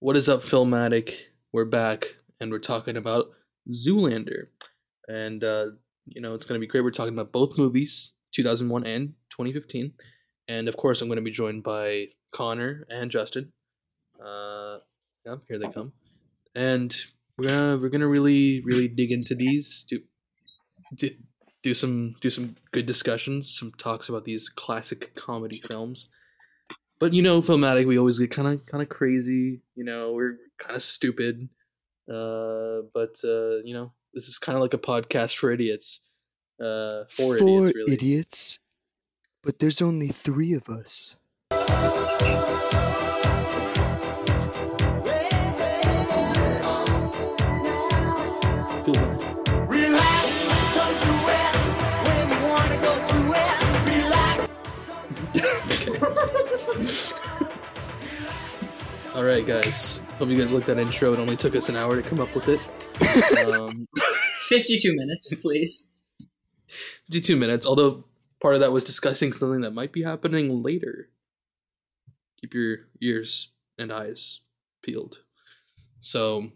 What is up, Filmatic? We're back and we're talking about Zoolander. And, uh, you know, it's going to be great. We're talking about both movies, 2001 and 2015. And of course, I'm going to be joined by Connor and Justin. Uh, yeah, here they come. And we're gonna we're gonna really really dig into these do, do do some do some good discussions some talks about these classic comedy films but you know filmatic we always get kind of kind of crazy you know we're kind of stupid uh but uh you know this is kind of like a podcast for idiots uh for, For idiots really idiots. But there's only three of us. All right guys hope you guys liked that intro it only took us an hour to come up with it um 52 minutes, please. 52 minutes, although part of that was discussing something that might be happening later. Keep your ears and eyes peeled. So,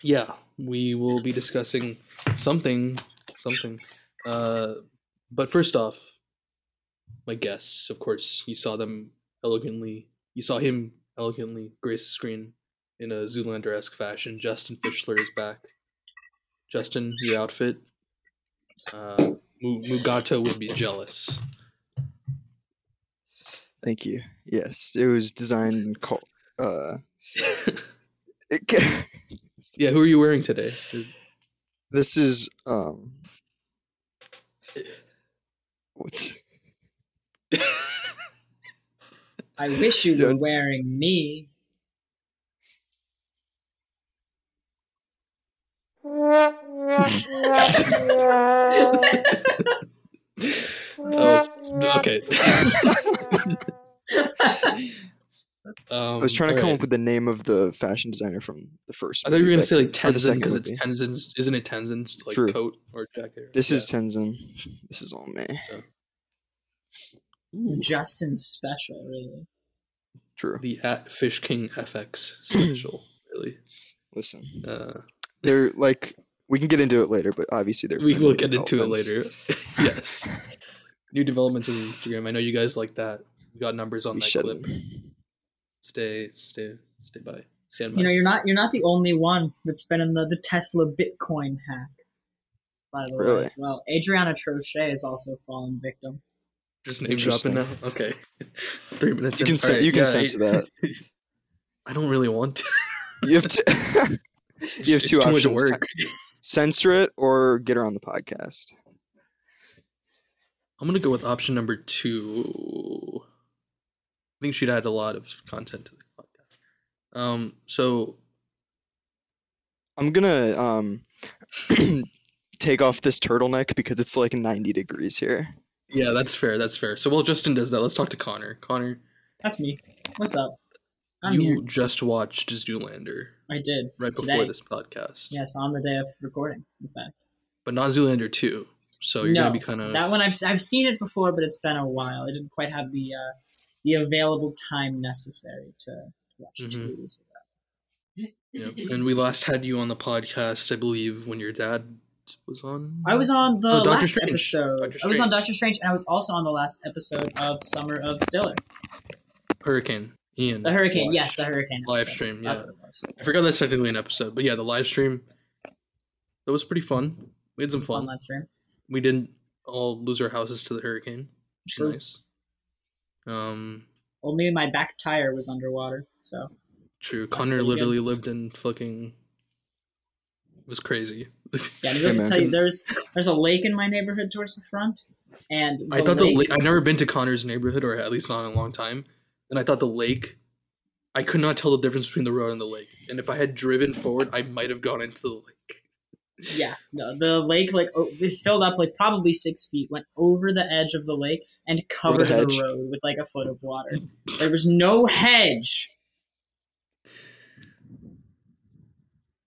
yeah, we will be discussing something, something. Uh, but first off, my guests, of course, you saw them elegantly, you saw him elegantly grace the screen in a Zoolander esque fashion. Justin Fischler is back. Justin, your outfit uh, Mugatu would be jealous. Thank you. Yes, it was designed and called. Uh, it, yeah, who are you wearing today? this is um. What's I wish you were wearing me. Oh, okay. um, I was trying to come alright. up with the name of the fashion designer from the first. I thought you were gonna say like or Tenzin because it's movie. Tenzin's, isn't it Tenzin's like True. coat or jacket? This is Yeah. Tenzin. This is all me. Ooh, Justin special, really. True. the at Fish King FX special. really, Listen, uh, they're like we can get into it later, but obviously they're. we will get into it later. yes, new developments on Instagram. I know you guys like that. We got numbers on We that should. clip. Stay, stay, stay by. Stand by. You know, you're not you're not the only one that's been in the, the Tesla Bitcoin hack. By the way, as well, Adriana Trochet has also fallen victim. Just name dropping now. Okay, three minutes. You in. can sen- Alright, you can yeah, censor I- that. I don't really want to. You have to. It's, you have it's two too much options: work. censor it or get her on the podcast. I'm gonna go with option number two. I think she'd add a lot of content to the podcast. Um, so I'm gonna um take off this turtleneck because it's like 90 degrees here. Yeah, that's fair. That's fair. So while Justin does that, let's talk to Connor. Connor, That's me. What's up? I'm you here. just watched Zoolander I did. right before Today. this podcast. Yes, on the day of recording. In fact, but not Zoolander two. So you're gonna be kind of that one I've I've seen it before, but it's been a while. I didn't quite have the uh, the available time necessary to watch two Mhm. movies. Yep. And we last had you on the podcast, I believe, when your dad was on. I was on the Oh, Doctor last Strange. episode. Doctor I was on Doctor Strange, and I was also on the last episode of Summer of Stiller. Hurricane. Ian. The Hurricane, watched. yes, the Hurricane. Live episode. stream, That's yeah. what it was. I forgot that's technically an episode, but yeah, the live stream. That was pretty fun. We had some fun fun. live stream. We didn't all lose our houses to the hurricane. Which True. nice. Um, Only my back tire was underwater, so true. Connor pretty literally lived in fucking. It was crazy. yeah. I'm gonna tell you, there's there's a lake in my neighborhood towards the front, and I the thought the lake, lake. I've never been to Connor's neighborhood, or at least not in a long time. And I thought the lake. I could not tell the difference between the road and the lake. And if I had driven forward, I might have gone into the lake. yeah, no, the lake like oh, it filled up like probably six feet, went over the edge of the lake, and covered the, hedge? road with like a foot of water. There was no hedge.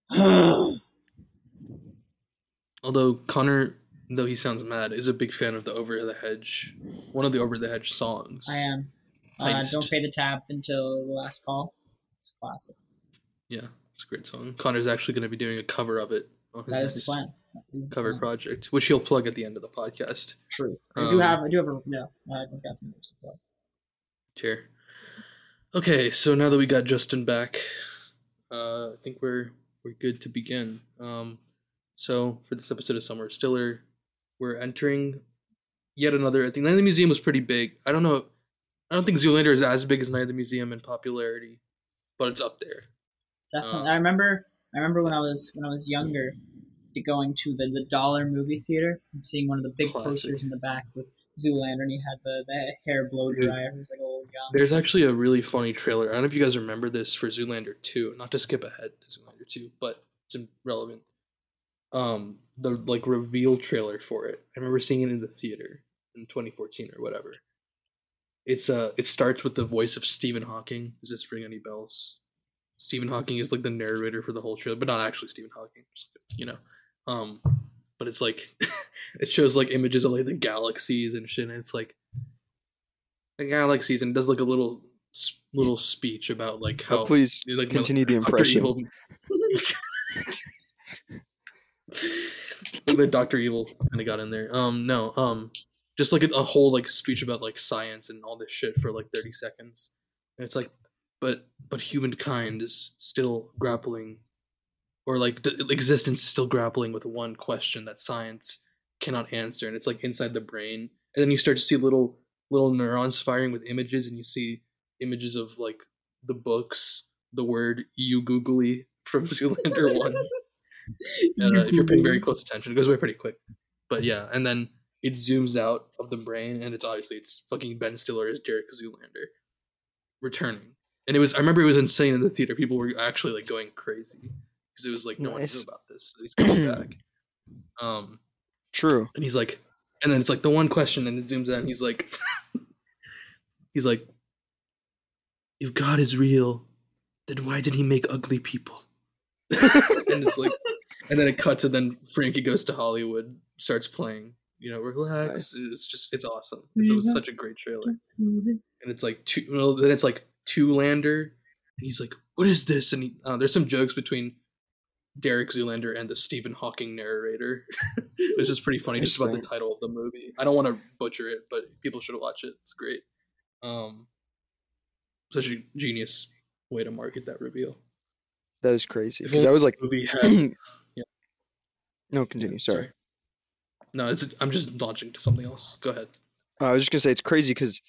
Although Connor, though he sounds mad, is a big fan of the Over the Hedge, one of the Over the Hedge songs. I am. Uh, don't pay the tab until the last call. It's classic. Yeah, it's a great song. Connor's actually going to be doing a cover of it on his That is the plan. Is the cover plan. project, which he'll plug at the end of the podcast. True. I do Um, have. I do have a. Yeah, I've got some. to plug. Cheer. Okay, so now that we got Justin back, uh, I think we're we're good to begin. Um, so for this episode of Summer Stiller, we're entering yet another. I think Night of the Museum was pretty big. I don't know. I don't think Zoolander is as big as Night of the Museum in popularity, but it's up there. Definitely. Um, I remember. I remember when I was when I was younger, going to the the dollar movie theater and seeing one of the big Classic. posters in the back with Zoolander, and he had the, the hair blow dryer. Was like little. There's actually a really funny trailer. I don't know if you guys remember this for Zoolander 2. Not to skip ahead to Zoolander 2, but it's relevant. Um, the like reveal trailer for it. I remember seeing it in the theater in 2014 or whatever. It's uh it starts with the voice of Stephen Hawking. Does this ring any bells? Stephen Hawking is like the narrator for the whole trailer, but not actually Stephen Hawking, just, you know. Um but it's like it shows like images of like the galaxies and shit and it's like the galaxies and does like a little little speech about like how Oh, please like continue the Dr. impression. The Doctor Evil kind of got in there. Um, no, um, just like a, a whole like speech about like science and all this shit for like thirty seconds, and it's like, but but humankind is still grappling, or like the existence is still grappling with one question that science cannot answer, and it's like inside the brain, and then you start to see little little neurons firing with images, and you see images of like the books, the word eugoogly from Zoolander one. Uh, if you're paying very close attention, it goes away pretty quick. But yeah, and then it zooms out of the brain, and it's obviously it's fucking Ben Stiller as Derek Zoolander returning. And it was I remember it was insane in the theater. People were actually like going crazy because it was like no one knew about this. So He's coming back. Um, True. and he's like, and then it's like the one question, and it zooms out, and he's like, he's like, if God is real, then why did He make ugly people? and it's like, and then it cuts, and then Frankie goes to Hollywood, starts playing. You know, relax. Nice. It's just, it's awesome. So it was such a great trailer. And it's like two. Well, then it's like two lander, and he's like, "What is this?" And he, uh, there's some jokes between Derek Zoolander and the Stephen Hawking narrator. it's just pretty funny, just about the title of the movie. I don't want to butcher it, but people should watch it. It's great. Um, such a genius way to market that reveal. That is crazy. Because I was like, Movie had no, continue. Sorry. No, it's I'm just launching to something else. Go ahead. Uh, I was just gonna say it's crazy because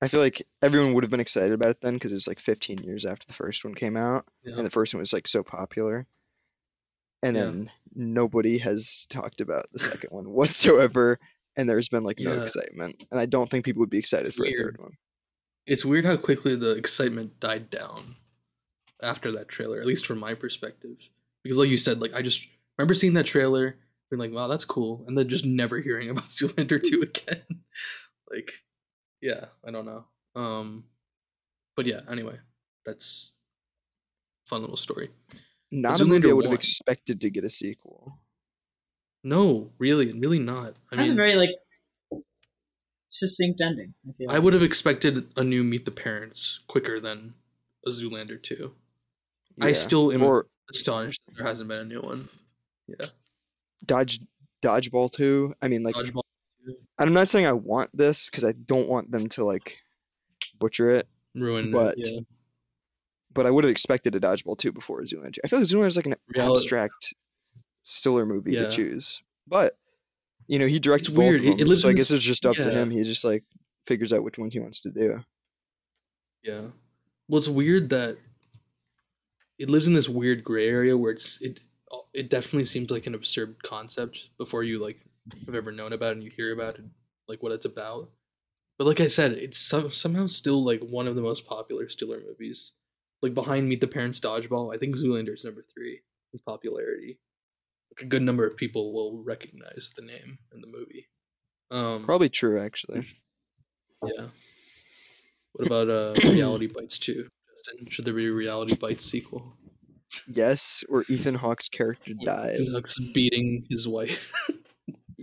I feel like everyone would have been excited about it then because it's like 15 years after the first one came out, Yeah. and the first one was like so popular, and Yeah. then nobody has talked about the second one whatsoever, and there's been like no Yeah. excitement, and I don't think people would be excited for a third one. it's weird how quickly the excitement died down after that trailer, at least from my perspective. Because like you said, like I just remember seeing that trailer, being like, wow, that's cool, and then just never hearing about Zoolander 2 again. like, yeah, I don't know. Um but yeah, anyway, that's fun little story. Not a movie I Zoolander would have expected to get a sequel. No, really, really not. I That's mean a very like succinct ending. I feel. I like. would have expected a new Meet the Parents quicker than a Zoolander 2. I still am or astonished that there hasn't been a new one. Yeah. Dodge Dodgeball 2. I mean, like Dodgeball. I'm not saying I want this because I don't want them to like butcher it, Ruin But- yeah. but I would have expected a Dodgeball 2 before Zoolander. I feel like Zoolander is like an Reali- abstract Stiller movie Yeah. to choose, but you know he directs It's both weird. It- it lives so I guess it's just up to him. He just like figures out which one he wants to do. Yeah. Well, it's weird that it lives in this weird gray area where it's it it definitely seems like an absurd concept before you like have ever known about it and you hear about it like what it's about. But like I said, it's some, somehow still like one of the most popular Stiller movies. Like behind Meet the Parents Dodgeball, I think Zoolander is number 3 in popularity. Like a good number of people will recognize the name in the movie. Um Probably true, actually. Yeah. What about uh Reality Bites 2? Justin, should there be a Reality Bites sequel? Yes, or Ethan Hawke's character Ethan dies. Hawke's beating his wife.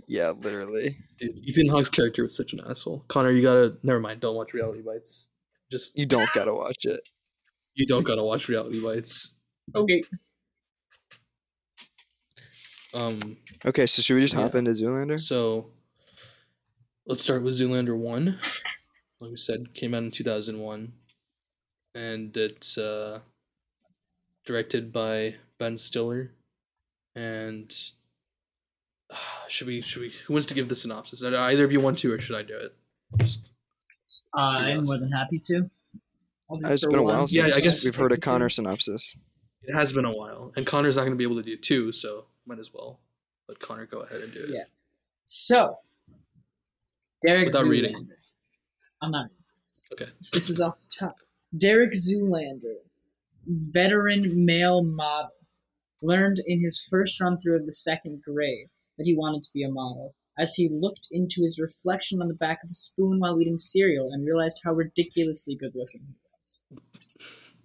Yeah, literally. Dude, Ethan Hawke's character was such an asshole. Connor, you gotta never mind, don't watch Reality Bites. Just You don't gotta watch it. you don't gotta watch Reality Bites. Okay. Um, Okay, so should we just hop into Zoolander? so let's start with Zoolander one. Like we said, came out in two thousand one, and it's uh, directed by Ben Stiller. And uh, should we should we who wants to give the synopsis? Either of you want to, or should I do it? Just Uh, I'm more than happy to. I'll do It's for been a one. while Yeah, I guess- we've heard a Connor synopsis. it has been a while, and Connor's not going to be able to do two, so might as well let Connor go ahead and do it. Yeah. So, Derek Without Zoolander. reading. I'm not. Okay. This is off the top. Derek Zoolander, veteran male model, learned in his first run through of the second grade that he wanted to be a model as he looked into his reflection on the back of a spoon while eating cereal and realized how ridiculously good looking he was.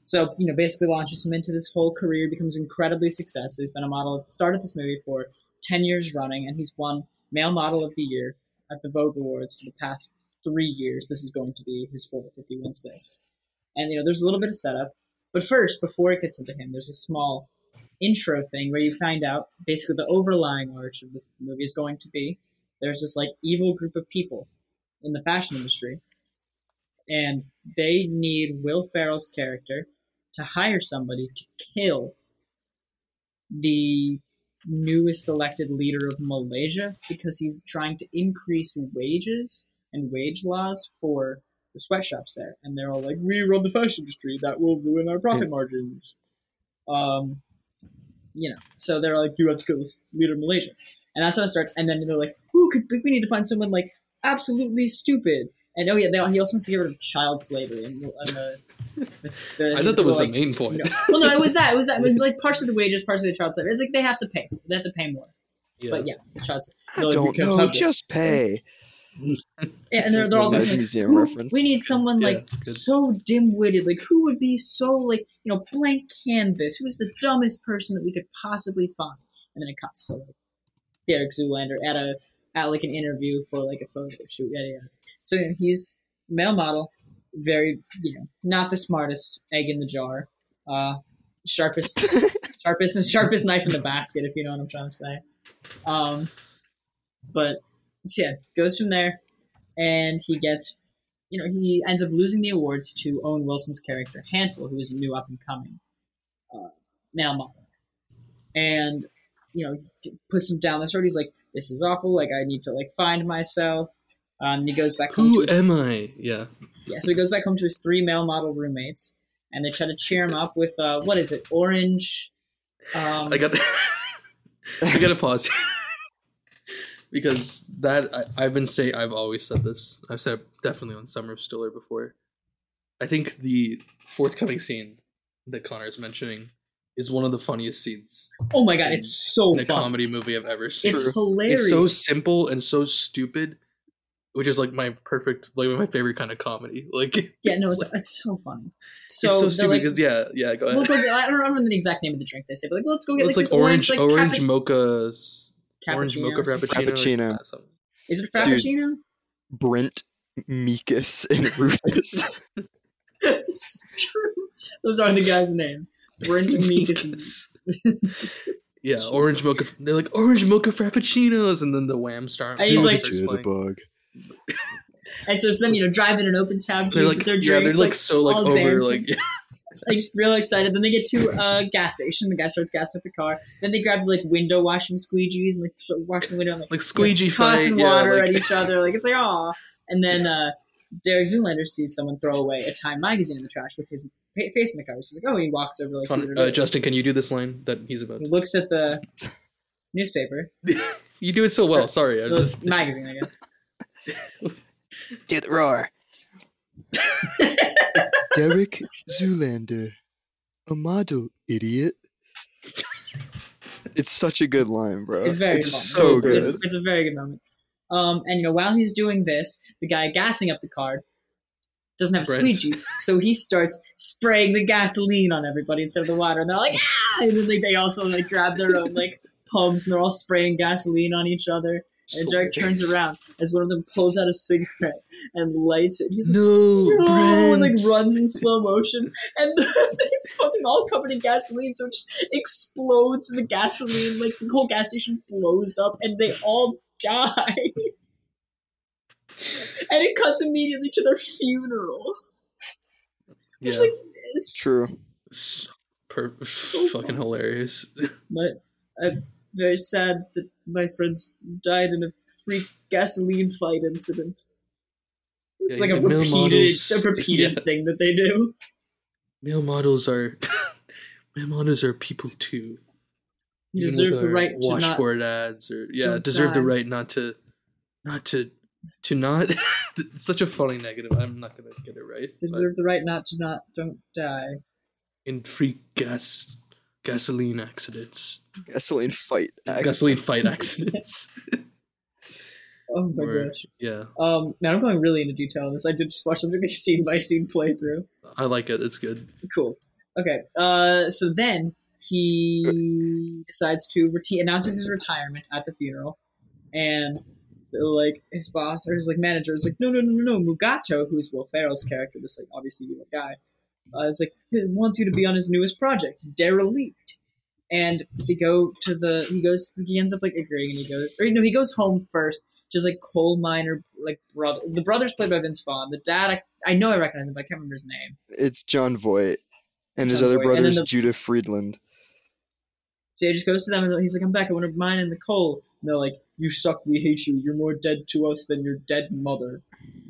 So, you know, basically launches him into this whole career, becomes incredibly successful. He's been a model at the start of this movie for 10 years running, and he's won Male Model of the Year at the Vogue Awards for the past three years. This is going to be his fourth if he wins this. And, you know, there's a little bit of setup. But first, before it gets into him, there's a small intro thing where you find out basically the overlying arch of this movie is going to be there's this, like, evil group of people in the fashion industry, and they need Will Ferrell's character to hire somebody to kill the newest elected leader of Malaysia because he's trying to increase wages and wage laws for the sweatshops there. And they're all like, we run the fashion industry, that will ruin our profit margins. Um, you know, so they're like, you have to go this leader Malaysia. And that's how it starts. And then they're like, ooh, could, we need to find someone like absolutely stupid. And oh yeah, they, he also wants to get rid of child slavery. And, and the, the, the, I thought that was like, the main point. you know- well, no, it was that. It was that. It was like partially the wages, partially the child slavery. It's like they have to pay. They have to pay more. yeah. But yeah, the child. I they're like, we don't can know, just pay. Yeah, and they're, they're all one like, museum "Who- reference. we need someone Yeah, like it's so dim-witted. Like who would be so like you know blank canvas? Who is the dumbest person that we could possibly find? And then it cuts to like Derek Zoolander at a at like an interview for like a photo shoot. Yada yada. So you know, he's male model, very you know not the smartest egg in the jar, uh, sharpest sharpest and sharpest knife in the basket, if you know what I'm trying to say. Um, but so yeah, goes from there, and he gets, you know, he ends up losing the awards to Owen Wilson's character Hansel, who is a new up and coming uh, male model, and you know, puts him down this road. He's like, "This is awful. Like, I need to like find myself." Um, and he goes back home. Who to his, am I? Yeah. yeah, so he goes back home to his three male model roommates, and they try to cheer him up with uh, what is it, orange? Um, I got. I gotta pause here. because that I, I've been saying I've always said this. I've said it definitely on Summer of Stiller before. I think the forthcoming scene that Connor is mentioning is one of the funniest scenes oh my god, it's so in a fun. comedy movie I've ever seen. It's hilarious. It's so simple and so stupid, which is like my perfect, like my favorite kind of comedy. Like yeah, no, it's, it's, it's so funny. So, it's so they're stupid like, because yeah, yeah. Go ahead. we'll ahead. go get, I don't remember the exact name of the drink they say, but like, let's go get it's like, like this orange, like, orange cappu- mocha, s- orange mocha frappuccino. Frappuccino. something. Is it a frappuccino? Brent, Meekus, and Rufus. it's true. Those aren't the guys' name. Brent Meekus and Yeah, Jesus. orange mocha. They're like orange mocha frappuccinos, and then the Wham star. And he's like- the bug. and so it's them, you know, driving an open tab They're like, with their yeah, drinks, they're like, so like all over, dancing. like like just real excited. Then they get to a gas station. The guy starts gassing with the car. Then they grab like window washing squeegees and like start washing the window and like, like squeegee tossing fight. water yeah, like, at each other. Like it's like aw. And then uh, Derek Zoolander sees someone throw away a Time magazine in the trash with his face in the car. So he's like, oh, he walks over like. see Connor- what it uh. Justin, can you do this line that he's about? He To? looks at the newspaper, You do it so well. Sorry, I the just magazine, I guess. Do the roar. Derek Zoolander, a model, idiot. It's such a good line, bro. It's very It's fun. so it's, good. It's, it's a very good moment. Um, and you know, while he's doing this, the guy gassing up the car doesn't have a Brent. squeegee, so he starts spraying the gasoline on everybody instead of the water, and they're like, ah! And then like, they also like grab their own like pumps, and they're all spraying gasoline on each other. And Derek turns around as one of them pulls out a cigarette and lights it. He's like, No, no, and like runs in slow motion, and they fucking all covered in gasoline, so it just explodes. The gasoline, like the whole gas station, blows up, and they all die. and it cuts immediately to their funeral. Yeah, Just like it's, True. s- per- So fucking hilarious. But I'm very sad that my friends died in a freak gasoline fight incident. It's Yeah, like a repeated, models- a repeated yeah. thing that they do. Male models are male models are people too. You Even deserve the our right to not. washboard ads or yeah, don't deserve the right not to not to to not such a funny negative. I'm not gonna get it right. but Deserve the right not to not don't die. in free gas gasoline accidents. Gasoline fight. accident. Gasoline fight accidents. Oh my Or- gosh. yeah. Um, now I'm going really into detail on this. I did just watch something scene by scene playthrough. I like it. It's good. Cool. Okay. Uh, so then he decides to reti- announces his retirement at the funeral, and like his boss or his like manager is like, no, no, no, no, no. Mugatu, who's Will Ferrell's character, this like obviously evil guy, uh, is like he wants you to be on his newest project, Derelict. And they go to the he goes he ends up like agreeing and he goes or no he goes home first just like coal miner like brother the brother's played by Vince Vaughn the dad I, I know I recognize him but I can't remember his name It's Jon Voight. And his other Voight. Brother is the- Judah Friedlander. So he just goes to them and he's like, I'm back. I want to mine in the coal. And they're like, You suck. We hate you. You're more dead to us than your dead mother.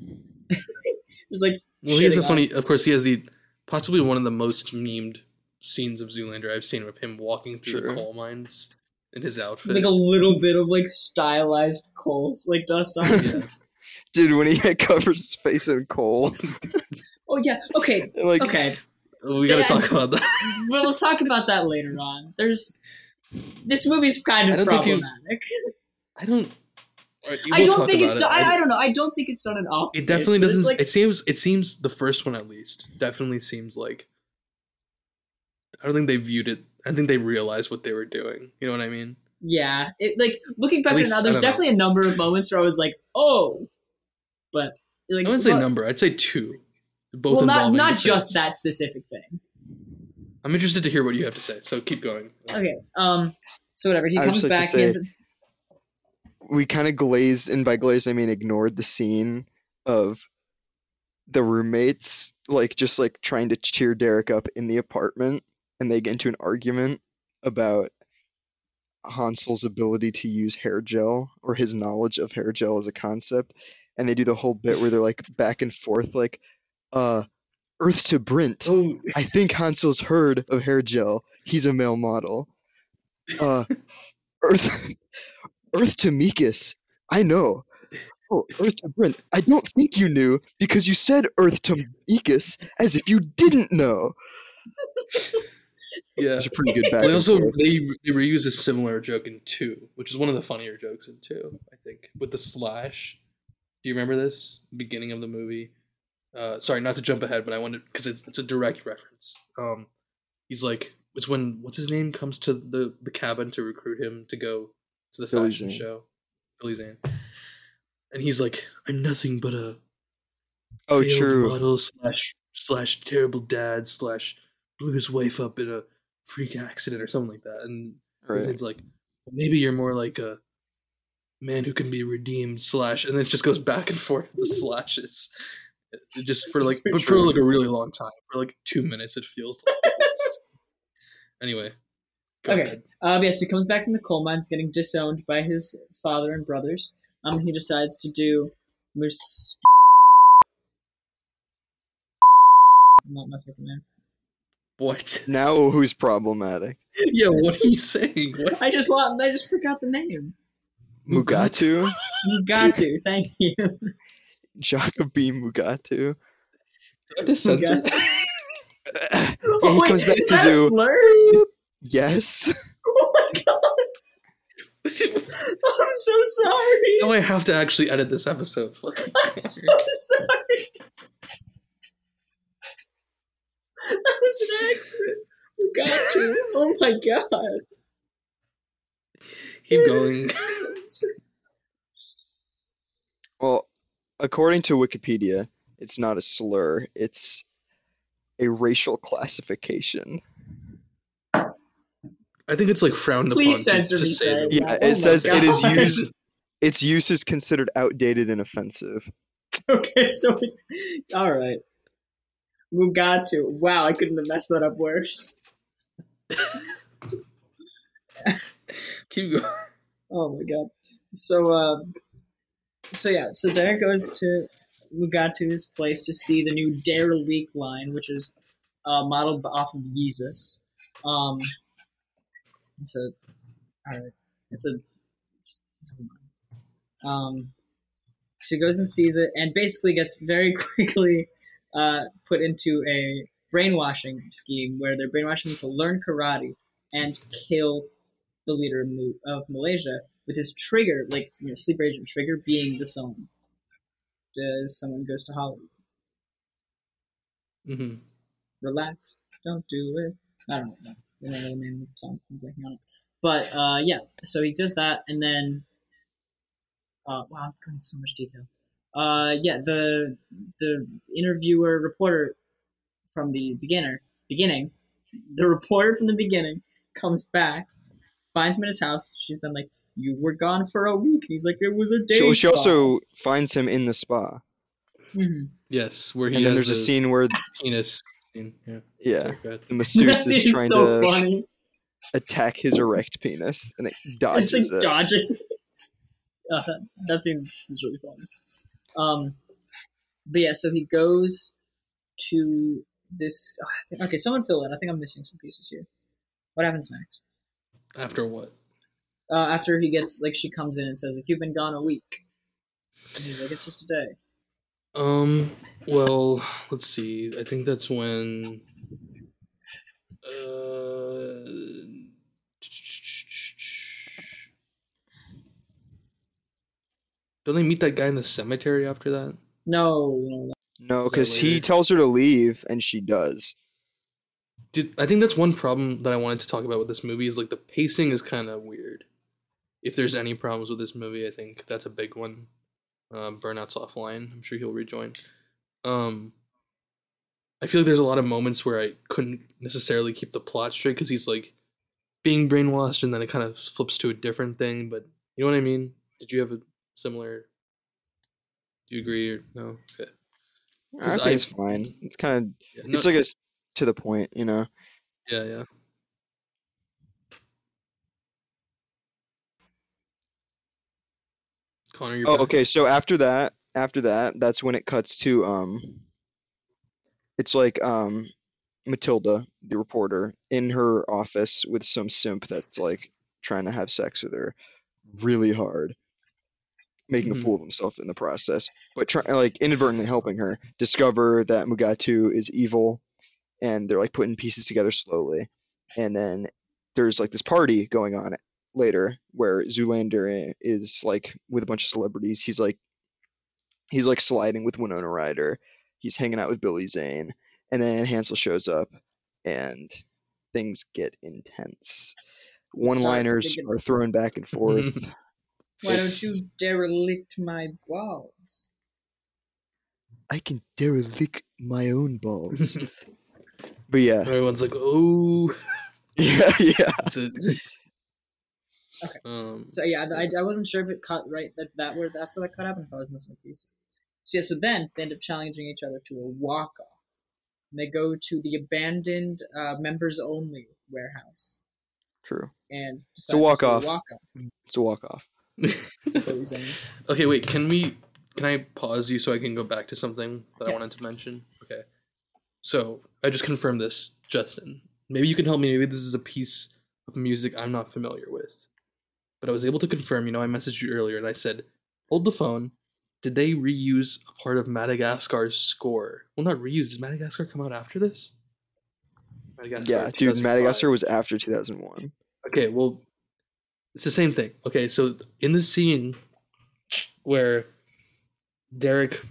it's like, Well, he has a funny. Of course, he has the possibly one of the most memed scenes of Zoolander I've seen of him walking through Sure. the coal mines in his outfit. like a little bit of like stylized coals, like dust on. it. yeah. Dude, when he covers his face in coal. oh yeah. Okay. like Okay. we gotta Yeah. talk about that. we'll talk about that later on. There's this movie's kind of don't think you- problematic. I don't. Alright, I don't talk think it's. it. Done, I, I- I don't know. I don't think it's done an off. It definitely but doesn't. Like, it seems. It seems the first one at least definitely seems like. I don't think they viewed it. I think they realized what they were doing. You know what I mean? yeah. It like looking back At at least- now. There's don't know. definitely a number of moments where I was like, oh, but like I wouldn't say well- number. I'd say two. Both well, not not just face. that specific thing. I'm interested to hear what you have to say. So keep going. Okay. Um. So whatever. He I comes just to back. say- he ends- we kind of glazed, and by glazed I mean ignored the scene of the roommates, like just like trying to cheer Derek up in the apartment, and they get into an argument about Hansel's ability to use hair gel or his knowledge of hair gel as a concept, and they do the whole bit where they're like back and forth, like, uh, Earth to Brint. Oh, I think Hansel's heard of hair gel. He's a male model. Uh, Earth, Earth to Meekus. I know. Oh, Earth to Brent. I don't think you knew because you said Earth to Meekus as if you didn't know. yeah. It's a pretty good back. They also they they reuse a similar joke in two, which is one of the funnier jokes in two. I think with the slash. Do you remember this beginning of the movie? Uh, sorry, not to jump ahead, but I wanted because it's it's a direct reference. Um, he's like, it's when what's his name comes to the the cabin to recruit him to go to the Billy fashion Zane. show, Billy Zane, and he's like, I'm nothing but a Oh, true. model slash slash terrible dad slash blew his wife up in a freak accident or something like that. And Right. it's like maybe you're more like a man who can be redeemed slash, and then it just goes back and forth with the slashes. Just for like, but for like a really long time, for like two minutes, it feels. like anyway, go Okay. ahead. Um, yes, he comes back from the coal mines, getting disowned by his father and brothers. Um, he decides to do. Mus- I'm not messing with the name. What? Now who's problematic? yeah, what are you saying? What? I just want. I just forgot the name. Mugatu? Mugatu. Thank you. Jacobi Mugatu? Do I have to censor Okay. that? yeah, Oh, he wait, comes back is to that a do slur? Yes. Oh my god! I'm so sorry. now I have to actually edit this episode. I'm so sorry. That was an accident. You got to. Oh my god. Keep going. Well, according to Wikipedia, it's not a slur. It's a racial classification. I think it's like frowned Please upon to, censor to me say that. Yeah, Oh it says my it is used. Its use is considered outdated and offensive. Okay, so we, all right. Mugatu. Wow, I couldn't have messed that up worse. Keep going. Oh my god. So uh so yeah, so Derek goes to Mugatu's place to see the new Derelict line, which is uh modeled off of Yeezus. Um it's a alright. It's a it's- never mind. Um she goes and sees it and basically gets very quickly uh put into a brainwashing scheme where they're brainwashing him to learn karate and kill the leader of, of Malaysia with his trigger, like you know, sleeper agent trigger, being the song. Does someone goes to Hollywood? Mm hmm Relax, don't do it. I don't know. I know the name of the song. I'm blanking on it. But uh, yeah, so he does that, and then uh, wow, I'm going into so much detail. Uh, yeah, the the interviewer reporter from the beginner beginning, the reporter from the beginning comes back, finds him in his house. She's been like, "You were gone for a week." And he's like, "It was a day." She, she also finds him in the spa, Mhm. Yes, where he and then has there's a scene where penis scene. Yeah. yeah, sorry, the that masseuse is trying so to funny. attack his erect penis, and it dodges. It's like it. dodging. Uh, that scene is really funny. Um, but yeah, so he goes to this. Okay, someone fill in. I think I'm missing some pieces here. What happens next? After what? Uh, after he gets like, she comes in and says like, "You've been gone a week." And he's like, "It's just a day." Um. Well, let's see. I think that's when. Uh. Don't they meet that guy in the cemetery after that? No, no, no. No, that because he tells her to leave, and she does. Dude, I think that's one problem that I wanted to talk about with this movie is like the pacing is kind of weird. If there's any problems with this movie, I think that's a big one. Um, Burnout's offline. I'm sure he'll rejoin. Um, I feel like there's a lot of moments where I couldn't necessarily keep the plot straight because he's like being brainwashed and then it kind of flips to a different thing. But you know what I mean? Did you have a similar? Do you agree or no? Okay. I think I- it's fine. It's kind of Yeah, no, it's like a to the point, you know. yeah, yeah. Connor, you're Oh, back. okay. So after that, after that, that's when it cuts to um. It's like um, Matilda, the reporter, in her office with some simp that's like trying to have sex with her, really hard, making Mhm. a fool of himself in the process, but trying like inadvertently helping her discover that Mugatu is evil, and they're like putting pieces together slowly, and then there's like this party going on later where Zoolander is like with a bunch of celebrities. He's like he's like sliding with Winona Ryder. He's hanging out with Billy Zane, and then Hansel shows up, and things get intense. One-liners are thrown back and forth. Why don't you derelict my balls? I can derelict my own balls. but yeah, Everyone's like, oh. yeah, yeah. It's a- Okay. Um, So yeah, I, I wasn't sure if it cut right. That's that where that's where that cut happened. If I was missing a piece. So yeah, so then they end up challenging each other to a walk off. And They go to the abandoned uh, members only warehouse True. and a to walk-off. Walk. It's a walk off. That's what okay, wait. Can we? Can I pause you so I can go back to something that I wanted to mention? Okay. So I just confirmed this, Justin. Maybe you can help me. Maybe this is a piece of music I'm not familiar with. But I was able to confirm. You know, I messaged you earlier and I said, "Hold the phone." Did they reuse a part of Madagascar's score? Well, not reuse. Did Madagascar come out after this? Madagascar, Yeah, dude, Madagascar was after 2001. Okay, well, it's the same thing. Okay, so in the scene where Derek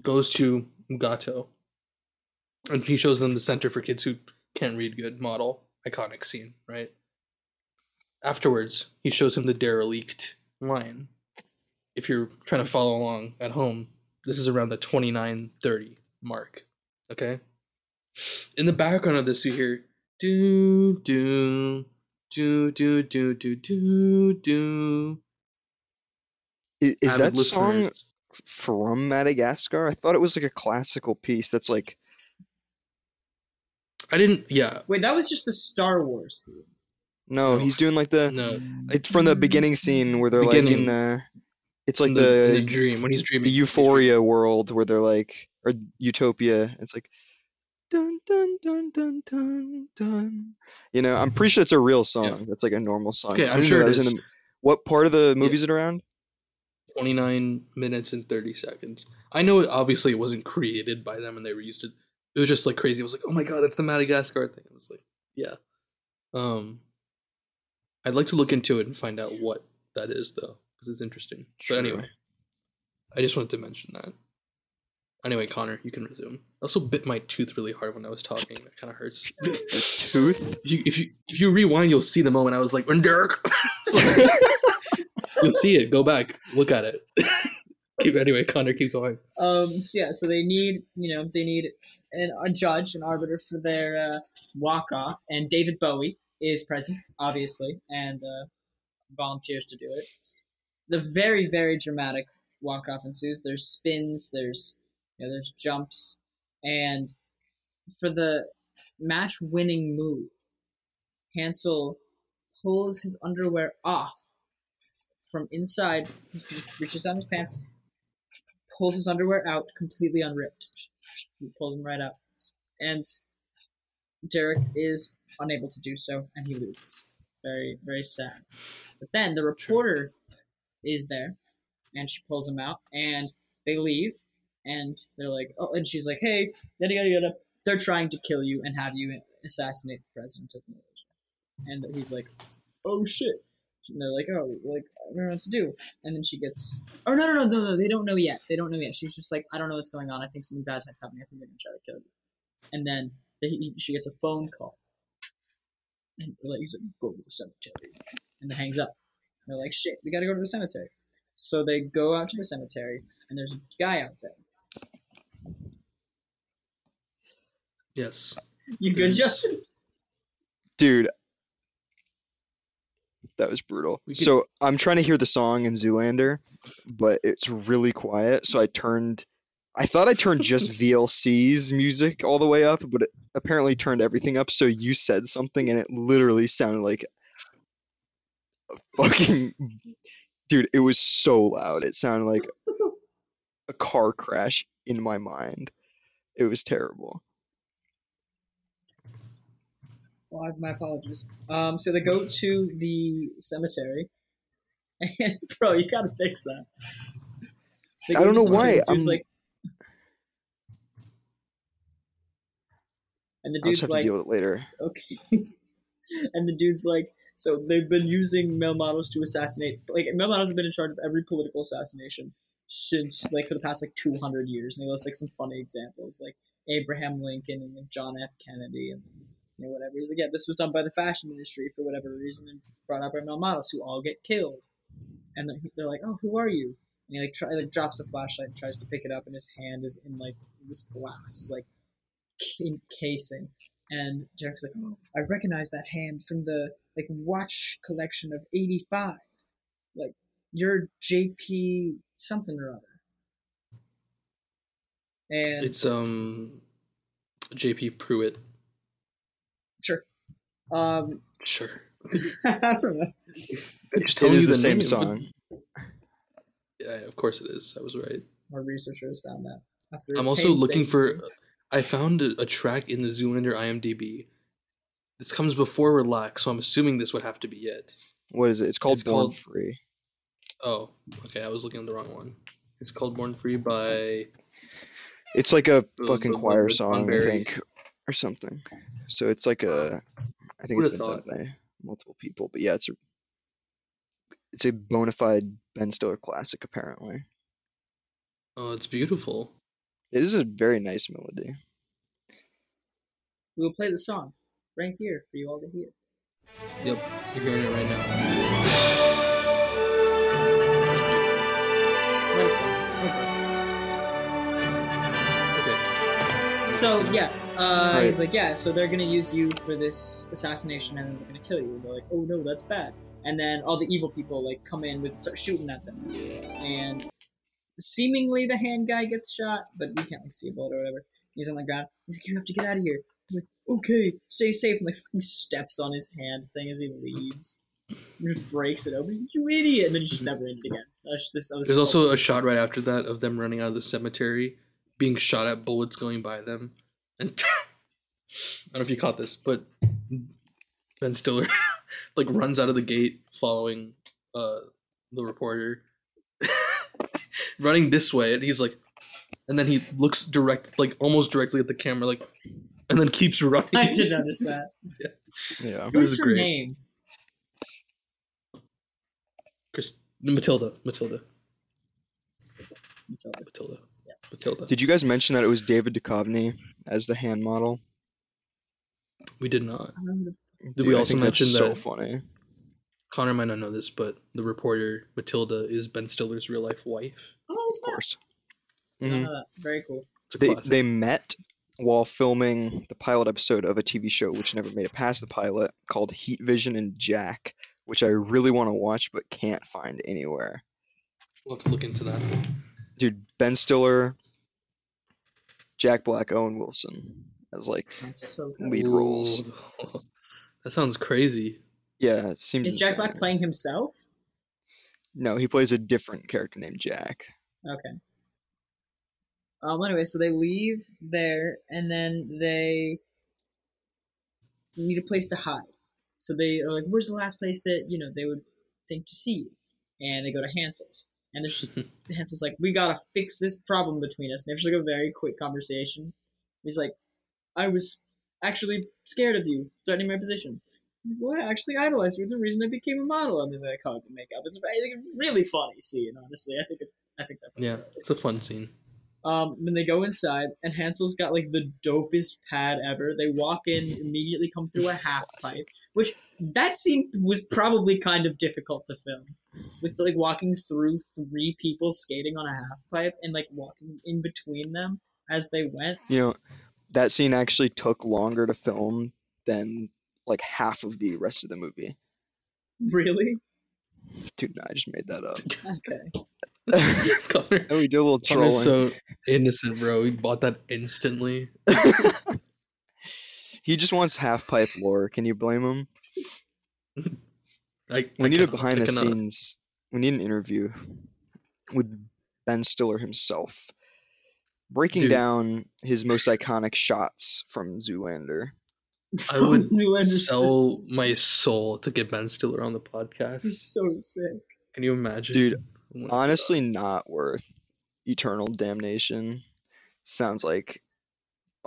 goes to Gato and he shows them the Center for Kids Who Can't Read Good model, iconic scene, right? Afterwards, he shows him the derelict line. If you're trying to follow along at home, this is around the 2930 mark. Okay? In the background of this, you hear do, do, do, do, do, do, do, do. Is, is that listeners. song from Madagascar? I thought it was like a classical piece that's like. I didn't. Yeah. Wait, that was just the Star Wars theme no, No. he's doing like the No. it's from the beginning scene where they're like in the it's like in the, in the the dream when he's dreaming. the euphoria world where they're like or utopia it's like dun dun dun dun dun dun you know i'm pretty sure it's a real song that's like a normal song Okay, I I'm didn't know sure that it was in is. the- what part of the movie is it around 29 minutes and 30 seconds. I know it obviously it wasn't created by them and they reused it. It was just like crazy. It was like, oh my god, it's the Madagascar thing. It was like, yeah. Um I'd like to look into it and find out what that is though, because it's interesting. True. But anyway. I just wanted to mention that. Anyway, Connor, you can resume. I also bit my tooth really hard when I was talking. That kind of hurts. the tooth If you, if you if you rewind, you'll see the moment I was like, "When Dirk," So, you'll see it. Go back, look at it. keep anyway, Connor, keep going. Um. So yeah. So they need, you know, they need an, a judge, an arbiter for their uh, walk off, and David Bowie is present, obviously, and uh, volunteers to do it. The very, very dramatic walk off ensues. There's spins. There's, you know, there's jumps, and for the match winning move, Hansel pulls his underwear off from inside. He reaches down his pants, pulls his underwear out completely unripped. He pulls them right out. And Derek is unable to do so, and he loses. It's very, very sad. But then the reporter is there, and she pulls him out, and they leave, and they're like, oh, and she's like, hey, yada yada yada. They're trying to kill you and have you assassinate the president of Malaysia. And he's like, oh shit. And they're like, oh, like I don't know what to do. And then she gets, oh no no no no no, they don't know yet. They don't know yet. She's just like, I don't know what's going on. I think something bad is happening. I think they're gonna try to kill you. And then they, she gets a phone call, and like he's like, go to the cemetery, and then hangs up. And they're like, shit, we gotta go to the cemetery. So they go out to the cemetery, and there's a guy out there. Yes. You good, Justin? dude that was brutal could- so i'm trying to hear the song in zoolander but it's really quiet so i turned i thought i turned just vlc's music all the way up but it apparently turned everything up. So you said something and it literally sounded like a fucking dude it was so loud. It sounded like a car crash in my mind. It was terrible. Well, I have my apologies. Um, so they go to the cemetery, and bro, you gotta fix that. I don't know why, I'm- like, and the i'll just dude's have like, to deal with it later okay, and the dude's like, so they've been using male models to assassinate. Like male models have been in charge of every political assassination since like for the past like 200 years, and they list like some funny examples, like Abraham Lincoln and like, John F. Kennedy and you know, whatever. He's like, yeah, this was done by the fashion industry for whatever reason and brought up by male models who all get killed. And they're like, oh, who are you? And he like, try, like drops a flashlight and tries to pick it up, and his hand is in like this glass, like casing. And Derek's like, oh, I recognize that hand from the like watch collection of '85. Like, you're JP something or other. And It's um JP Prewitt. sure, um, Sure. I don't know. I'm it telling is the the same name. song Yeah, of course it is. I was right. Our researchers found that. After I'm also looking for. I found a, a track in the Zoolander IMDb. This comes before Relax, so I'm assuming this would have to be it. what is it it's called It's born called- free Oh, okay. I was looking at the wrong one. It's called Born Free by. It's like a fucking choir song, I think, or something. So it's like a, I think it's been done by multiple people, but yeah, it's a, it's a bona fide Ben Stiller classic. Apparently, Oh, it's beautiful. It is a very nice melody. we will play the song right here for you all to hear. Yep, you're hearing it right now. Listen. Okay. Okay. So yeah, uh, Right. he's like, yeah. So they're gonna use you for this assassination, and then they're gonna kill you. And they're like, oh no, that's bad. And then all the evil people like come in with start shooting at them, and seemingly the hand guy gets shot, but we can't like see a bullet or whatever. He's on the ground. He's like, you have to get out of here. I'm like, okay, stay safe. And like fucking steps on his hand thing as he leaves. Just breaks it open. He's like, you idiot! And then just never it again. Just, this, There's so- also a shot right after that of them running out of the cemetery, being shot at, bullets going by them, and I don't know if you caught this, but Ben Stiller like runs out of the gate following uh the reporter, running this way, and he's like, and then he looks direct, like almost directly at the camera, like, and then keeps running. I did notice that. Yeah. It was What's her great. name? Chris, Matilda, Matilda, Matilda. Matilda, Yes. Matilda. Did you guys mention that it was David Duchovny as the hand model? We did not. I don't know who the f- Did we Dude, I also think that's mention so funny? Connor might not know this, but the reporter Matilda is Ben Stiller's real life wife. Oh, Of course. I don't Mhm. know that. Very cool. They they met while filming the pilot episode of a TV show which never made it past the pilot called Heat Vision and Jack, which I really want to watch but can't find anywhere. we'll have to look into that. Dude, Ben Stiller, Jack Black, Owen Wilson as like so good. lead roles. That sounds crazy. Yeah, it seems. Is Jack insane. Black playing himself? No, he plays a different character named Jack. Okay. Um. Anyway, so they leave there, and then they need a place to hide. So they are like, "Where's the last place that you know they would think to see you?" And they go to Hansel's, and there's just, Hansel's like, "We gotta fix this problem between us." And there's like a very quick conversation. He's like, "I was actually scared of you, threatening my position." I'm Well, I actually idolized you. The reason I became a model, and then they call it the makeup. It's very, a really funny scene. Honestly, I think it, I think that. Yeah, it's a fun scene. Um, then they go inside, and Hansel's got like the dopest pad ever. They walk in, immediately come through a half pipe, which that scene was probably kind of difficult to film, with like walking through three people skating on a half pipe and like walking in between them as they went. You know, that scene actually took longer to film than like half of the rest of the movie. Really? Dude, no, I just made that up. Okay. Connor, and we do a little Connor's trolling. so innocent, bro. He bought that instantly. he just wants half pipe lore. Can you blame him? I, We I need a behind I the cannot. scenes. We need an interview with Ben Stiller himself, breaking Dude. down his most iconic shots from Zoolander. I would sell my soul to get Ben Stiller on the podcast. just so sick. Can you imagine? Dude, Oh my Honestly, not worth eternal damnation. Sounds like,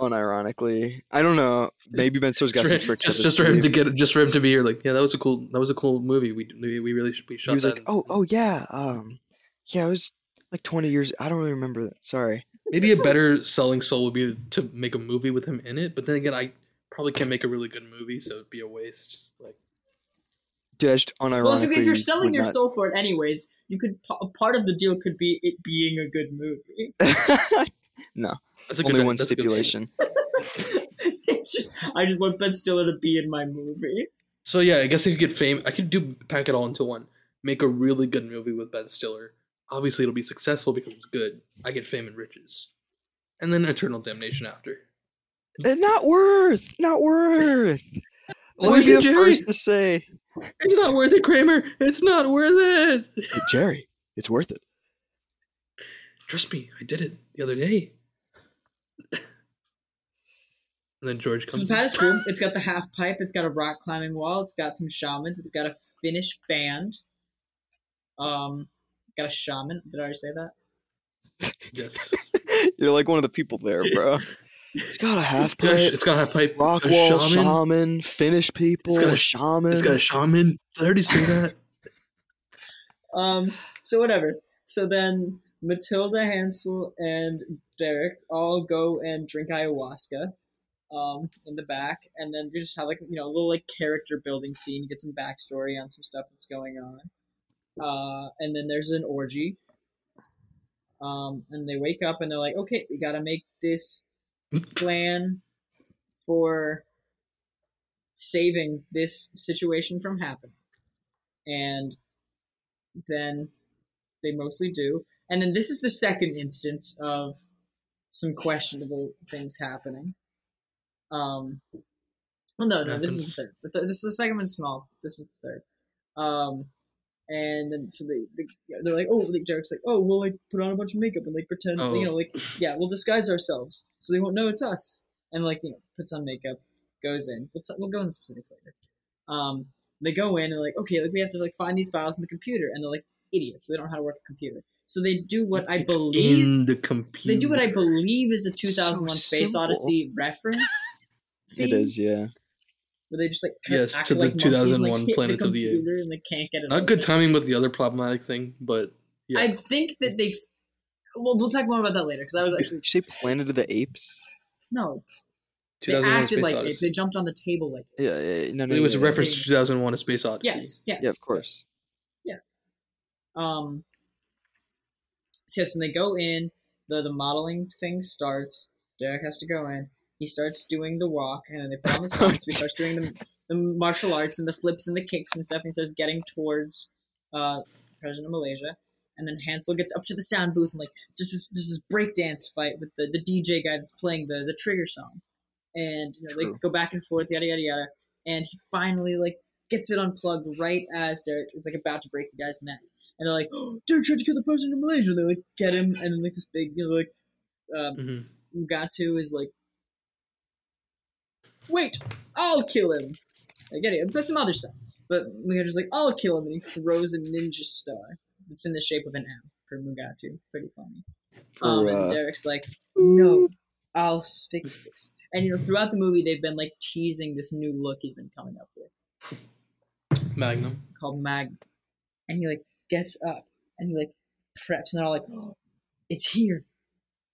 unironically, I don't know. Maybe Ben Stiller's got Just some tricks. just, up his just for him to sleeve. get just for him to be here like yeah that was a cool that was a cool movie we we, we really should we shot He was that like, in- "Oh, oh yeah, um, yeah, it was like 20 years. I don't really remember that. Sorry." maybe a better selling soul would be to make a movie with him in it but then again I probably can't make a really good movie so it'd be a waste like Dude, I just unironically. Well, if, you- if you're selling your not- soul for it anyways, you could a part of the deal could be it being a good movie. no, that's a Only good one that's a good- stipulation. Just, I just want Ben Stiller to be in my movie. so yeah I guess I could get fame I could do pack it all into one make a really good movie with Ben Stiller obviously it'll be successful because it's good I get fame and riches and then eternal damnation after not worth. Not worth. Let Worth me be the Jerry. first to say, it's not worth it Kramer it's not worth it "Hey, Jerry, it's worth it. Trust me, I did it the other day. and then George So comes. the pad is cool. It's got the half pipe. It's got a rock climbing wall. It's got some shamans. It's got a Finnish band. Um, got a shaman. Did I already say that? yes, You're like one of the people there, bro. It's got a half it's got a, sh- pipe, it's got a half pipe. rock a wall, shaman. shaman, Finnish people, it's got a sh- shaman. It's got a shaman. Did I already say that? Um, so whatever. So then Matilda, Hansel, and Derek all go and drink ayahuasca. Um, in the back, and then you just have like you know a little like character building scene. You get some backstory on some stuff that's going on. Uh, and then there's an orgy. Um, and they wake up and they're like, okay, we gotta make this plan for saving this situation from happening. And then they mostly do. And then this is the second instance of some questionable things happening. Um, well, no, no, this is the third. This is the second one small. This is the third. Um, and then so they, they they're like, oh, like Derek's like, oh, we'll like put on a bunch of makeup and like pretend, Oh. you know, like yeah, we'll disguise ourselves so they won't know it's us. And like you know, puts on makeup, goes in. We'll, t- we'll go into specifics later. Um, they go in and like, okay, like we have to like find these files in the computer, and they're like idiots. They don't know how to work a computer. So they do what I It's believe in the computer. they do what I believe is a So 2001 Space. Odyssey reference. Scene, It is, yeah. Where they just like Yes, to the like monkeys and, like, 2001 hit Planet the of the computer Apes. and they can't get it. Not open. good timing with the other problematic thing, but yeah. I think that they. Well, we'll talk more about that later because I was Did actually you say Planet of the Apes? no. They acted Space like Odyssey. apes. They jumped on the table like Yeah, apes. yeah, yeah. no, no. It was a yeah, yeah. reference to 2001: A Space Odyssey. Yes, yes. Yeah, of course. Yeah. Um. So yes, and they go in. the The modeling thing starts. Derek has to go in. He starts doing the walk, and then they put on the song. so he starts doing the, the martial arts and the flips and the kicks and stuff. And he starts getting towards uh, President of Malaysia. And then Hansel gets up to the sound booth and like it's just this, this is breakdance fight with the, the DJ guy that's playing the, the trigger song. And you know, they go back and forth, yada yada yada. And he finally like gets it unplugged right as Derek is like about to break the guy's neck. And they're like, oh, Derek tried to kill the president of Malaysia. And they like get him, and then like this big, you know, like um, Mhm. Mugatu is like, wait, I'll kill him. I get it, but some other stuff. But Mugatu's like, I'll kill him, and he throws a ninja star that's in the shape of an M for Mugatu. Pretty funny. For, Um, and uh, Derek's like, no, I'll fix this. And you know, throughout the movie, they've been like teasing this new look he's been coming up with Magnum. called Mag. And he like gets up and he like preps, and they're all like, oh, "It's here!"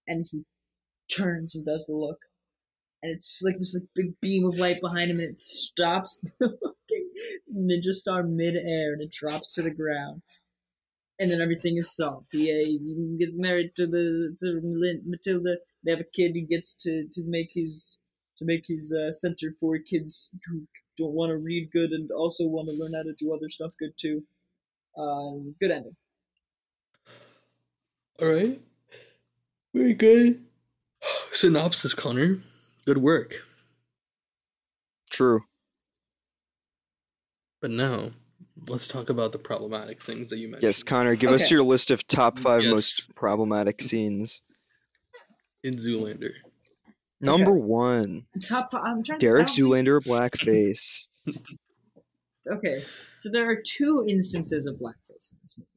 And he turns and does the look, and it's like this like big beam of light behind him, and it stops the ninja star midair, and it drops to the ground. And then everything is solved. He, uh, he gets married to the to Matilda. They have a kid. He gets to, to make his to make his uh, center for kids who don't want to read good and also want to learn how to do other stuff good too. Um, good ending. All right. Very good. Synopsis, Connor. Good work. True. But now, let's talk about the problematic things that you mentioned. Yes, Connor, give us your list of top five Yes. most problematic scenes. in Zoolander. Number one, Top. Five, I'm trying. Derek to, Zoolander blackface. Okay, so there are two instances of blackface in this movie.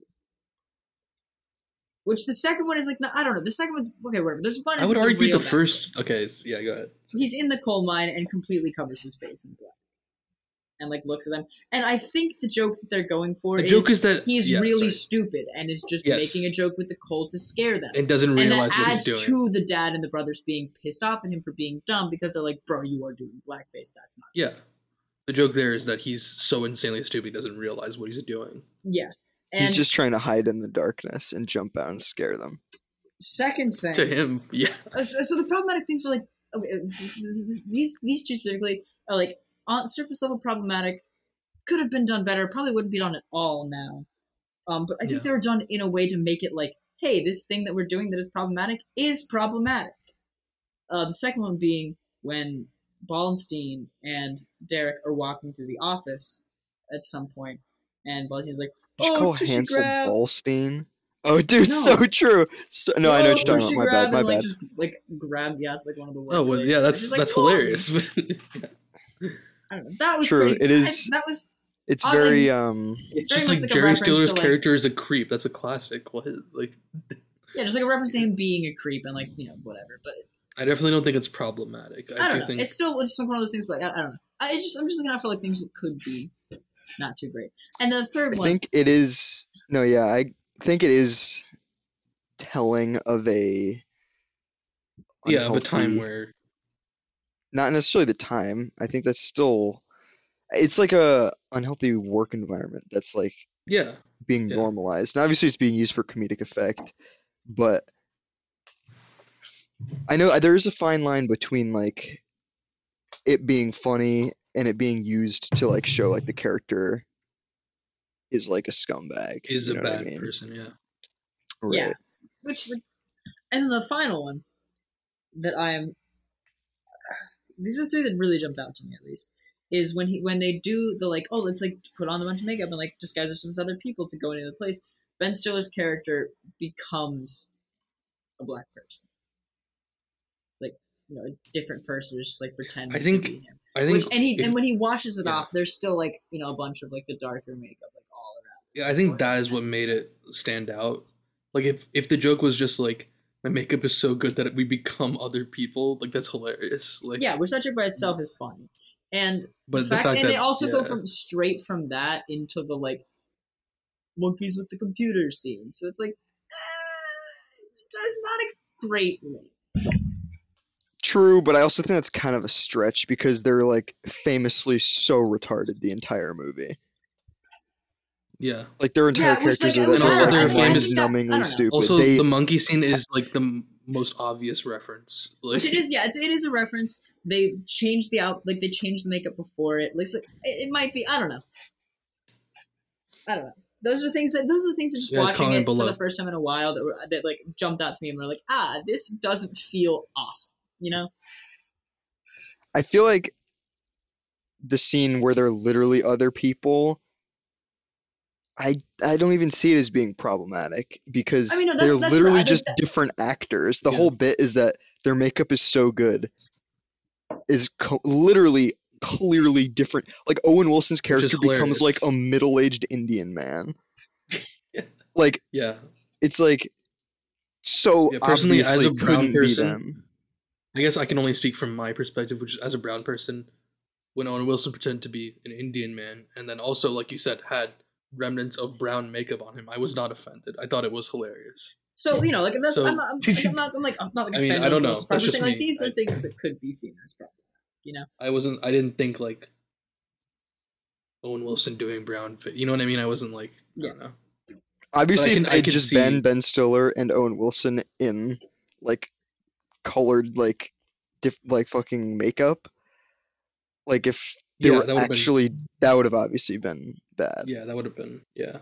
Which the second one is like, no, I don't know. The second one's okay, whatever. There's one. I would argue the first. Okay, yeah, go ahead. he's in the coal mine and completely covers his face in black, and like looks at them. And I think the joke that they're going for The is joke is that he's yeah, really sorry. stupid and is just Yes. making a joke with the coal to scare them. and doesn't and realize that what he's doing. to the dad and the brothers being pissed off at him for being dumb because they're like, "Bro, you are doing blackface. That's not." Yeah, the joke there is that he's so insanely stupid he doesn't realize what he's doing. Yeah. And He's just trying to hide in the darkness and jump out and scare them. second thing. To him, yeah. Uh, So, so the problematic things are like okay, uh, these these two specifically are like on surface level problematic. Could have been done better. Probably wouldn't be done at all now. Um, but I think Yeah. they were done in a way to make it like, hey, this thing that we're doing that is problematic is problematic. Uh, the second one being when Ballenstein and Derek are walking through the office at some point, and Ballenstein's like, Did you "Oh, call tissue Hansel grab." Ballstein? Oh, dude, No. so true. So, no, I know what you're "Oh, talking about. My bad. My and, like, bad. Just, like grabs the ass like one of the Oh well, yeah. That's she's like, that's "Whoa." hilarious. I don't know. That was True, pretty- it is- I- that was It's I very think- um. it's just like like Jerry reference Stiller's to, like- character is a creep. That's a classic. What like yeah, just like a reference to him being a creep and like you know whatever. But I definitely don't think it's problematic. I, I don't do know. think It's still it's like one of those things. Like I, I don't know. I it's just I'm just looking out for like things that could be not too great. And then the third I one, I think it is. No, yeah, I think it is telling of a. yeah, of a time where not necessarily the time. I think that's still. It's like a unhealthy work environment that's like yeah, being Yeah. normalized. And obviously, it's being used for comedic effect, but I know uh, there is a fine line between like it being funny and it being used to like show like the character is like a scumbag. Is a know what I bad mean? person, yeah. Right. Yeah. Which, like, and then the final one that I am. These are three that really jumped out to me at least. Is when he when they do the like oh let's like put on a bunch of makeup and like disguise ourselves as other people to go into the place. Ben Stiller's character becomes a black person. You know a different person who's just like pretending. I think- to be him. I think Which and he if- and when he washes it yeah. off, there's still like you know a bunch of like the darker makeup like all around. Yeah, I think that is what made it stand out. Like if if the joke was just like my makeup is so good that we become other people, like that's hilarious. Like Yeah, which that joke by itself is funny. And but the the fact, fact and that they also go from straight from that into the like monkeys with the computer scene. So it's like eh, that's not a great link. True, but I also think that's kind of a stretch because they're like famously so retarded the entire movie. yeah. Like their entire Yeah, which, characters like, are and also like they're famous- mind-numbingly I don't know. stupid. Also, they, the monkey scene is like the m- most obvious reference. Like Which it is, yeah, it's, it is a reference. They changed the out, like they changed the makeup before it. Looks like it, it might be. I don't know. I don't know. Those are things that those are things that just You guys watching comment it for the first time in a while that were that like jumped out to me and were like, ah, this doesn't feel awesome. You know? I feel like the scene where they're literally other people. I I don't even see it as being problematic because I mean, no, that's- they're that's literally right. Just that- different actors. The Yeah. whole bit is that their makeup is so good, is co- literally clearly different. Like Owen Wilson's character becomes like a middle-aged Indian man. Yeah. Like yeah. it's like so Yeah, personally, as obviously a brown couldn't be person, them. I guess I can only speak from my perspective, which is as a brown person, when Owen Wilson pretended to be an Indian man, and then also, like you said, had remnants of brown makeup on him, I was not offended. I thought it was hilarious. So you know, like that's So- I'm not, I'm, like, I'm not, I'm like, I'm not like. I mean, I don't know. this. I'm That's saying like me. these are I- things that could be seen as problematic. You know? I wasn't. I didn't think like Owen Wilson doing brown. Fit. You know what I mean? I wasn't like. I don't know. Obviously, can- if I can just see- been Ben Stiller and Owen Wilson in like colored like diff like fucking makeup, like if they Yeah, were that would've been- actually that would have obviously been bad. Yeah, that would have been. Yeah.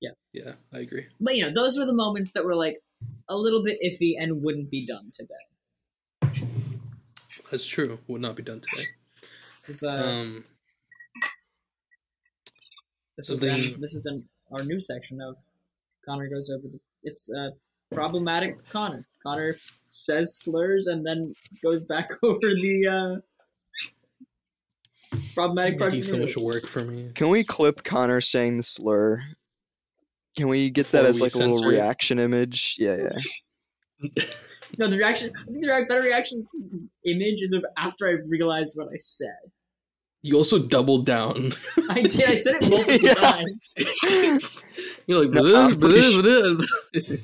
Yeah. Yeah, I agree. But you know, those were the moments that were like a little bit iffy and wouldn't be done today. That's true. Would not be done today. This is uh, Um. this has been this has been our new section of Connor goes over the. It's uh problematic Connor. Connor says slurs and then goes back over the uh problematic parts Making of so much work for me. Can we clip Connor saying the slur? Can we get that as like a little censor it? reaction image? Yeah, yeah. No, the reaction. I think the better reaction image is of after I realized what I said. You also doubled down. I did. I said it multiple Yeah. times. You're like, No, "Blah, I'm pretty blah, su- blah."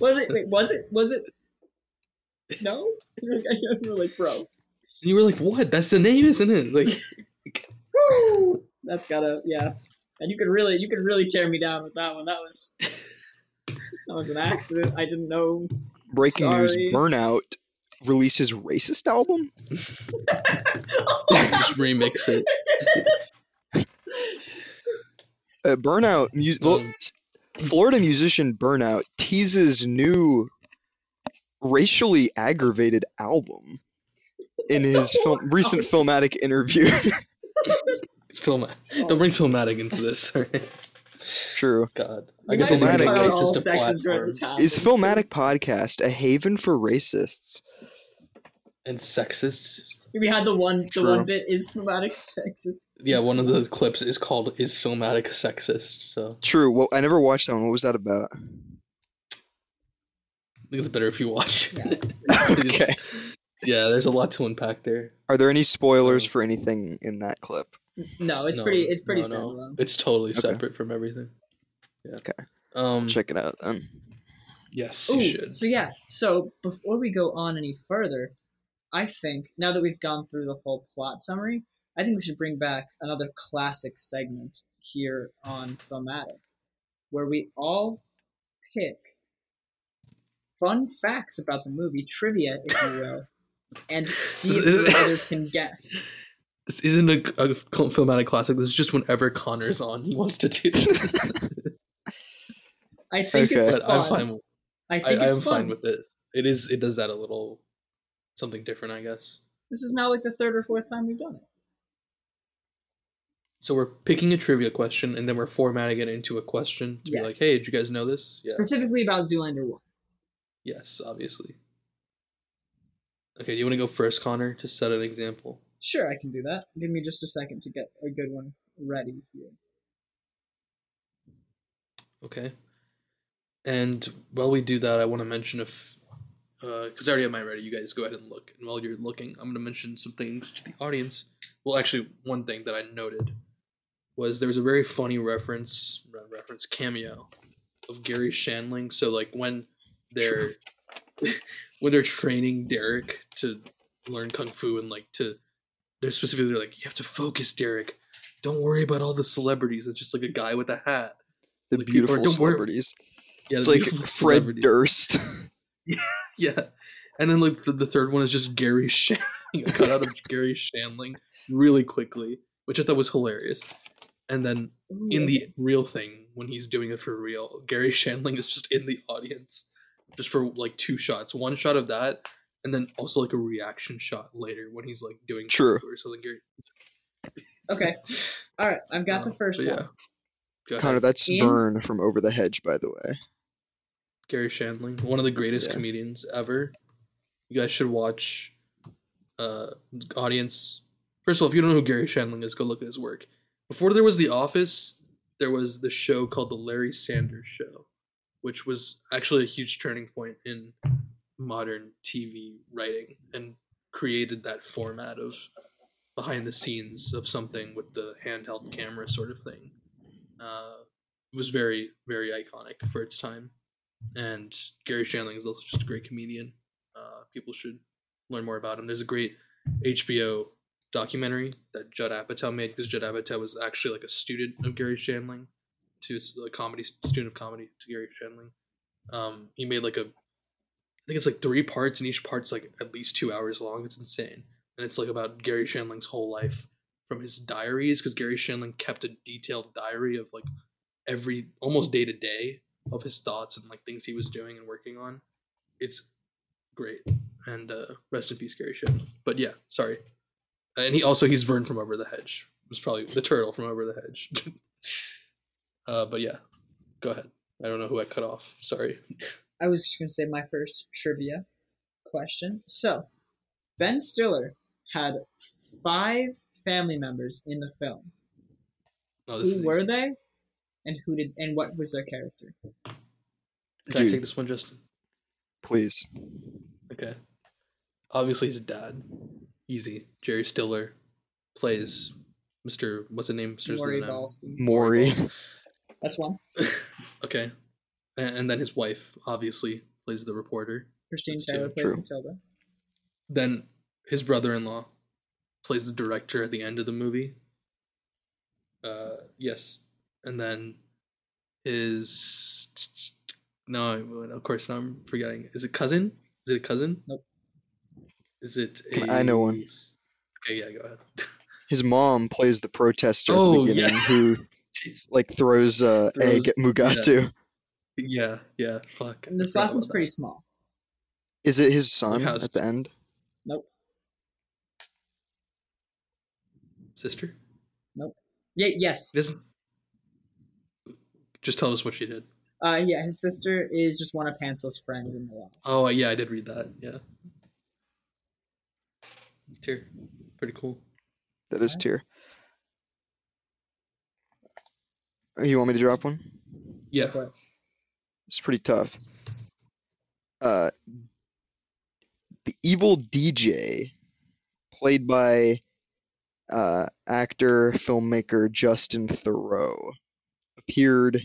Was it? Wait, was it? Was it? No. you were like, bro. you were like, what? That's the name, isn't it? Like, That's gotta. Yeah. And you could really, you could really tear me down with that one. That was. That was an accident. I didn't know. Breaking Sorry. news: Burnout releases racist album. just remix it. Uh, Burnout, mu- Um, Florida musician Burnout teases new racially aggravated album in his film, recent filmatic interview. Film. Don't bring filmatic into this. alright? True. God. We I guess it's Filmatic a cover is all racist sections where platform. Is Filmatic 'cause podcast a haven for racists? and sexist. We had the one. The True. one bit is filmatic sexist. Yeah, one of the clips is called "Is Filmatic Sexist?" So True. Well, I never watched that one. What was that about? I think it's better if you watch. Yeah. okay. yeah, there's a lot to unpack there. Are there any spoilers for anything in that clip? No, it's No, pretty. It's pretty no, no. It's totally Okay. separate from everything. Yeah. Okay. Um. Check it out then. Yes, you Ooh, should. So yeah, so before we go on any further, I think now that we've gone through the whole plot summary, I think we should bring back another classic segment here on Filmatic, where we all pick fun facts about the movie, trivia, if you will, and see if the others can guess. This isn't a, a filmatic classic. This is just whenever Connor's on, he wants to do this. I think it's Okay. but fun. I'm fine. I I, think I it's am fun. fine with it. It is. It does that a little something different, I guess. This is now like the third or fourth time we've done it. So we're picking a trivia question, and then we're formatting it into a question to be like, "Hey, did you guys know this?" Yeah. Specifically about Zoolander 1. Yes, obviously. Okay, do you want to go first, Connor, to set an example? Sure, I can do that. Give me just a second to get a good one ready here. Okay. And while we do that, I want to mention if, because uh, I already have mine ready. You guys go ahead and look. And while you're looking, I'm going to mention some things to the audience. Well, actually, one thing that I noted was there was a very funny reference, reference cameo of Garry Shandling. So like when they're when they're training Derek to learn kung fu and like to, they're specifically like, you have to focus, Derek. Don't worry about all the celebrities. It's just like a guy with a hat. The Like, beautiful worry- celebrities. Yeah, It's like Fred celebrity. Durst. Yeah, and then like the, the third one is just Gary Shandling, a cut out of Garry Shandling really quickly, which I thought was hilarious. And then Ooh, in the real thing, when he's doing it for real, Garry Shandling is just in the audience, just for like two shots. One shot of that, and then also like a reaction shot later when he's like doing True. or something. Gary. Okay. All right, I've got the Um, first but one. yeah. Go ahead. Connor, that's In- Verne from Over the Hedge, by the way. Garry Shandling, one of the greatest Yeah. comedians ever. You guys should watch. Uh, audience. First of all, if you don't know who Garry Shandling is, go look at his work. Before there was The Office, there was the show called The Larry Sanders Show, which was actually a huge turning point in modern TV writing and created that format of behind the scenes of something with the handheld camera sort of thing. Uh, it was very, very iconic for its time and Garry Shandling is also just a great comedian. Uh, people should learn more about him. There's a great HBO documentary that Judd Apatow made because Judd Apatow was actually like a student of Garry Shandling, to a comedy student of comedy to Garry Shandling. Um, he made like a, I think it's like three parts, and each part's like at least two hours long. It's insane, and it's like about Garry Shandling's whole life from his diaries because Garry Shandling kept a detailed diary of like every almost day to day of his thoughts and like things he was doing and working on. It's great. And uh, rest in peace, Garry Shandling. But yeah, sorry. And he also he's Verne from Over the Hedge. It was probably the turtle from Over the Hedge. uh, but yeah, go ahead. I don't know who I cut off. Sorry. I was just going to say my first trivia question. So, Ben Stiller had five family members in the film. Oh, Who were easy. they? And who did and what was their character? Can I take this one, Justin? Please. Okay. Obviously, his dad. Easy. Jerry Stiller plays Mr. What's the name? Starts with Maury an Maury. That's one. okay. And, and then his wife, obviously, plays the reporter. Christine That's Taylor two. plays True. Matilda. Then his brother-in-law plays the director at the end of the movie. Uh, yes, and then his no, of course not. I'm forgetting. Is it cousin? Is it a cousin? Nope. Is it? Can- A... I know one. Okay, yeah, go ahead. His mom plays the protester at Oh, the beginning yeah. who like throws uh egg at Mugatu. Yeah, yeah. Fuck. And this I last forgot one's pretty small. Is it his son how at the end? Nope. that. Sister. Yeah, yes. He doesn't. Just tell us what she did. Uh, yeah, his sister is just one of Hansel's friends in the law. Oh yeah, I did read that. Yeah. Tier. Pretty cool. That is Okay. tier. Uh, You want me to drop one? Yeah. But It's pretty tough. Uh, the evil DJ, played by uh, actor filmmaker Justin Theroux, appeared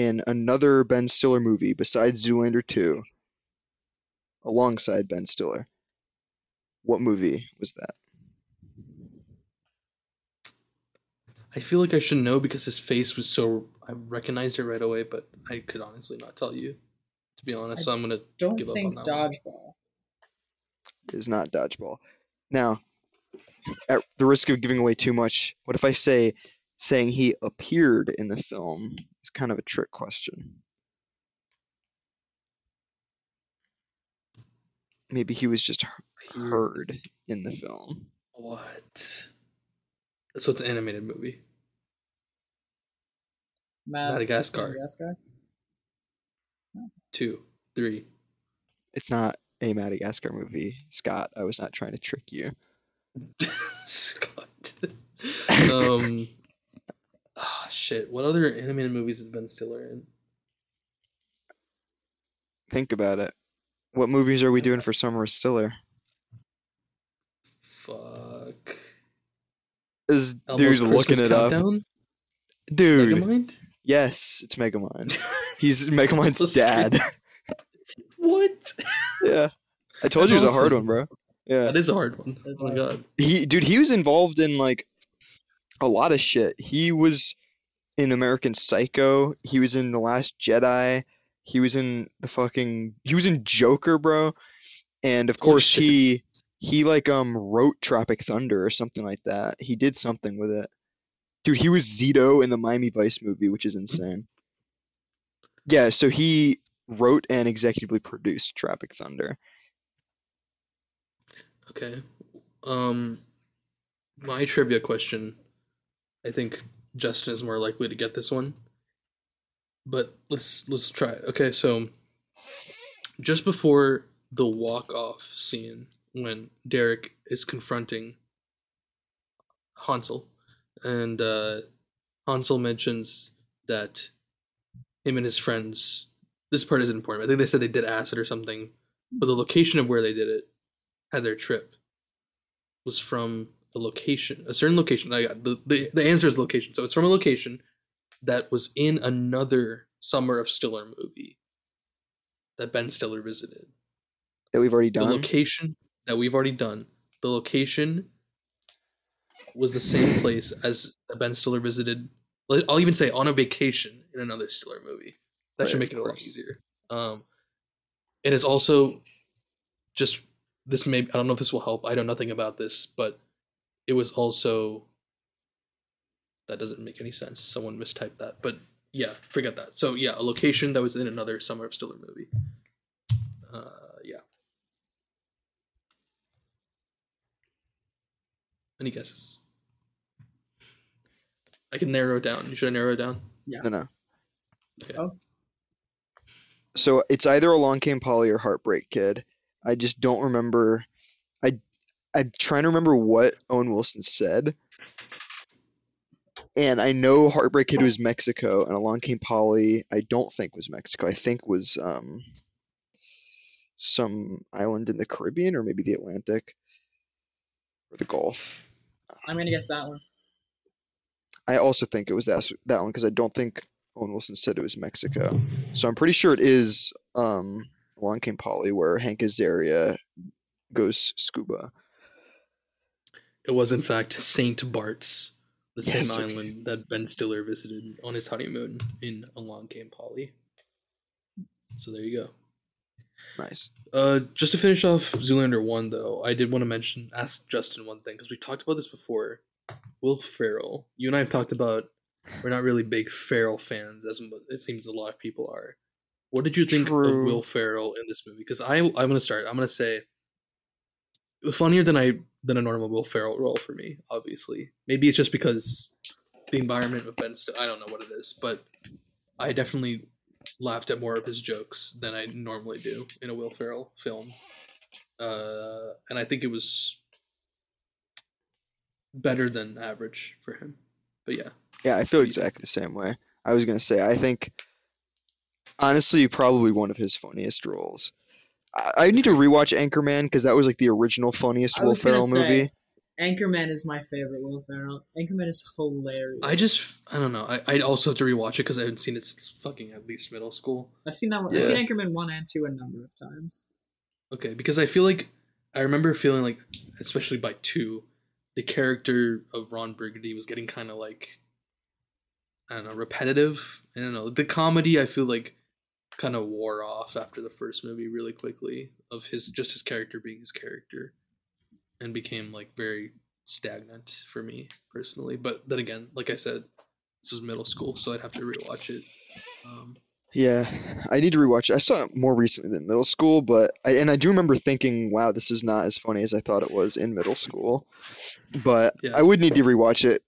in another Ben Stiller movie besides Zoolander 2, alongside Ben Stiller. What movie was that? I feel like I should know because his face was so. I recognized it right away, but I could honestly not tell you. To be honest, so I'm gonna Don't give think up on that one. dodgeball. It is not dodgeball. Now, at the risk of giving away too much, what if I say saying he appeared in the film is kind of a trick question? Maybe he was just heard in the film. What? So it's an animated movie. Mad- Madagascar. Madagascar. Two, three. It's not a Madagascar movie, Scott. I was not trying to trick you. Scott. um. Shit. What other animated movies has Ben Stiller in? Think about it. What movies are we doing for Summer of Stiller? Fuck. Is Elmo's dude looking Christmas it up? Countdown? Dude, Megamind? yes, it's Megamind. He's Megamind's dad. What? yeah, I told That's you it was a hard one, bro. Yeah, That is a hard one. That's oh my hard. god. he dude he was involved in like a lot of shit he was in american psycho he was in the last jedi he was in the fucking he was in joker bro. And of course he he like um wrote tropic thunder or something like that. He did something with it. Dude he was zito in the miami vice movie which is insane. Yeah so he wrote and executively produced tropic thunder. Okay. Um, my trivia question. I think Justin is more likely to get this one. But let's let's try it. Okay, so just before the walk off scene when Derek is confronting Hansel and uh Hansel mentions that him and his friends this part isn't important. I think they said they did acid or something, but the location of where they did it had their trip was from a location, a certain location. I got the, the the answer is location. So it's from a location that was in another Summer of Stiller movie that Ben Stiller visited. that we've already done. The location that we've already done. The location was the same place as Ben Stiller visited. I'll even say on a vacation in another Stiller movie. That should make it a lot easier. Um, and it's also just this may I don't know if this will help. I know nothing about this, but it was also that doesn't make any sense. Someone mistyped that, but yeah, forget that. So yeah, a location that was in another Summer of Stiller movie. Uh, yeah. Any guesses? I can narrow it down. You should I narrow it down? Yeah. No no Okay. Oh. so it's either Along Came Polly or Heartbreak Kid. I just don't remember. I'm trying to remember what Owen Wilson said, and I know Heartbreak Kid was Mexico, and Along Came Polly I don't think was Mexico. I think was um some island in the Caribbean or maybe the Atlantic or the Gulf. I'm gonna guess that one. I also think it was that that one because I don't think Owen Wilson said it was Mexico. So I'm pretty sure it is um, Along Came Polly where Hank Azaria goes scuba. It was in fact Saint Bart's, the Yes, same okay. island that Ben Stiller visited on his honeymoon in Along Came Polly. So there you go. Nice. Uh, just to finish off Zoolander one though, I did want to mention ask Justin one thing because we talked about this before. Will Ferrell, you and I have talked about we're not really big Ferrell fans, as it seems a lot of people are. What did you think of Will Ferrell in this movie? Because I I'm gonna start. I'm gonna say funnier than I than a normal Will Ferrell role for me. Obviously, maybe it's just because the environment of Ben. Still, I don't know what it is, but I definitely laughed at more of his jokes than I normally do in a Will Ferrell film. Uh, and I think it was better than average for him. But yeah, Yeah, I feel exactly the same way. I was gonna say I think honestly probably one of his funniest roles. I, I need to rewatch Anchorman because that was like the original funniest I Will was gonna Ferrell say, movie. Anchorman is my favorite Will Ferrell. Anchorman is hilarious. I just I don't know. I I also have to rewatch it because I haven't seen it since fucking at least middle school. I've seen that one. Yeah. I've seen Anchorman one and two a number of times. Okay, because I feel like I remember feeling like, especially by two, the character of Ron Burgundy was getting kind of like, I don't know, repetitive. I don't know. The comedy I feel like kind of wore off after the first movie really quickly of his just his character being his character and became like very stagnant for me personally but then again like i said this was middle school so i'd have to rewatch it um Yeah, I need to rewatch it. I saw it more recently than middle school, but I, and I do remember thinking, "Wow, this is not as funny as I thought it was in middle school." But Yeah. I would need to rewatch it.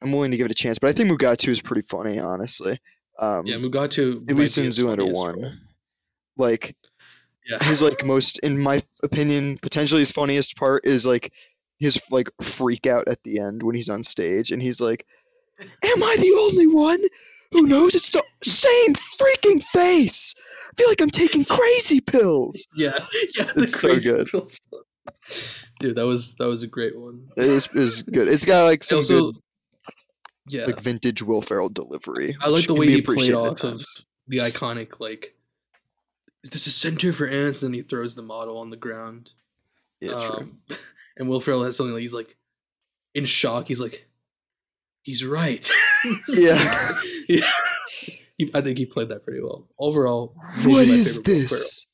I'm willing to give it a chance, but I think Mugatu is pretty funny, honestly. Um, yeah mugatu at least in Zoolander role. one, like yeah his like most, in my opinion, potentially his funniest part is like his like freak out at the end when he's on stage and he's like, "Am I the only one who knows it's the same freaking face? I feel like I'm taking crazy pills." yeah yeah It's so good. pills. dude that was that was a great one It is, it is good. It's got like some also good yeah like vintage Will Ferrell delivery. I like the way he played off of the iconic like is this a center for ants and he throws the model on the ground Yeah, true. um, and will ferrell has something like he's like in shock he's like he's right Yeah. yeah He- i think he played that pretty well overall maybe What my is favorite Will this?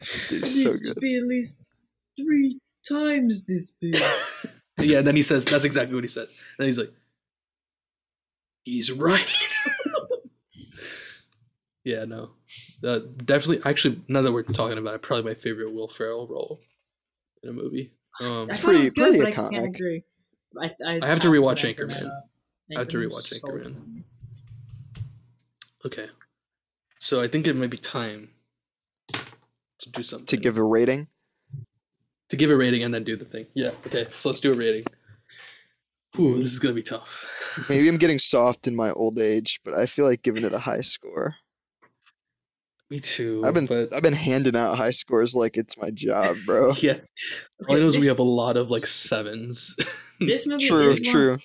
It it's so needs to be at least three times this big. Ferrell. yeah and then he says that's exactly what he says and he's like he's right yeah no uh, definitely actually now that we're talking about it probably my favorite will ferrell role in a movie um I pretty- it good, pretty but I can't iconic. agree. I, I, I have to rewatch anchor Anchorman. I have to rewatch so Anchorman. funny. Okay. So I think it might be time to do something. To give a rating, to give a rating and then do the thing. Yeah. Okay. So let's do a rating. Ooh, this is gonna be tough. maybe I'm getting soft in my old age, but I feel like giving it a high score. Me too. I've been but I've been handing out high scores like it's my job, bro. yeah. All I Okay, know is we have a lot of like sevens. This movie True, is one- true.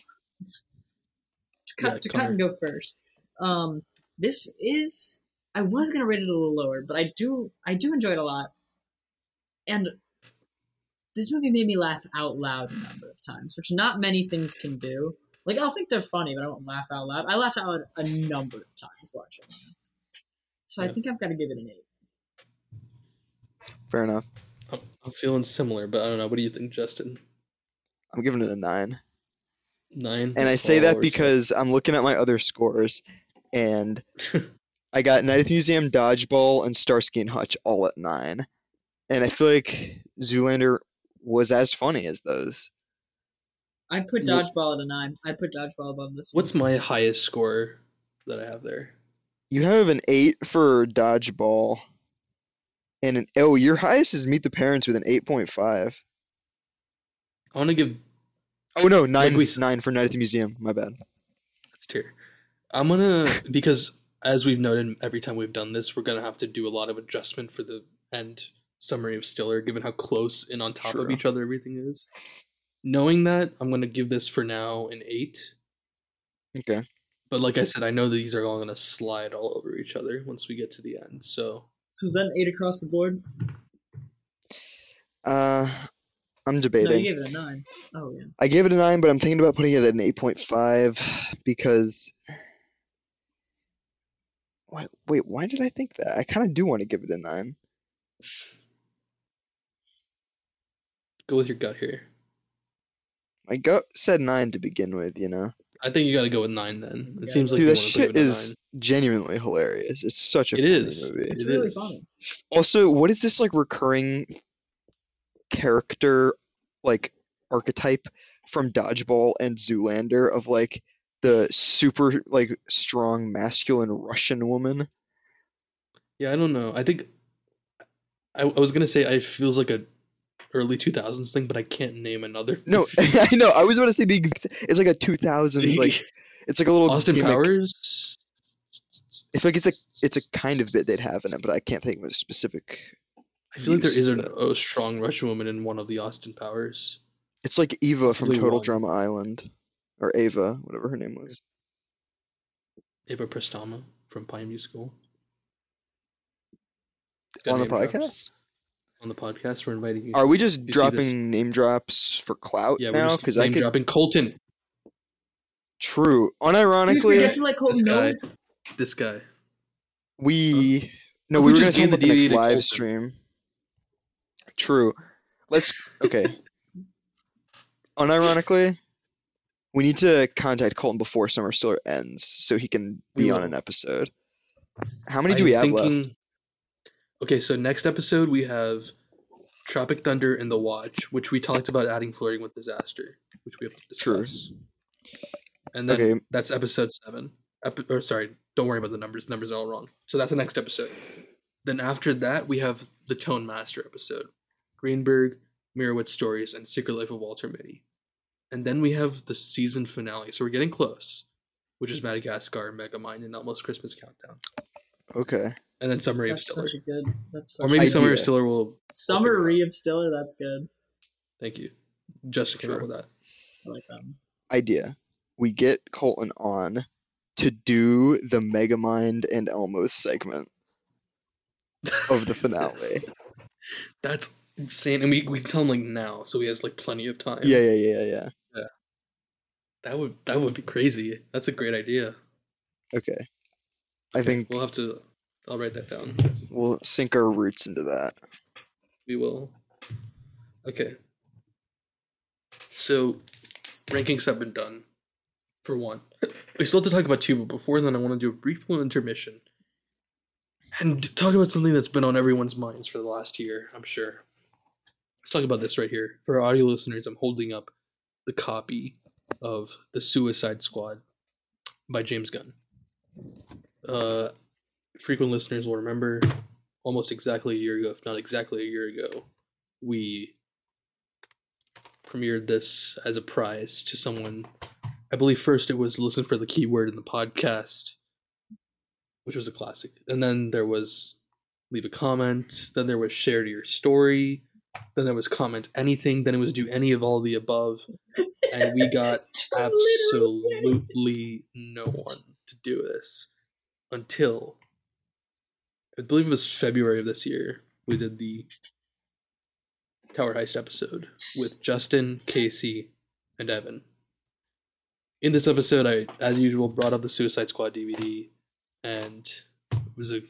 to cut, Yeah, to cut and go first. Um, this is I was gonna rate it a little lower, but I do I do enjoy it a lot, and this movie made me laugh out loud a number of times, which not many things can do. Like I'll think they're funny, but I won't laugh out loud. I laughed out loud a number of times watching this, so I think I've got to give it an eight. Fair enough. I'm, I'm feeling similar, but I don't know. What do you think, Justin? I'm giving it a nine. Nine. And I say that or because I'm looking at my other scores and I got Night at the Museum, Dodgeball, and Starsky and Hutch all at nine. And I feel like Zoolander was as funny as those. I'd put Dodgeball at a nine. I'd put Dodgeball above this. one. What's my highest score that I have there? You have an eight for Dodgeball. And an oh, your highest is Meet the Parents with an eight point five. I want to give Oh no, nine we nine for Night at the Museum. My bad. That's tier. I'm gonna because as we've noted every time we've done this, we're gonna have to do a lot of adjustment for the end summary of Stiller, given how close and on top of each other everything is. Knowing that, I'm gonna give this for now an eight. Okay. But like I said, I know these are all gonna slide all over each other once we get to the end. So So is that an eight across the board? Uh I'm No, debating. you gave it a nine. Oh yeah. I gave it a nine, but I'm thinking about putting it at an eight point five because. Wait, wait, why did I think that? I kind of do want to give it a nine. Go with your gut here. My gut said nine to begin with, you know. I think you gotta go with nine then. It Yeah, seems like Dude, that shit leave it is genuinely hilarious. It's such a It funny is. movie. It's It really is. funny. Also, what is this like recurring character like archetype from Dodgeball and Zoolander of like the super like strong masculine Russian woman? Yeah, I don't know. I think I, I was gonna say it feels like a early two thousands thing, but I can't name another. No. I know. I was about to say the ex- it's like a 2000s like it's like a little Austin gimmick. Powers. I feel like it's a it's a kind of bit they'd have in it, but I can't think of a specific. I feel like there is use is of an, that. a strong Russian woman in one of the Austin Powers. It's like Eva from Possibly Total. Drama Island, or Ava, whatever her name was. Eva Prestama from Pineview School. Got On the podcast. drops. Podcast, On the podcast, we're inviting you. are we just You see this? dropping name drops for clout yeah, we're now? just Because I name could. dropping Colton. True. Dude, Unironically, forget to let This Colton know. guy. This guy. We uh, no, we we were gonna just talk give about the the next live Colton? stream. True. Let's okay. Unironically, we need to contact Colton before Summer Stiller ends so he can We be on will. an episode. How many do we have I'm left? Okay, so next episode we have Tropic Thunder and The Watch, which we talked about adding flirting with disaster, which we have to discuss. And then Okay. that's episode seven. Epi- or sorry, don't worry about the numbers. The Numbers are all wrong. So that's the next episode. Then after that, we have the Tone Master episode, Greenberg, Meyerowitz Stories, and Secret Life of Walter Mitty. And then we have the season finale. So we're getting close, which is Madagascar, Megamind, and Almost Christmas Countdown. Okay. And then Summary of Stiller. such a good. That's such Or maybe a, Summer Idea. of Stiller will. figure summary of Stiller. That's good. Thank you. Justin came up with that. I like that. Idea. We get Colton on to do the Megamind and Elmo's segment of the finale. That's insane. And we, we can tell him like now, so he has like plenty of time. yeah, yeah, yeah, yeah. That would that would be crazy. That's a great idea. Okay. I think We'll have to I'll write that down. we'll sink our roots into that. We will. Okay. So rankings have been done. For one. We still have to talk about two, but before then I want to do a brief little intermission. And talk about something that's been on everyone's minds for the last year, I'm sure. Let's talk about this right here. For our audio listeners, I'm holding up the copy of The Suicide Squad by James Gunn. Uh, frequent listeners will remember almost exactly a year ago, if not exactly a year ago, we premiered this as a prize to someone. I believe first it was listen for the keyword in the podcast, which was a classic. And then there was leave a comment. Then there was share to your story. Then there was comment anything. Then it was do any of all of the above. And we got absolutely no one to do this until I believe it was February of this year. We did the Tower Heist episode with Justin, Casey, and Evan. In this episode, I, as usual, brought up the Suicide Squad DVD, and it was a.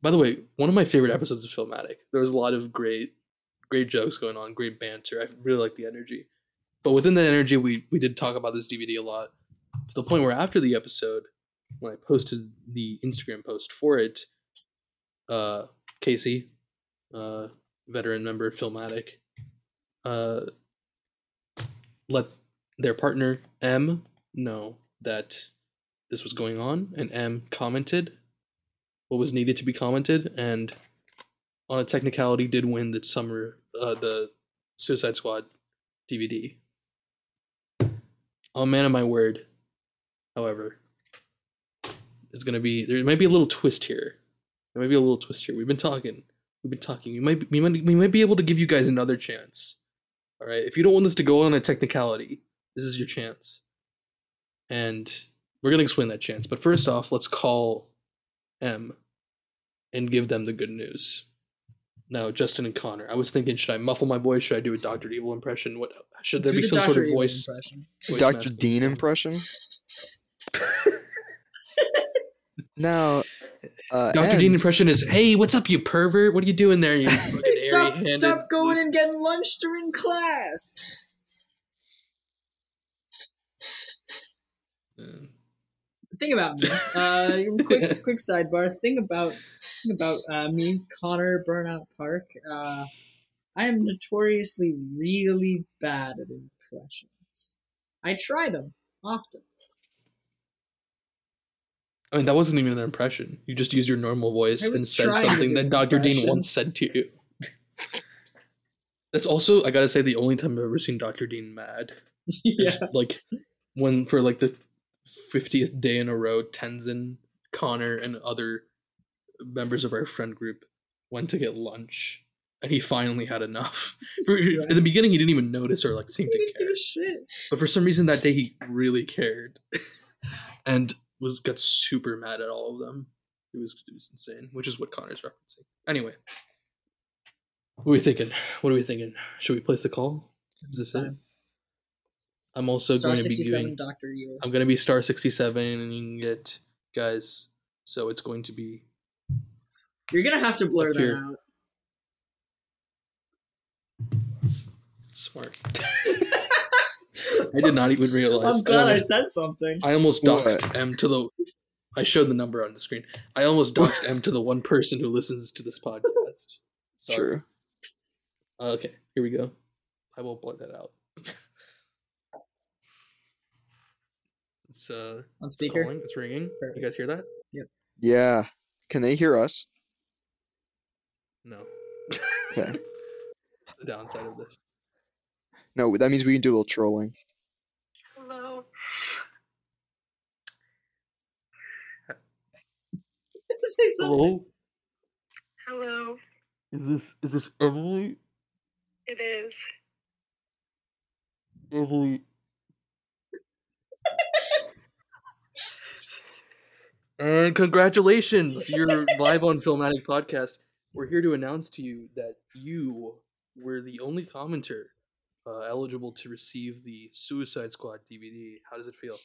By the way, one of my favorite episodes of Filmatic. There was a lot of great, great jokes going on, great banter. I really like the energy. But within that energy, we we did talk about this DVD a lot, to the point where after the episode, when I posted the Instagram post for it, uh, Casey, uh, veteran member Filmatic, uh, let their partner M know that this was going on, and M commented what was needed to be commented, and on a technicality, did win the summer uh, the Suicide Squad DVD. Oh man of my word. However, it's gonna be there might be a little twist here. There might be a little twist here. We've been talking. We've been talking. We might we might we might be able to give you guys another chance. All right. If you don't want this to go on a technicality, this is your chance. And we're gonna explain that chance. But first off, let's call M and give them the good news. Now, Justin and Connor, I was thinking, should I muffle my voice? Should I do a Doctor Evil impression? What should there Do be the some sort of Evil voice? impression. voice Dr. Dean impression? Now, uh, Dr. Ed, Dean impression is, "Hey, what's up, you pervert? What are you doing there? You fucking Stop! Stop going and getting lunch during class. Uh, thing about me. Uh, quick, quick sidebar. Thing about, thing about uh, me, Connor Burnout Park. Uh, I am notoriously really bad at impressions. I try them often. I mean, that wasn't even an impression. You just used your normal voice and said something that Dr. Dean once said to you. That's also, I gotta say, the only time I've ever seen Dr. Dean mad. yeah. Is, Like, when for like the 50th day in a row, Tenzin, Connor, and other members of our friend group went to get lunch. And he finally had enough. For- In the beginning, he didn't even notice or like seem to care. But for some reason that day he really cared, and was got super mad at all of them. It was it was insane, which is what Connor's referencing. Anyway, what are we thinking? What are we thinking? Should we place the call? Is this it? I'm also Star going to be 67 doing. Doctor Evil. I'm going to be star 67 and it, guys. So it's going to be You're gonna have to blur that out. Smart. I did not even realize. I'm glad I almost, said something. I almost What? doxed M to the. I showed the number on the screen. I almost doxed M to the one person who listens to this podcast. Sorry. True. Uh, okay, here we go. I will blur that out. It's uh, On it's speaker. calling. It's ringing. Perfect. You guys hear that? Yeah. Yeah. Can they hear us? No. Okay. the downside of this. No, that means we can do a little trolling. Hello. Say something. Hello. Is this is this Emily? It is. Emily. and congratulations, you're live on Filmatic Podcast. We're here to announce to you that you were the only commenter uh, eligible to receive the Suicide Squad DVD. How does it feel?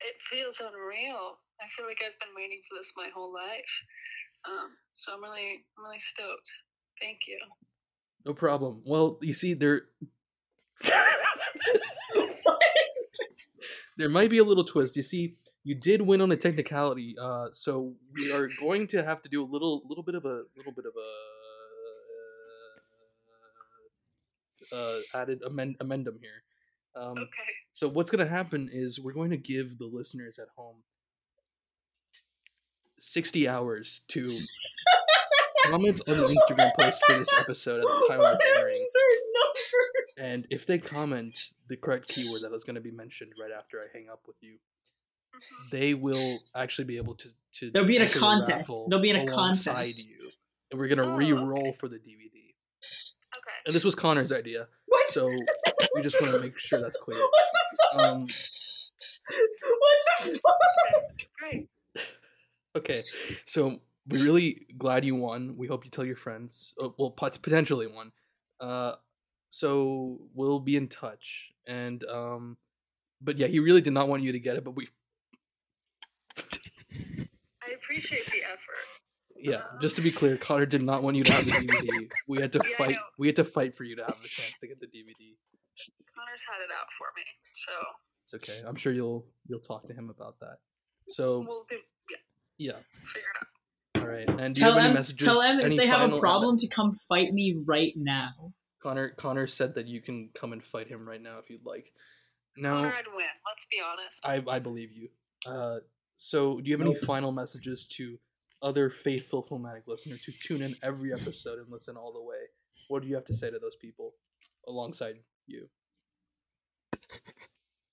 It feels unreal. I feel like I've been waiting for this my whole life. Um, so I'm really, I'm really stoked. Thank you. No problem. Well, you see, there there might be a little twist. You see, you did win on a technicality, uh, so we are going to have to do a little, little bit of a, little bit of a uh, added amend amendum here. Um, Okay. so what's going to happen is we're going to give the listeners at home sixty hours to comment on the Instagram post for this episode at the time of What the airing. And if they comment the correct keyword that is going to be mentioned right after I hang up with you, Mhm. they will actually be able to. to They'll be in a contest. raffle They'll be in a contest. You, and we're going to Oh, re-roll okay. for the DVD. Okay. And this was Connor's idea, What? so we just want to make sure that's clear. what the fuck? Um, what the fuck? Okay. Okay, so we're really glad you won. We hope you tell your friends. Uh, well, pot- potentially won. Uh, so we'll be in touch. And um, but yeah, he really did not want you to get it, but we I appreciate the effort. Yeah, just to be clear, Connor did not want you to have the DVD. We had to Yeah, fight. We had to fight for you to have the chance to get the DVD. Connor's had it out for me, so It's okay. I'm sure you'll you'll talk to him about that. So we'll do. Yeah, yeah, figure it out. all right. And do you have any them, messages? tell them if they have a problem to come fight me right now. Connor Connor said that you can come and fight him right now if you'd like. No, Connor, I'd win. Let's be honest. I I believe you. Uh, so do you have any final messages to other faithful filmatic listeners to tune in every episode and listen all the way? What do you have to say to those people alongside you?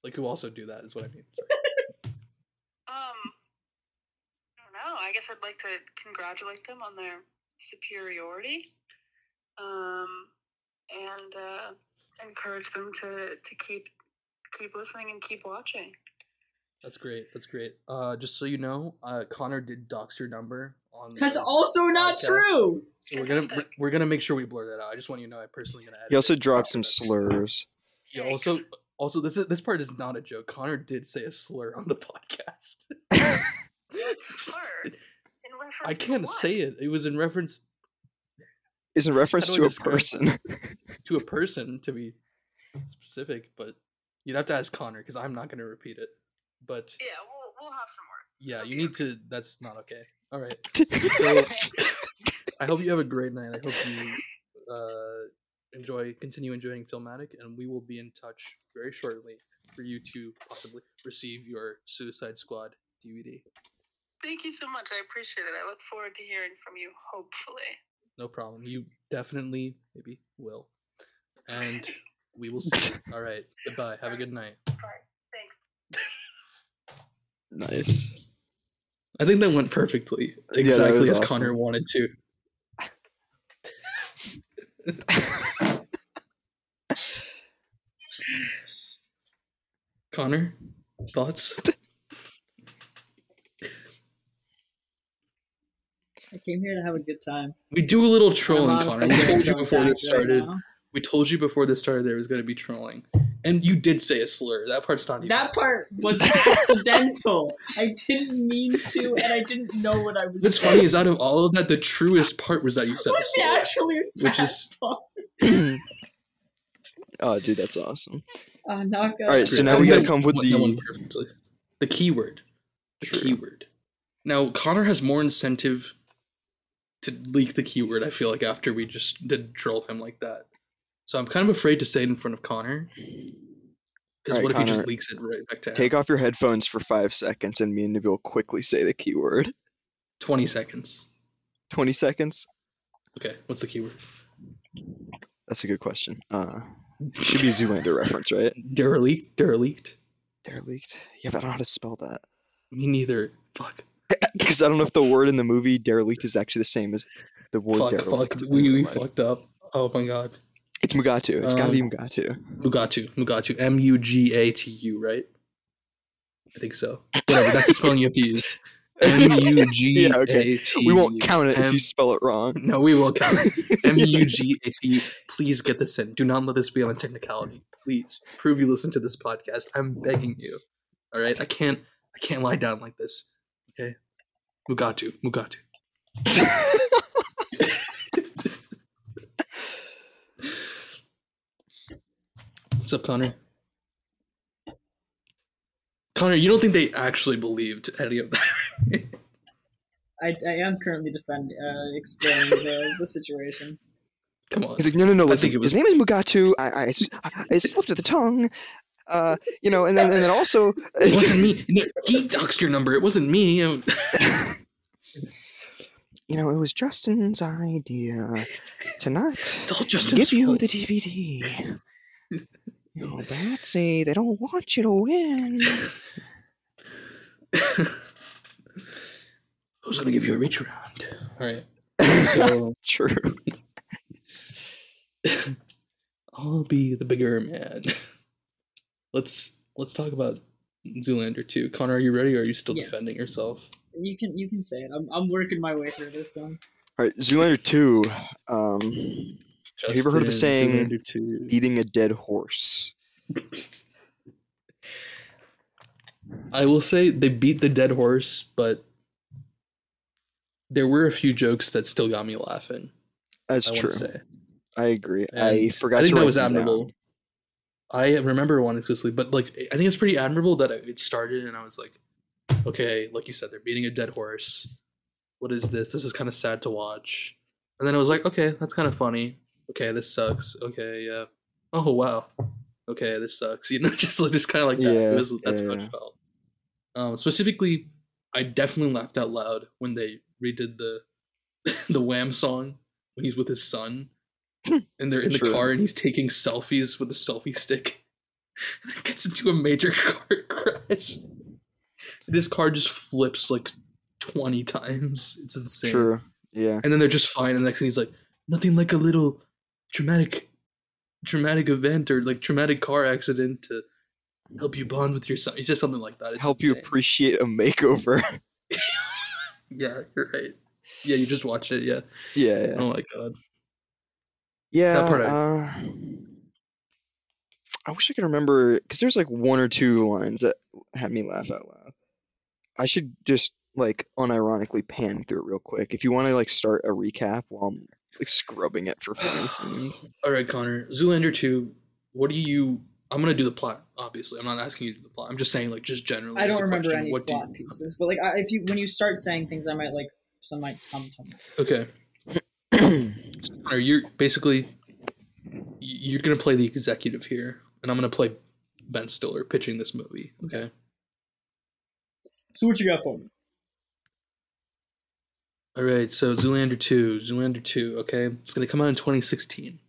Like who also do that is what I mean. Sorry. Um, I don't know. I guess I'd like to congratulate them on their superiority, um, and uh, encourage them to, to keep keep listening and keep watching. That's great. That's great. Uh, just so you know, uh, Connor did dox your number on. That's the also not podcast. true. So we're gonna we're, we're gonna make sure we blur that out. I just want you to know I personally gonna. edit He also it. dropped some slurs. He also also this is this part is not a joke. Connor did say a slur on the podcast. Slur? I can't say it. It was in reference Is in reference to do I a describe- person. to a person to be specific, but you'd have to ask Connor because I'm not gonna repeat it. But Yeah, we'll we'll have some more. yeah, It'll you need to. That's not okay. All right. So I hope you have a great night. I hope you uh, enjoy, continue enjoying Filmatic, and we will be in touch very shortly for you to possibly receive your Suicide Squad DVD. Thank you so much. I appreciate it. I look forward to hearing from you. Hopefully. No problem. You definitely maybe will, and we will see. All right. Goodbye. Have a good night. All right. Thanks. Nice. I think that went perfectly, exactly was as awesome. Connor wanted to. Connor, thoughts? I came here to have a good time. We do a little trolling, Connor. We told you before this attacked right started. now. we told you before this started there was going to be trolling, And you did say a slur. That part's not even. That part was accidental. I didn't mean to, and I didn't know what I was. What's saying. funny is out of all of that, the truest part was that you said was the slur. actually Which is- oh, dude, that's awesome. Uh, now I've got. All right, so now we gotta come with the- one perfectly. The keyword. The True. keyword. Now Connor has more incentive to leak the keyword. I feel like after we just did troll him like that, so I'm kind of afraid to say it in front of Connor. Because Alright, what if he just leaks it right back to him? Take off your headphones for five seconds, and me and Nabil quickly say the keyword. Twenty seconds. Twenty seconds. Okay, what's the keyword? That's a good question. Uh, should be Zoolander reference, right? Derelict. Derelict. Derelict. Yeah, but I don't know how to spell that. Me neither. Fuck. Because I don't know if the word in the movie derelict is actually the same as the word Fuck. derelict. Fuck. We, we fucked up. Oh my god. It's Mugatu. It's gotta be Um, Mugatu. Mugatu. Mugatu. M U G A T U, right? I think so. Whatever. That's the spelling you have to use. M U G A. T U. We won't count it if you spell it wrong. No, we will count it. M U G A T U. Please get this in. Do not let this be on a technicality. Please prove you listen to this podcast. I'm begging you. All right. I can't. I can't lie down like this. Okay. Mugatu. Mugatu. What's up, Connor? Connor, you don't think they actually believed any of that? I, I am currently defending, uh, explaining the, the situation. Come on. He's like, no, no, no. I Listen, think it was- his name is Mugatu. I, I, I slipped of the tongue. Uh, you know, and then and then also. It wasn't me. No, He doxed your number. It wasn't me. You know, it was Justin's idea to not It's all Justin's give you fault. the DVD. You know, Betsy, they don't want you to win. Who's gonna give you a reach around? All right. So True. I'll be the bigger man. Let's let's talk about Zoolander 2. Connor, are you ready or are you still Yeah. defending yourself? You can you can say it. I'm, I'm working my way through this one. All right, Zoolander 2. Um, Have you ever heard of the saying, Zoolander 2. eating a dead horse. I will say they beat the dead horse, but there were a few jokes that still got me laughing. That's I true. say. I agree. I forgot I think that was them down. admirable. I remember one explicitly, but like I think it's pretty admirable that it started and I was like, okay, like you said, they're beating a dead horse. What is this? This is kind of sad to watch. And then I was like, okay, that's kind of funny. Okay, this sucks. Okay, yeah. Oh wow. Okay, this sucks. You know, just just kind of like that. Yeah, was, that's yeah, how it felt. Um, specifically, I definitely laughed out loud when they redid the the Wham song when he's with his son and they're in the True. car and he's taking selfies with a selfie stick. Gets into a major car crash. This car just flips like 20 times. It's insane. True. Yeah. And then they're just fine. And the next thing he's like, nothing like a little traumatic traumatic event or like traumatic car accident to help you bond with your son. He says something like that. It's Help you appreciate a makeover. Yeah, you're right. Yeah, you just watched it. Yeah. yeah. yeah. Oh my god. Yeah, That part I- uh, I wish I could remember because there's like one or two lines that had me laugh out loud. I should just like unironically pan through it real quick. If you want to like start a recap while I'm like scrubbing it for funny scenes. All right, Connor. Zoolander 2, what do you. I'm going to do the plot, obviously. I'm not asking you to do the plot. I'm just saying, like, just generally. I don't a remember question, any what do you- plot pieces, but like I, if you when you start saying things, I might like some might come to me. Okay. Connor, you're basically. You're going to play the executive here, and I'm going to play Ben Stiller pitching this movie. Okay. So what you got for me? All right, so Zoolander 2, Zoolander 2, okay? It's going to come out in 2016.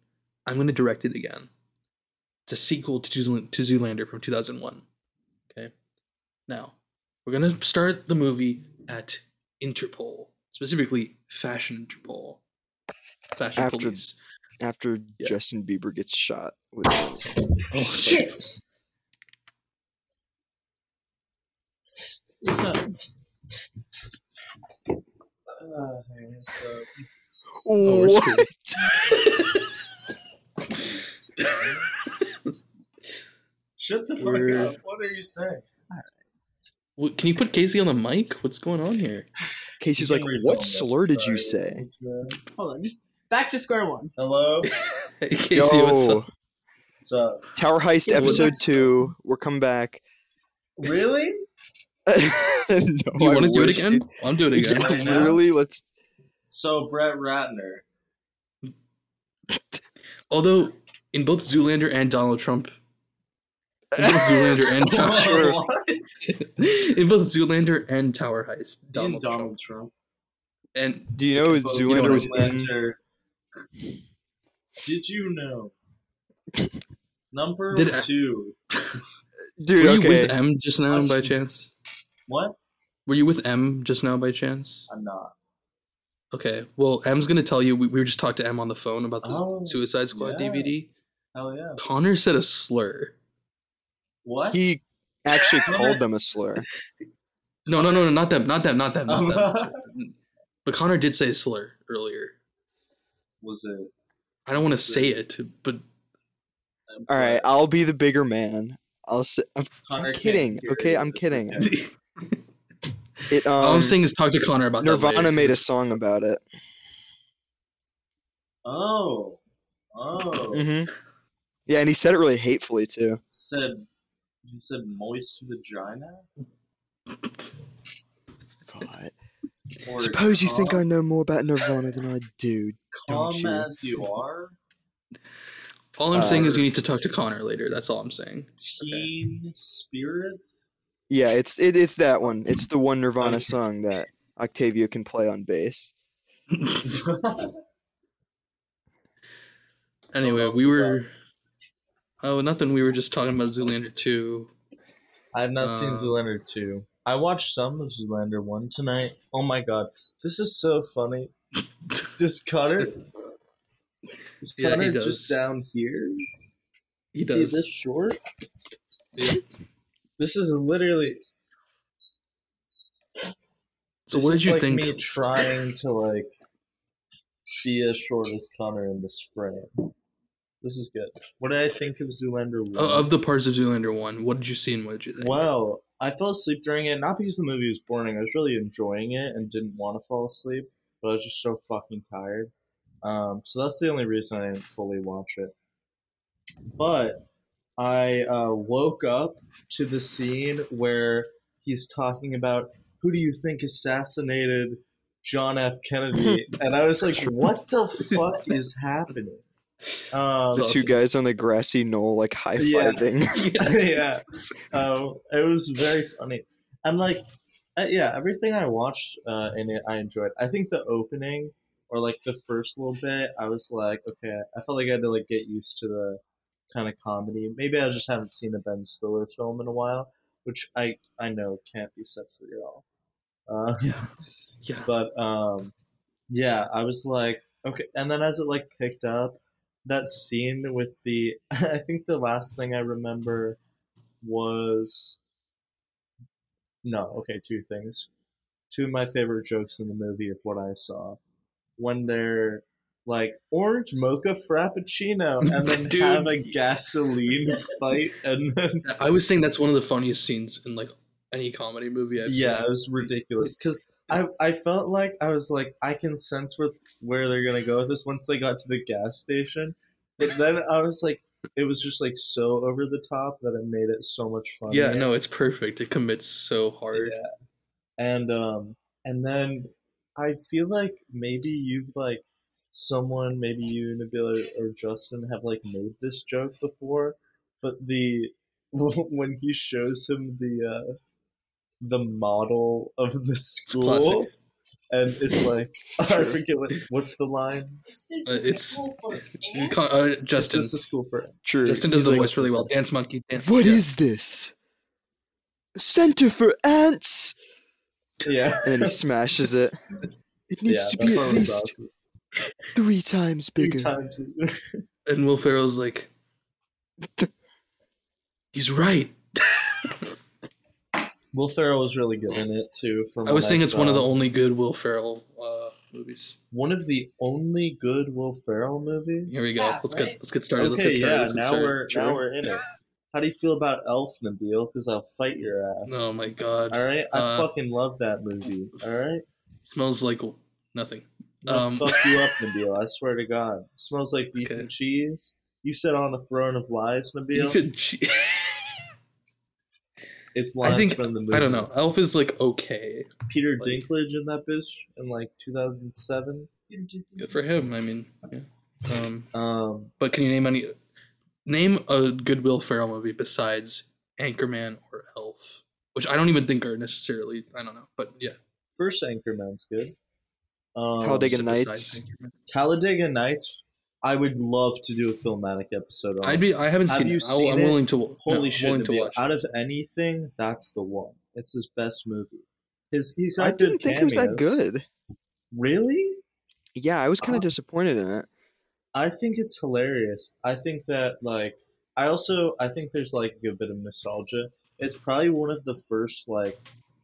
I'm going to direct it again. It's a sequel to, Zool- to Zoolander from 2001. Okay? Now, we're going to start the movie at Interpol, specifically Fashion Interpol. Fashion After- Police. After Yeah. Justin Bieber gets shot with Oh, Shit. What's up? Uh, what's up? Oh, What? Shut the fuck Weird. up. What are you saying? What, can you put Casey on the mic? What's going on here? Casey's like, what slur did you say? it's- it's, Hold on, just back to square one. Hello? Hey, Casey, what's up? What's up? Tower Heist Yes, episode two. We're coming back. Really? no, you want to do it again? dude. I'll do it again. Yeah, Right really? Let's. So, Brett Ratner. Although in both Zoolander and Donald Trump, in both Zoolander and Tower, Sure. What? in both Zoolander and Tower Heist, Donald, Donald, Donald Trump, Trump. and Do you know Both Zoolander was in? Zoolander. Did you know? Number Did I- two. Dude, were you okay. with M just now by chance? What? Were you with M just now by chance? I'm not. Okay, well, M's gonna tell you. We, we just talked to M on the phone about the Oh, Suicide Squad yeah. DVD. Hell yeah. Connor said a slur. What? He actually called them a slur. No, no, no, no, not them, not them, not them, not them. But Connor did say a slur earlier. Was it? I don't want to say it, but All right, I'll be the bigger man. I'll say. I'm, I'm kidding. Okay, I'm it's kidding. okay. It. Um, all I'm saying is talk to Connor about that Nirvana later, made a song about it. Oh. Oh. hmm Yeah, and he said it really hatefully too. Said. You said moist vagina? God. Or Suppose you think I know more about Nirvana than I do. Calm don't you? as you are? All I'm saying is Uh, you need to talk to Connor later. That's all I'm saying. Teen spirit? Yeah, it's it, it's that one. It's the one Nirvana song that Octavia can play on bass. Anyway, we is were. Oh, nothing. We were just talking about Zoolander 2. I have not Uh, seen Zoolander 2. I watched some of Zoolander 1 tonight. Oh my god. This is so funny. Does Connor. Is Yeah, he does. just down here? He See does. this short? Yeah. This is literally. So what did you like think? Me trying to like be as short as Connor in this frame. This is good. What did I think of Zoolander 1? Uh, of the parts of Zoolander 1, what did you see and what did you think? Well, I fell asleep during it, not because the movie was boring. I was really enjoying it and didn't want to fall asleep, but I was just so fucking tired. Um, so that's the only reason I didn't fully watch it. But I uh, woke up to the scene where he's talking about who do you think assassinated John F. Kennedy, and I was like, "What the fuck is happening?" Um, The two awesome. guys on the grassy knoll like high Yeah. fiving. yeah. Um, it was very funny. And like, uh, yeah, everything I watched uh, in it, I enjoyed. I think the opening or like the first little bit, I was like, okay, I felt like I had to like get used to the kind of comedy. Maybe I just haven't seen a Ben Stiller film in a while, which I I know can't be said for y'all. Uh, Yeah. Yeah. but um yeah i was like okay and then as it like picked up that scene with the i think the last thing i remember was no okay two things two of my favorite jokes in the movie of what i saw when they're like orange mocha frappuccino and then Dude. have a gasoline fight and then I was saying that's one of the funniest scenes in like any comedy movie I've yeah, seen. it was ridiculous because I I felt like I was like I can sense where where they're gonna go with this once they got to the gas station, but then I was like it was just like so over the top that it made it so much fun. Yeah, no, it's perfect. It commits so hard. Yeah. And um and then I feel like maybe you've like someone, maybe you, Nabila or Justin have like made this joke before, but the when he shows him the uh the model of the school classic. and it's like I forget what what's the line? Uh, it's you can't- uh, Is Justin. this a school for True. Justin does He's the like- voice really well. Dance monkey dance. What yeah. is this? Center for ants. Yeah. And then he smashes it. It needs yeah, to be at least awesome. Three times Three bigger. times. And Will Ferrell's like, he's right. Will Ferrell was really good in it too. From I was what saying it's one of the only good Will Ferrell uh, movies. one of the only good Will Ferrell movies. Here we go. Yeah, let's right? get let's get started. let's okay, get started. yeah. let's get Now started. we're Sure. now we're in it. How do you feel about Elf, Nabil? Because I'll fight your ass. Oh my god. All right, I Uh, fucking love that movie. All right, Smells like nothing. I'll Um, fuck you up, Nabil. I swear to God. smells like beef Okay. and cheese. You sit on the throne of lies, Nabil. You could che- it's I lines think from the movie. I don't know. Elf is like okay. Peter Like- Dinklage in that bitch in like 2007. Good for him. I mean, yeah. Um, Um, but can you name any? Name a good Will Ferrell movie besides Anchorman or Elf, which I don't even think are necessarily. I don't know, but yeah. first Anchorman's good. Um, Talladega Nights. Talladega Nights. I would love to do a filmatic episode on. I'd be. I haven't Have seen you it. I'll- seen I'm it? willing to. Holy I'm shit! willing to Nabil. watch. Out it. of anything, that's the one. It's his best movie. His he's I didn't good think it was that good. Really? Yeah, I was kind of Uh, disappointed in it. I think it's hilarious. I think that like I also I think there's like a good bit of nostalgia. It's probably one of the first like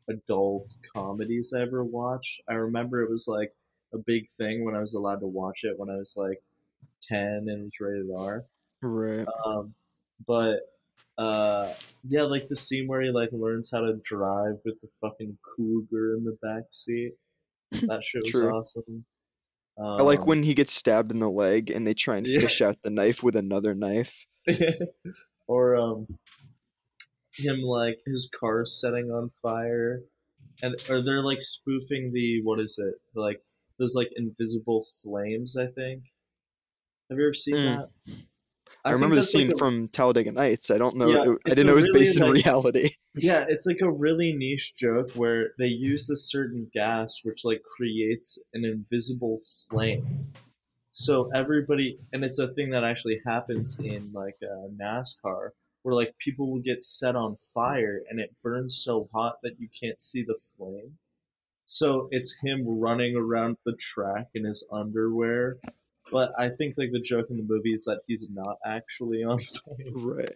adult comedies I ever watched. I remember it was like a big thing when I was allowed to watch it when I was like ten and it was rated R. Right. Um, but uh, yeah, like the scene where he like learns how to drive with the fucking cougar in the back seat. That shit was awesome. I like Um, when he gets stabbed in the leg and they try and Yeah. fish out the knife with another knife. or um him like his car setting on fire and or they're like spoofing the what is it like those like invisible flames i think have you ever seen Mm. that I, think remember the that's, like, scene a- from Talladega Nights. I don't know. Yeah, it- I didn't know it was really, based in like- reality. yeah it's like a really niche joke where they use this certain gas which like creates an invisible flame so everybody and it's a thing that actually happens in like uh, nascar where like people will get set on fire and it burns so hot that you can't see the flame so it's him running around the track in his underwear but i think like the joke in the movie is that he's not actually on fire Right.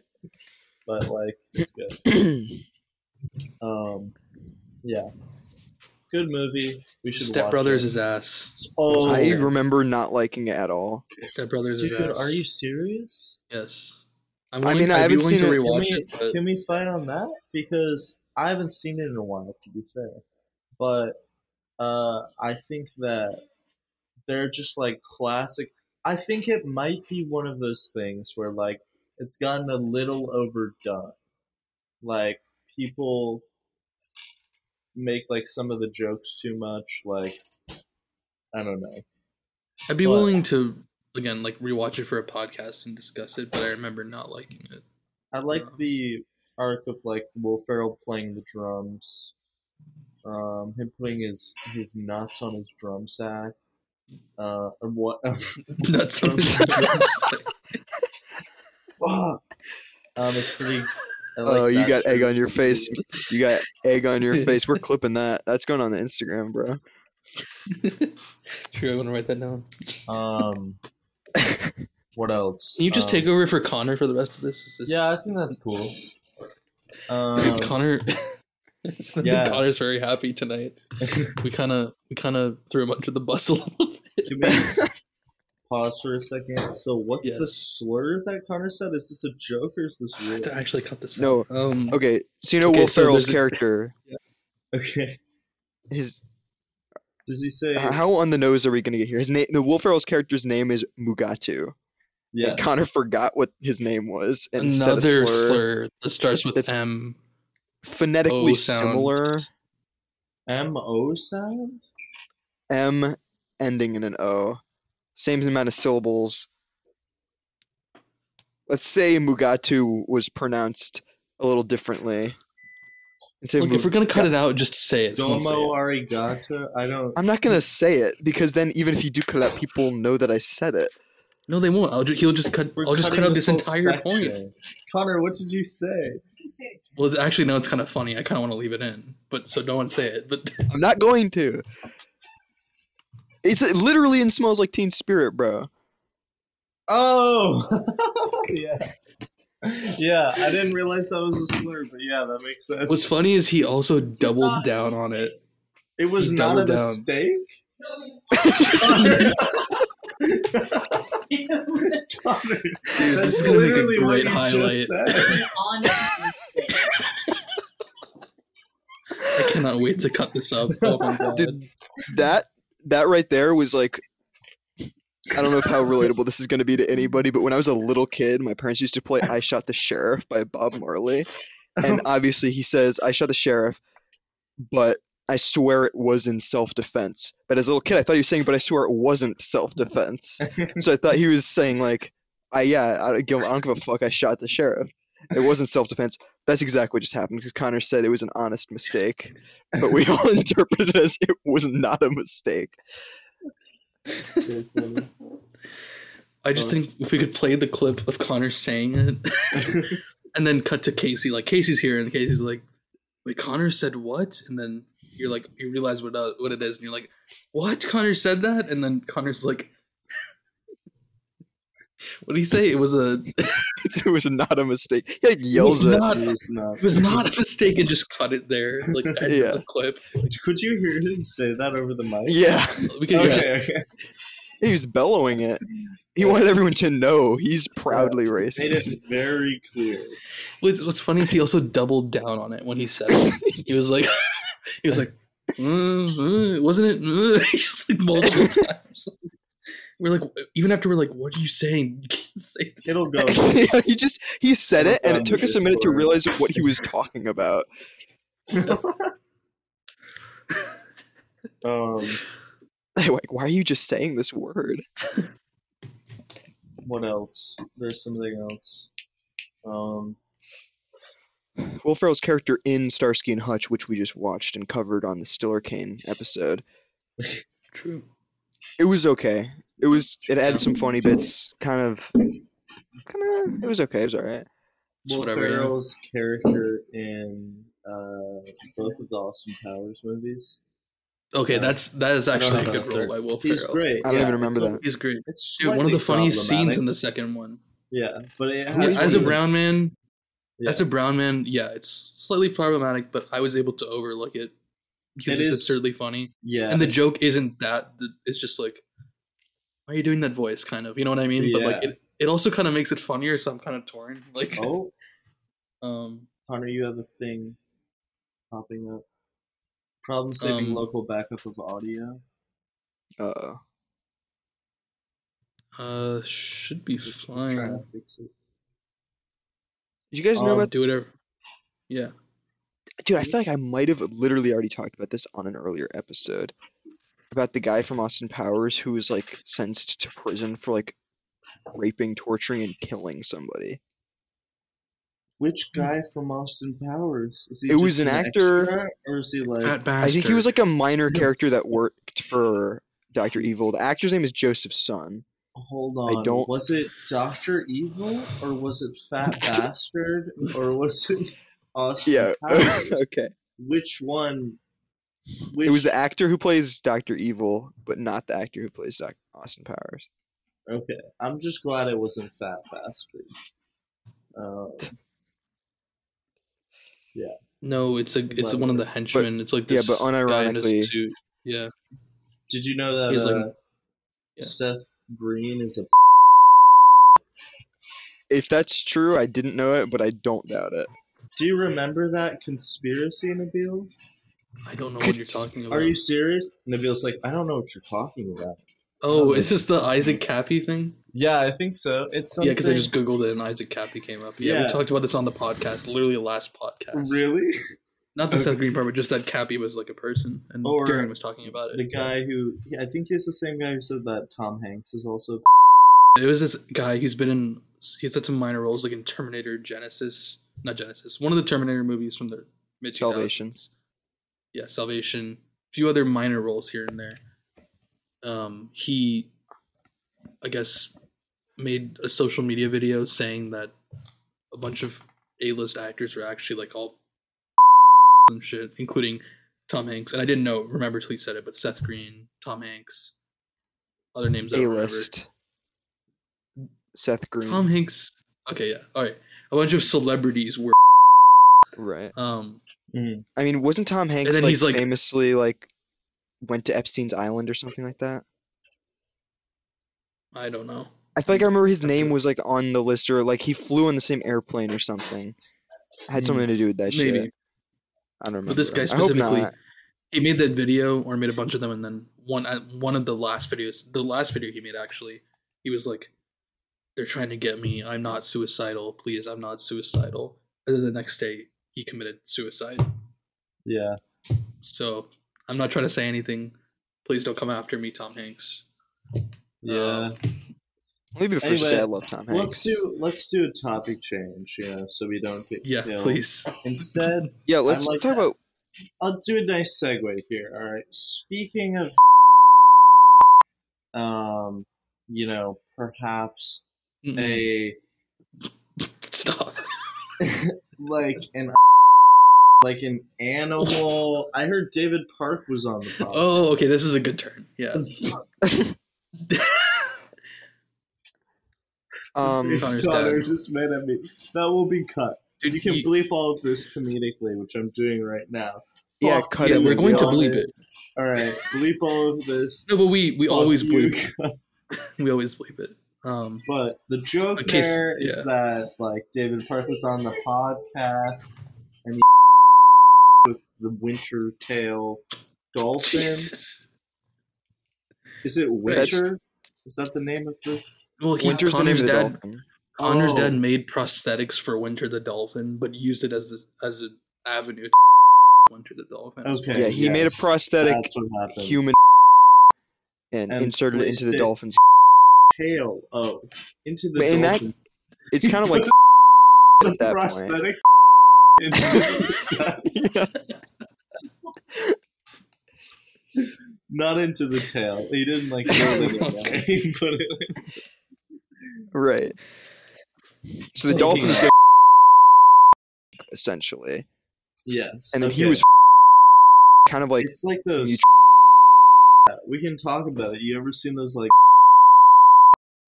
but like it's good um, yeah, good movie. We should Step watch Brothers it. is ass. Oh, I remember not liking it at all. Step Brothers dude, is ass. are you serious? Yes. I'm I willing, mean, I I'd haven't willing to seen it- Can we, it, but can we fight on that? Because I haven't seen it in a while, to be fair. But uh, I think that they're just like classic. I think it might be one of those things where like it's gotten a little overdone. Like people make like some of the jokes too much. Like I don't know. I'd be but- willing to again like rewatch it for a podcast and discuss it. But I remember not liking it. I like the arc of like Will Ferrell playing the drums, um, him putting his his nuts on his drum sack, uh, and what? Nuts on his drum sack. Fuck. Um, it's pretty. Like Oh, you got egg on your face. You got egg on your face. We're clipping that. That's going on the Instagram, bro. True, I want to write that down. Um, what else? Can you just Um, take over for Connor for the rest of this? This Yeah, I think that's cool. Um, Connor. I think Yeah. Connor's very happy tonight. We kind of we kind of threw him under the bus a little bit. pause for a second? So, what's the slur that Connor said? Is this a joke or is this I real? have to actually cut this. No. out. Um. okay, so you know Okay, Will so Ferrell's there's a- character. Okay. His Does he say? h- how on the nose are we gonna get here? His name, the Will Ferrell's character's name is Mugatu. yeah. And Connor forgot what his name was and said a Another slur, slur that starts with It's M. phonetically O sound. similar. M O sound? M ending in an O. Same amount of syllables. Let's say Mugatu was pronounced a little differently. And say Look, if we're gonna cut it out, just say it. Someone say Domo it. arigato? I don't. I'm not gonna say it because then even if you do cut out, people know that I said it. No, they won't. I'll ju- he'll just cut. We're I'll just cut out this whole entire point. Connor, what did you say? Well, it's actually, no, it's kind of funny. I kind of want to leave it in, but so no one say it. But I'm not going to. It's it literally in smells like Teen Spirit, bro. Oh! yeah. Yeah, I didn't realize that was a slur, but yeah, that makes sense. what's funny is he also doubled down on it. It was he not a down. mistake? Connor, this is gonna make a great highlight. just It's said. an honest mistake. I cannot wait to cut this up. Oh my god. Did that that right there was like I don't know if how relatable this is going to be to anybody, but when I was a little kid, my parents used to play "I Shot the Sheriff" by Bob Marley, and obviously he says "I shot the sheriff," but I swear it was in self-defense. But as a little kid, I thought he was saying, "But I swear it wasn't self-defense." so I thought he was saying like, "I yeah, I don't give, I don't give a fuck. I shot the sheriff. It wasn't self-defense." That's exactly what just happened because Connor said it was an honest mistake, but we all interpreted it as it was not a mistake. so. I just Uh, think if we could play the clip of Connor saying it and then cut to Casey, like Casey's here and Casey's like, "Wait, Connor said what?" And then you're like, you realize what uh, what it is, and you're like, "What? Connor said that?" And then Connor's like, "What did he say? It was a, it was not a mistake. He like it yells was it. not, It it was not. was not a mistake," and just cut it there, like end Yeah. the clip. Could you hear him say that over the mic? Yeah, We can hear. Okay, okay. he was bellowing it. He wanted everyone to know he's proudly Made racist. it very clear. What's, what's funny is he also doubled down on it when he said it. He was like, he was like, "Uh, uh, wasn't it? Uh," just like multiple times. We're like, even after we're like, what are you saying? You can't say that. It'll go. Yeah, he just he said it, and it took us a minute to realize what he was talking about. um, Like, why are you just saying this word? what else? There's something else. Um, Will Ferrell's character in Starsky and Hutch, which we just watched and covered on the Stiller Kane episode, True. it was okay. It was it had some funny bits, kind of, kind of. It was okay. It was all right. Just Will whatever, yeah. Ferrell's character in uh, both of the Austin Powers movies. Okay, that's that is actually a good role by Will Ferrell. He's great. I don't yeah, even remember that. He's great. It's Dude, one of the funniest scenes in the second one. Yeah, but it Yeah, has As a brown man, yeah. as a brown man, yeah, it's slightly problematic, but I was able to overlook it because It it's is- absurdly funny. yeah, and the joke isn't that it's just like why are you doing that voice kind of you know what i mean Yeah. but like it, it also kind of makes it funnier so i'm kind of torn like Oh, um Connor, you have a thing popping up. Problem saving Um, local backup of audio. Uh, uh should be Just trying to fine fix it. Did you guys know Um, about? do whatever yeah Dude, I feel like I might have literally already talked about this on an earlier episode about the guy from Austin Powers who was like sentenced to prison for like raping, torturing, and killing somebody. Which guy from Austin Powers? Is he It was just an actor- extra, or is he like? fat bastard I think he was like a minor character that worked for Doctor Evil. The actor's name is Joseph Son. Hold on. I don't- Was it Doctor Evil or was it Fat Bastard or was it Austin Yeah. Powers? okay. Which one? Which, It was the actor who plays Doctor Evil, but not the actor who plays Doc- Austin Powers. Okay, I'm just glad it wasn't Fat Bastard. Uh, yeah. no it's a it's But- one of the henchmen it's like yeah, this but guy in his unironically- suit yeah did you know that He's like- uh, yeah. Seth Green is a? If that's true, I didn't know it, but I don't doubt it. Do you remember that conspiracy, Nabil? i don't know what you're talking about Are you serious? Nabil's like, I don't know what you're talking about. oh is this the isaac kappy thing Yeah, I think so. It's something. yeah because i just googled it and isaac kappy came up yeah, Yeah. we talked about this on the podcast literally the last podcast really Not the Okay. Seth Green part, but just that Kappy was like a person, and Or Darren was talking about it. the guy who I think he's the same guy who said that Tom Hanks is also. It was this guy. He's been in. He's had some minor roles, like in Terminator Genisys, not Genisys, one of the Terminator movies from the mid Salvation. Yeah, Salvation. A few other minor roles here and there. Um, he, I guess, made a social media video saying that a bunch of A-list actors were actually like all and shit, including Tom Hanks. And I didn't know, remember till he said it, but Seth Green, Tom Hanks, other names I A don't remember. list. Seth Green. Tom Hanks. Okay, yeah, all right. A bunch of celebrities were. Right. Um, I mean, wasn't Tom Hanks then like, he's, like- famously like went to Epstein's Island or something like that? I don't know. I feel like I remember his name was like on the list or like he flew on the same airplane or something. Had something to do with that Maybe. shit. I don't remember. But this guy specifically, he made that video or made a bunch of them, and then one uh, one of the last videos, the last video he made actually, he was like, "They're trying to get me. I'm not suicidal. Please, I'm not suicidal." And then the next day, he committed suicide. Yeah. So I'm not trying to say anything. Please don't come after me, Tom Hanks. Yeah. Um, Maybe the first Anyway, day I love Tom Hanks. let's do let's do a topic change, you know, so we don't get yeah, killed. please. Instead, yeah, let's like talk that. about I'll do a nice segue here. All right. Speaking of, um, you know, perhaps Mm-mm. a Stop. like an like an animal. I heard David Park was on the podcast. Oh, okay. This is a good turn. Yeah. um It's Connor's just mad at me. That will be cut. Dude, You can you- bleep all of this comedically, which I'm doing right now. Yeah, Fuck cut yeah, it we're going to bleep it. All right, bleep all of this. No, but we we Fuck always bleep. We always bleep it. Um, But the joke In case- there is yeah. that like David Park was on the podcast and he with the winter tail dolphin. Jesus. Is it That's- Winter? Is that the name of the? Well, he, Winter's the Connor's the dad. dolphin. Connor's Oh. dad made prosthetics for Winter the Dolphin, but used it as this, as an avenue to Winter the Dolphin. Okay. Yeah, he made a prosthetic That's what happened. human and, And inserted it into the dolphin's. tail. Oh, into the But in that- It's kind of like the at that point. prosthetic. into the- Not into the tail. He didn't like really Okay. He put it in. Right. So the So dolphin is essentially, Yes. and then he was kind of like it's like those. you we can talk about it. You ever seen those like,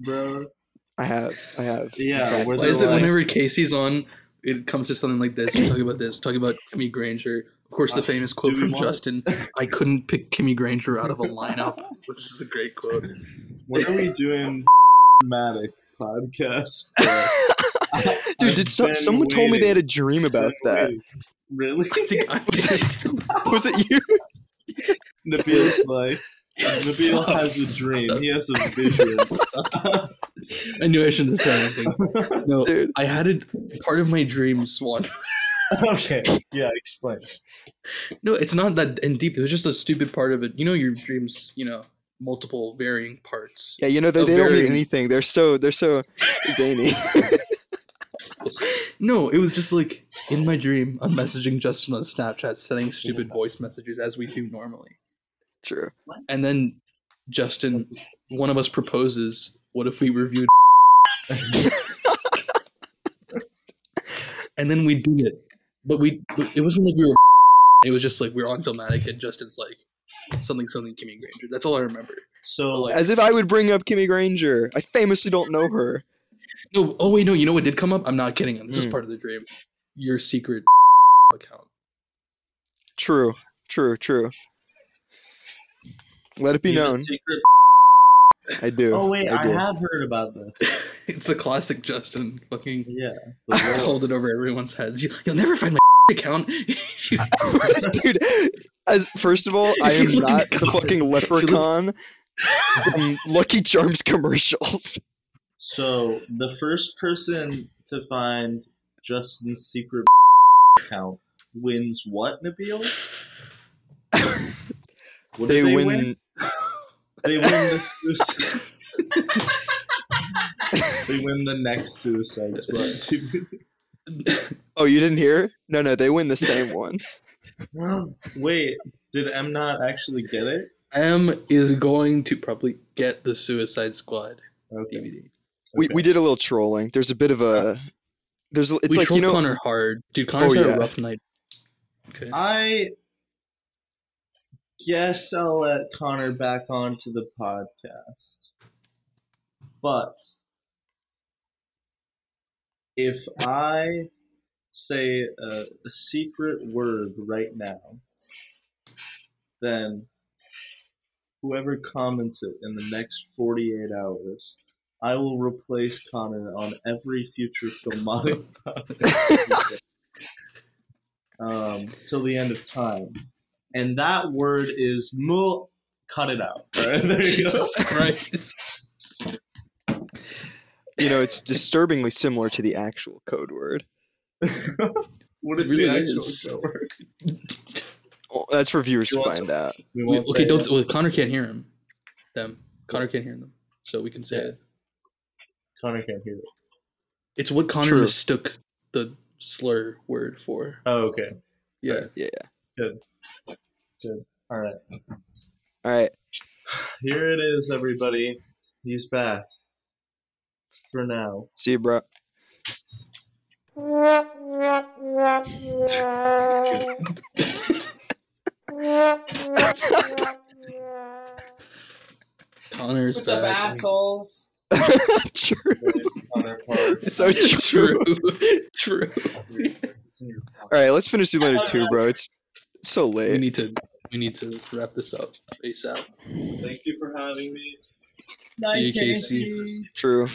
bro? I have, I have. Yeah, fact, where Why is it like- whenever Casey's on, it comes to something like this? We're talking about this. We're talking about Kimmy Granger. Of course, the Uh, famous quote from want- Justin: "I couldn't pick Kimmy Granger out of a lineup," which is a great quote. When are we doing Matic podcast? Dude, I've did some, been someone told me they had a dream about that? Really? I think I Was it, was it you? Nabil's like, Nabil Stop. has a dream. He has a vision. I knew I shouldn't have said anything. No, Dude. I had it part of my dreams once. okay, yeah, explain. No, it's not that in deep. It was just a stupid part of it. You know, your dreams. You know, multiple varying parts. Yeah, you know they, they don't mean anything. They're so they're so zany. No, it was just like in my dream, I'm messaging Justin on Snapchat, sending stupid voice messages as we do normally. True. And then Justin, one of us proposes, "What if we reviewed?" and then we did it, but we it wasn't like we were. It was just like we were on Filmatic, and Justin's like something something Kimmy Granger. That's all I remember. So, Like- As if I would bring up Kimmy Granger. I famously don't know her. No, oh wait, no. You know what did come up? I'm not kidding. This is Hmm. part of the dream. Your secret account. True. True. True. Let it be you have a known. secret- I do. Oh wait, I I, do. have heard about this. it's the classic Justin fucking Yeah, hold it over everyone's heads. You, you'll never find my account. Dude, as first of all, I am If you look not the the fucking cover, if you leprechaun from Lucky Charms commercials. So the first person to find Justin's secret account wins what, Nabil? What they, they win, win? They win the suicide. they win the next Suicide Squad. Oh, you didn't hear? No, no, they win the same one. Wait, did M not actually get it? M is going to probably get the Suicide Squad Okay. DVD. We okay. we did a little trolling. There's a bit of a there's it's we like trolled you know Connor hard, dude. Connor's Oh, had yeah. a rough night. Okay. I guess I'll let Connor back onto the podcast. But if I say a, a secret word right now, then whoever comments it in the next 48 hours, I will replace Connor on every future podcast um, till the end of time. And that word is mul. Cut it out. Right, there you go. Jesus Christ. You know, it's disturbingly similar to the actual code word. what is It the actual is. code word? Well, that's for viewers to want find out. We We- okay, don't. it. Well, uh, Connor can't hear him. Them. Connor can't hear them, so we can say Yeah. it. Connor can't hear it. It's what Connor True. mistook the slur word for. Oh, okay. Yeah. Fair. Yeah. Good. Good. All right. All right. Here it is, everybody. He's back. For now. See you, bro. Connor's What's up, assholes? True. Connor Parks. So true. True. True. It's in your All right, let's finish Zoolander 2, bro. It's so late. We late. need to. We need to wrap this up Peace out. Thank you for having me. See you, Night, Casey. True.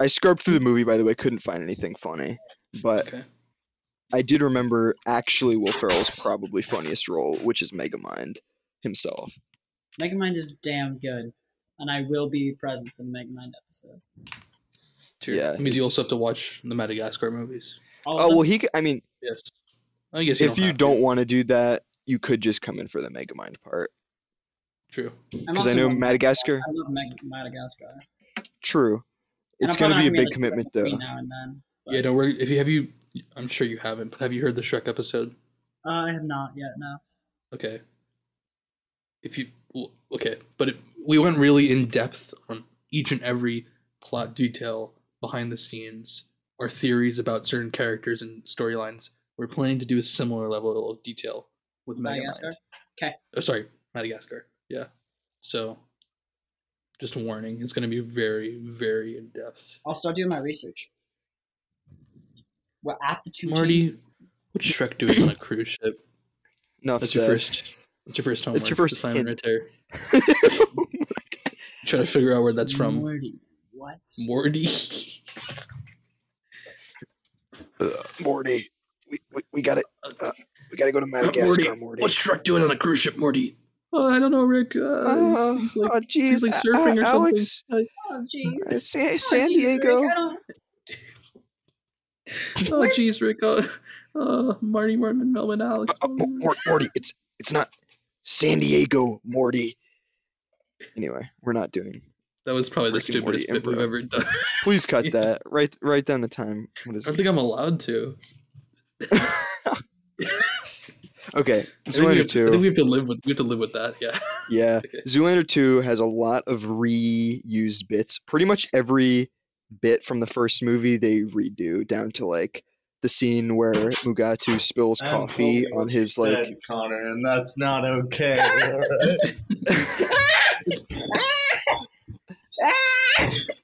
I scrubbed through the movie, by the way, couldn't find anything funny. But Okay. I did remember actually Will Ferrell's probably funniest role, which is Megamind himself. Megamind is damn good, and I will be present for the Megamind episode. True. Yeah, It means you also have to watch the Madagascar movies. Oh, well, he, I mean, Yes. I guess you if don't you don't want to do that, you could just come in for the Megamind part. True. Because I know love Madagascar. I love Madagascar. True. It's going to be a big gonna do it commitment, though. Now and then. but- Yeah. Don't worry. If you have you, I'm sure you haven't. But have you heard the Shrek episode? Uh, I have not yet. No. Okay. If you okay, but it, we went really in depth on each and every plot detail behind the scenes, our theories about certain characters and storylines. We're planning to do a similar level of detail with Madagascar? Okay. Oh, sorry, Madagascar. Yeah. So, just a warning. It's going to be very, very in depth. I'll start doing my research. Well, at the two Marty, T's- what's Shrek doing on a cruise ship? Enough That's said. your first. That's your first homework. That's your first assignment hint. right there. Try to figure out where that's from. Morty. What? Morty. Ugh, Morty, we, we, we got to uh, we got to go to Madagascar, Morty, Morty. What's Shrek doing on a cruise ship, Morty? Oh, I don't know, Rick. Uh, Uh, he's, he's like oh, he's like uh, surfing or uh, something. Alex, Uh, Oh, uh, jeez. San, Oh, San Diego. Rick, oh, jeez, Rick. Uh, uh, Marty, Mormon, Melvin, Alex. Uh, Mo- Mor- Morty, it's it's not San Diego, Morty. Anyway, we're not doing. That was probably the Rick and stupidest bit we've ever done. Please cut Yeah. that. Write write down the time. What I don't it? think I'm allowed to. Okay, I think, we Zoolander have to, I think two. we have to live with we have to live with that. Yeah. Yeah, Okay. Zoolander two has a lot of reused bits. Pretty much every bit from the first movie they redo down to like the scene where Mugatu spills coffee on what you his like Connor, and that's not okay.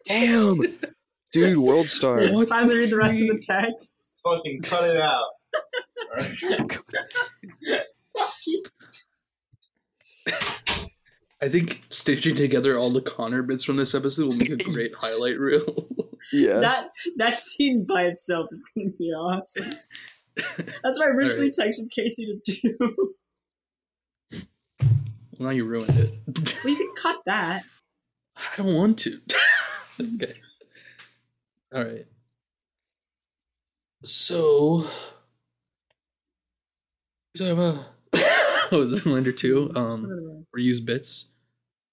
damn dude world star What Finally read the rest of the text. Fucking cut it out. Alright? I think stitching together all the Connor bits from this episode will make a great highlight reel. yeah That that scene by itself is going to be awesome. That's what I originally texted Casey to do. Well, now you ruined it. we could cut that. I don't want to. okay. All right. So, we talking about oh, Zoolander two. Um, reuse bits.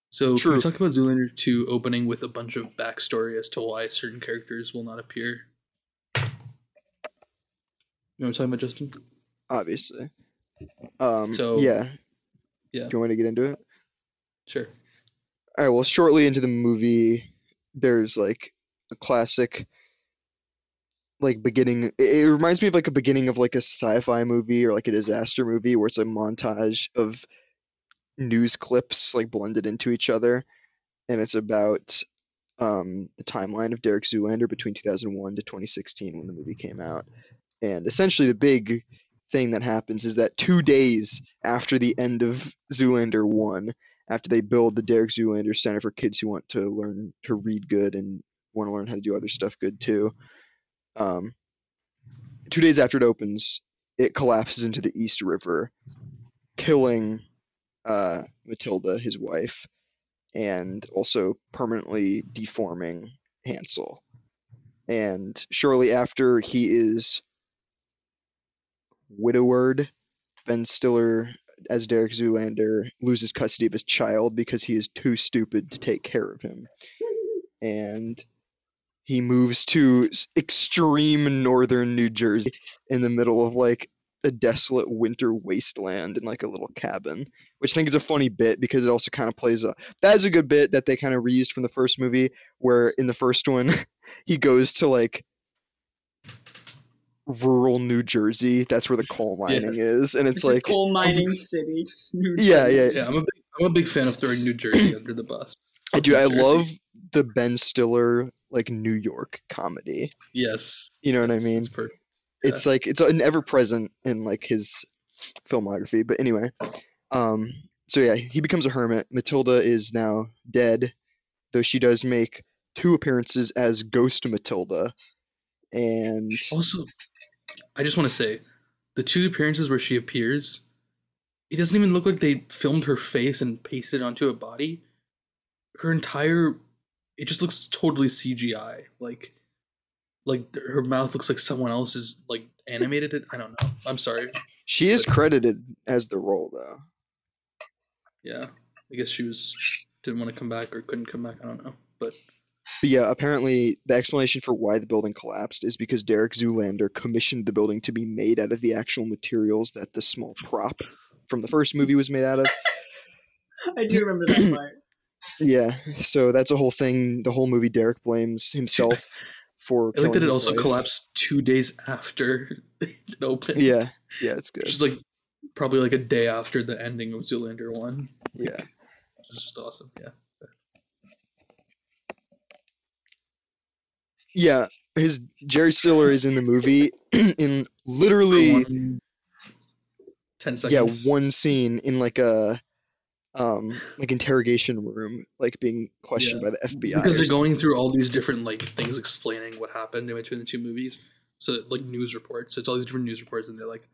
So can True. we talk about Zoolander two opening with a bunch of backstory as to why certain characters will not appear? You know what I'm talking about, Justin? obviously um So- yeah Yeah. do you want me to get into it Sure. all right well shortly into the movie there's like a classic like beginning it, reminds me of like a beginning of like a sci-fi movie or like a disaster movie where it's a montage of news clips like blended into each other and it's about um the timeline of Derek Zoolander between 2001 to 2016 when the movie came out and essentially the big thing that happens is that 2 days after the end of Zoolander 1 after they build the Derek Zoolander Center for kids who want to learn to read good and want to learn how to do other stuff good too. Um, two days after it opens, it collapses into the East River, killing uh, Matilda, his wife, and also permanently deforming Hansel. And shortly after he is widowed, Ben Stiller, as Derek Zoolander, loses custody of his child because he is too stupid to take care of him. And he moves to extreme northern New Jersey in the middle of like a desolate winter wasteland in like a little cabin, which I think is a funny bit because it also kind of plays a that is a good bit that they kind of reused from the first movie where in the first one he goes to like rural New Jersey. That's where the coal Yeah. mining is, and it's, It's, a like coal mining city. New Yeah, yeah. Yeah, I'm a big, I'm a big fan of throwing New Jersey under the bus. I do. New I Jersey. love the Ben Stiller like New York comedy. Yes. You know what I mean? It's perfect. It's like it's an ever present in like his filmography. But anyway, um, so yeah, he becomes a hermit. Matilda is now dead, though she does make two appearances as Ghost Matilda, and Also, I just want to say, the two appearances where she appears, it doesn't even look like they filmed her face and pasted it onto a body. Her entire, it just looks totally CGI. Like, like her mouth looks like someone else is like animated it. I don't know. I'm sorry. she is credited as the role though. Yeah, I guess she was didn't want to come back or couldn't come back. I don't know. But But yeah, apparently the explanation for why the building collapsed is because Derek Zoolander commissioned the building to be made out of the actual materials that the small prop from the first movie was made out of. I do remember that part. Yeah, so that's a whole thing. The whole movie, Derek blames himself for. I like that it also wife. collapsed two days after it opened. Yeah, yeah, it's good. which is like probably like a day after the ending of Zoolander one. Yeah, it's just awesome. Yeah. yeah. His Jerry Stiller is in the movie in literally One- Ten seconds. Yeah, one scene in like a um like interrogation room, like being questioned Yeah. by the FBI. because they're going through all these different like things explaining what happened in between the two movies. So like news reports. So it's all these different news reports, and they're like,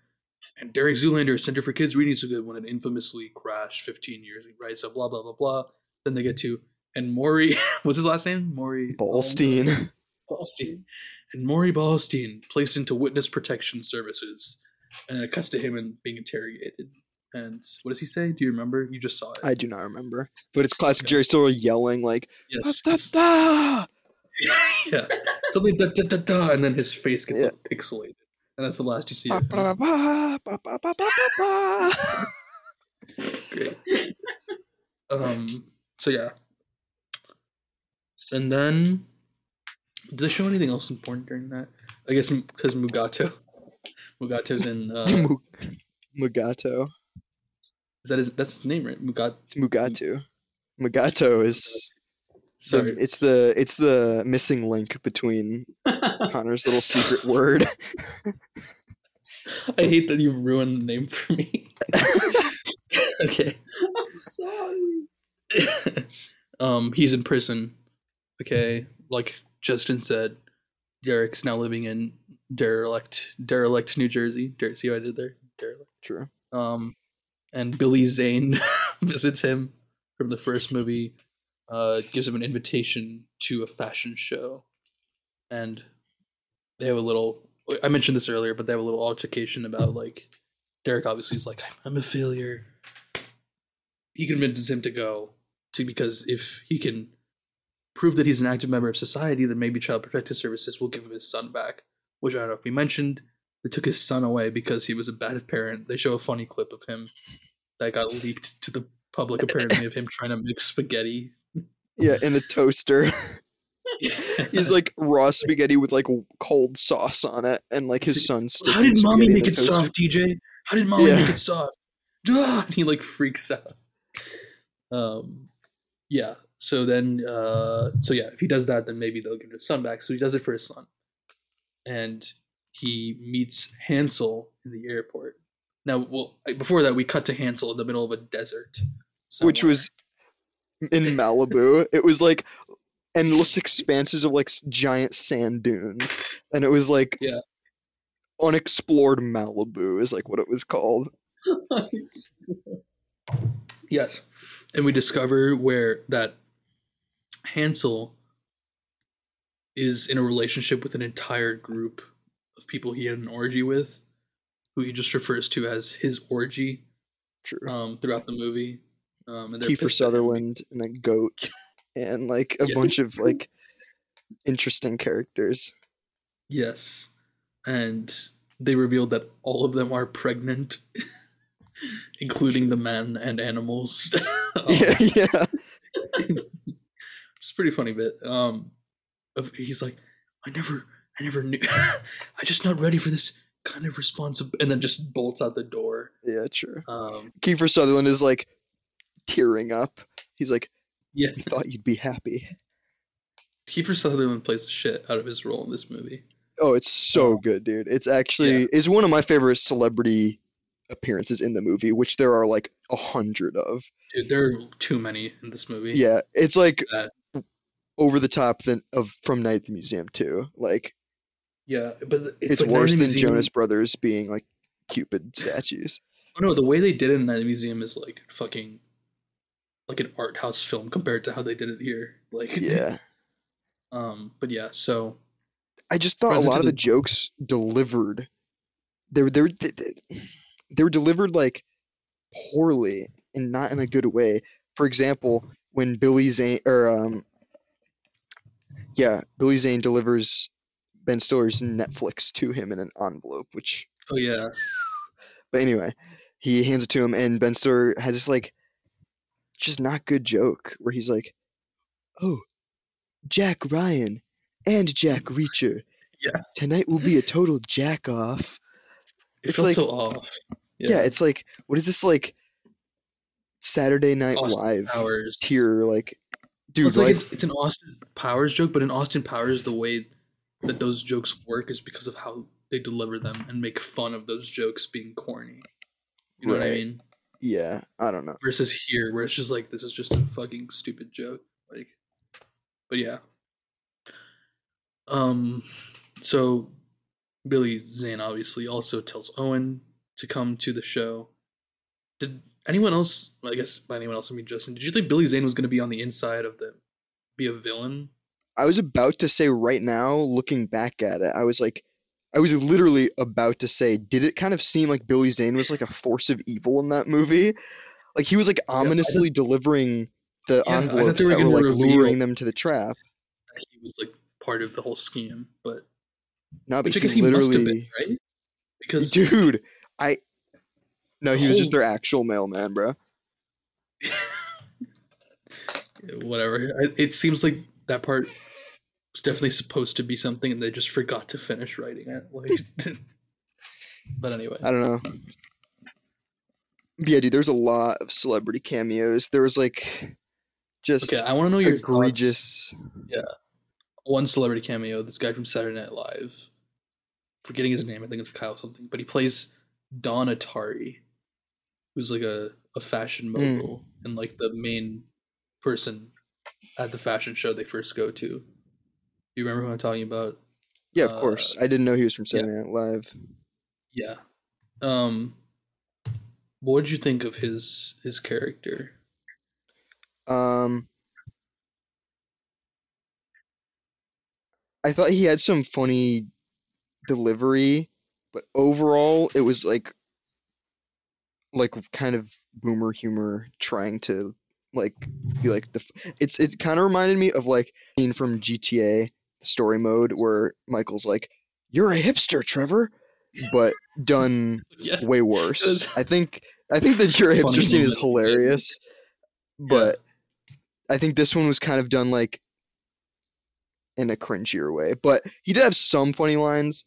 and Derek Zoolander Center for Kids Reading So Good when it infamously crashed 15 years, right? So blah blah blah blah. Then they get to and Maury, what's his last name? Maury Ballstein. Ballstein. And Maury Ballstein placed into witness protection services. And it cuts to him and being interrogated. And what does he say? Do you remember? You just saw it. I do not remember, but it's classic Jerry Stiller yelling like yes. "Da, da, da!" yeah. Something da da da da, and then his face gets Yeah. like pixelated, and that's the last you see. Ba, ba, ba. Great. Um. So yeah. And then, did they show anything else important during that? I guess because Mugato, Mugato's in. Uh, Mugato. Is that his? That's his name, right? Mugat. It's Mugatu. Mugato is the, it's the it's the missing link between Connor's little secret word. I hate that you've ruined the name for me. okay. I'm sorry. um, he's in prison. Okay, like Justin said, Derek's now living in derelict, derelict New Jersey. Der- see what I did there? Derelict. True. Um, and Billy Zane visits him from the first movie. Uh, gives him an invitation to a fashion show, and they have a little. I mentioned this earlier, but they have a little altercation about like Derek. Obviously, is like, "I'm a failure." He convinces him to go to because if he can prove that he's an active member of society, then maybe Child Protective Services will give him his son back. Which I don't know if we mentioned. They took his son away because he was a bad parent. They show a funny clip of him that got leaked to the public, apparently, of him trying to mix spaghetti. Yeah, in a toaster. He's like raw spaghetti with like cold sauce on it, and like his son's. How did mommy make it toaster. soft, DJ? How did mommy Yeah. make it soft? Ah! And he like freaks out. Um, yeah. So then, uh, so yeah, if he does that, then maybe they'll give his son back. So he does it for his son, and he meets Hansel in the airport. Now, well, before that, we cut to Hansel in the middle of a desert. which was in Malibu. it was like endless expanses of like giant sand dunes, and it was like Yeah. unexplored Malibu is like what it was called. Yes. And we discover where that Hansel is in a relationship with an entire group of people he had an orgy with, who he just refers to as his orgy um, throughout the movie. Um, and Kiefer. Sutherland and a goat, and like a Yeah. bunch of like interesting characters. Yes. And they revealed that all of them are pregnant, including the men and animals. Um, yeah, yeah. it's a pretty funny bit. Um, of he's like, I never, I never knew. I just not ready for this kind of responsibility, and then just bolts out the door. Yeah, true. Um, Kiefer Sutherland is like tearing up. He's like, yeah, "I thought you'd be happy." Kiefer Sutherland plays the shit out of his role in this movie. Oh, it's so Oh. good, dude. It's actually is one of my favorite celebrity appearances in the movie, which there are like a hundred of. Dude, there are too many in this movie. Yeah, it's like That- over the top than of from Night at the Museum too. Like yeah, but it's, it's, like worse than Museum- Jonas Brothers being like Cupid statues. Oh no, the way they did it in the Museum is like fucking like an art house film compared to how they did it here. Like Yeah. um, but yeah, so I just thought a lot of the the- jokes delivered they were they were they were delivered like poorly and not in a good way. For example, when Billy Zane or um yeah, Billy Zane delivers Ben Stiller's Netflix to him in an envelope, which oh yeah, but anyway, he hands it to him and Ben Stiller has this like just not good joke where he's like, "Oh, Jack Ryan and Jack Reacher. Yeah. Tonight will be a total jack off." it It's felt like- so off. Yeah. it's like what is this like Saturday Night Austin Live Powers. tier like Well, dude it's like, like, it's, it's an Austin Powers joke, but in Austin Powers, the way that those jokes work is because of how they deliver them and make fun of those jokes being corny. You know what I mean? yeah, I don't know. Versus here, where it's just like this is just a fucking stupid joke. Like, but yeah. Um, so Billy Zane obviously also tells Owen to come to the show. Did anyone else? I guess by anyone else, I mean Justin. Did you think Billy Zane was going to be on the inside of the be a villain? I was about to say right now, looking back at it, I was like, I was literally about to say, did it kind of seem like Billy Zane was like a force of evil in that movie? Like he was like ominously delivering the Yeah, envelopes were that were like reveal- luring them to the trap. He was like part of the whole scheme, but No, but he he must have been, literally, right? Because dude, I. No, he was just oh. their actual mailman, bro. whatever. It seems like that part was definitely supposed to be something, and they just forgot to finish writing it. Like, but anyway, I don't know. But yeah, dude, there's a lot of celebrity cameos. There was like just okay. I want to know your thoughts. Yeah, One celebrity cameo. This guy from Saturday Night Live. Forgetting his name, I think it's Kyle something, but he plays Don Atari, who's like a, a fashion Mm. mogul and like the main person at the fashion show they first go to. You remember who I'm talking about? Yeah, of course. Uh, I didn't know he was from yeah. Saturday Night Live. Yeah. Um what did you think of his his character? Um, I thought he had some funny delivery, but overall, it was like, like kind of boomer humor, trying to like be like the. It's it kind of reminded me of like scene from GTA story mode where Michael's like, "You're a hipster, Trevor," but done Yeah. way worse. I think I think the You're a Funny hipster scene is moment, yeah. hilarious, but I think this one was kind of done like in a cringier way. But he did have some funny lines.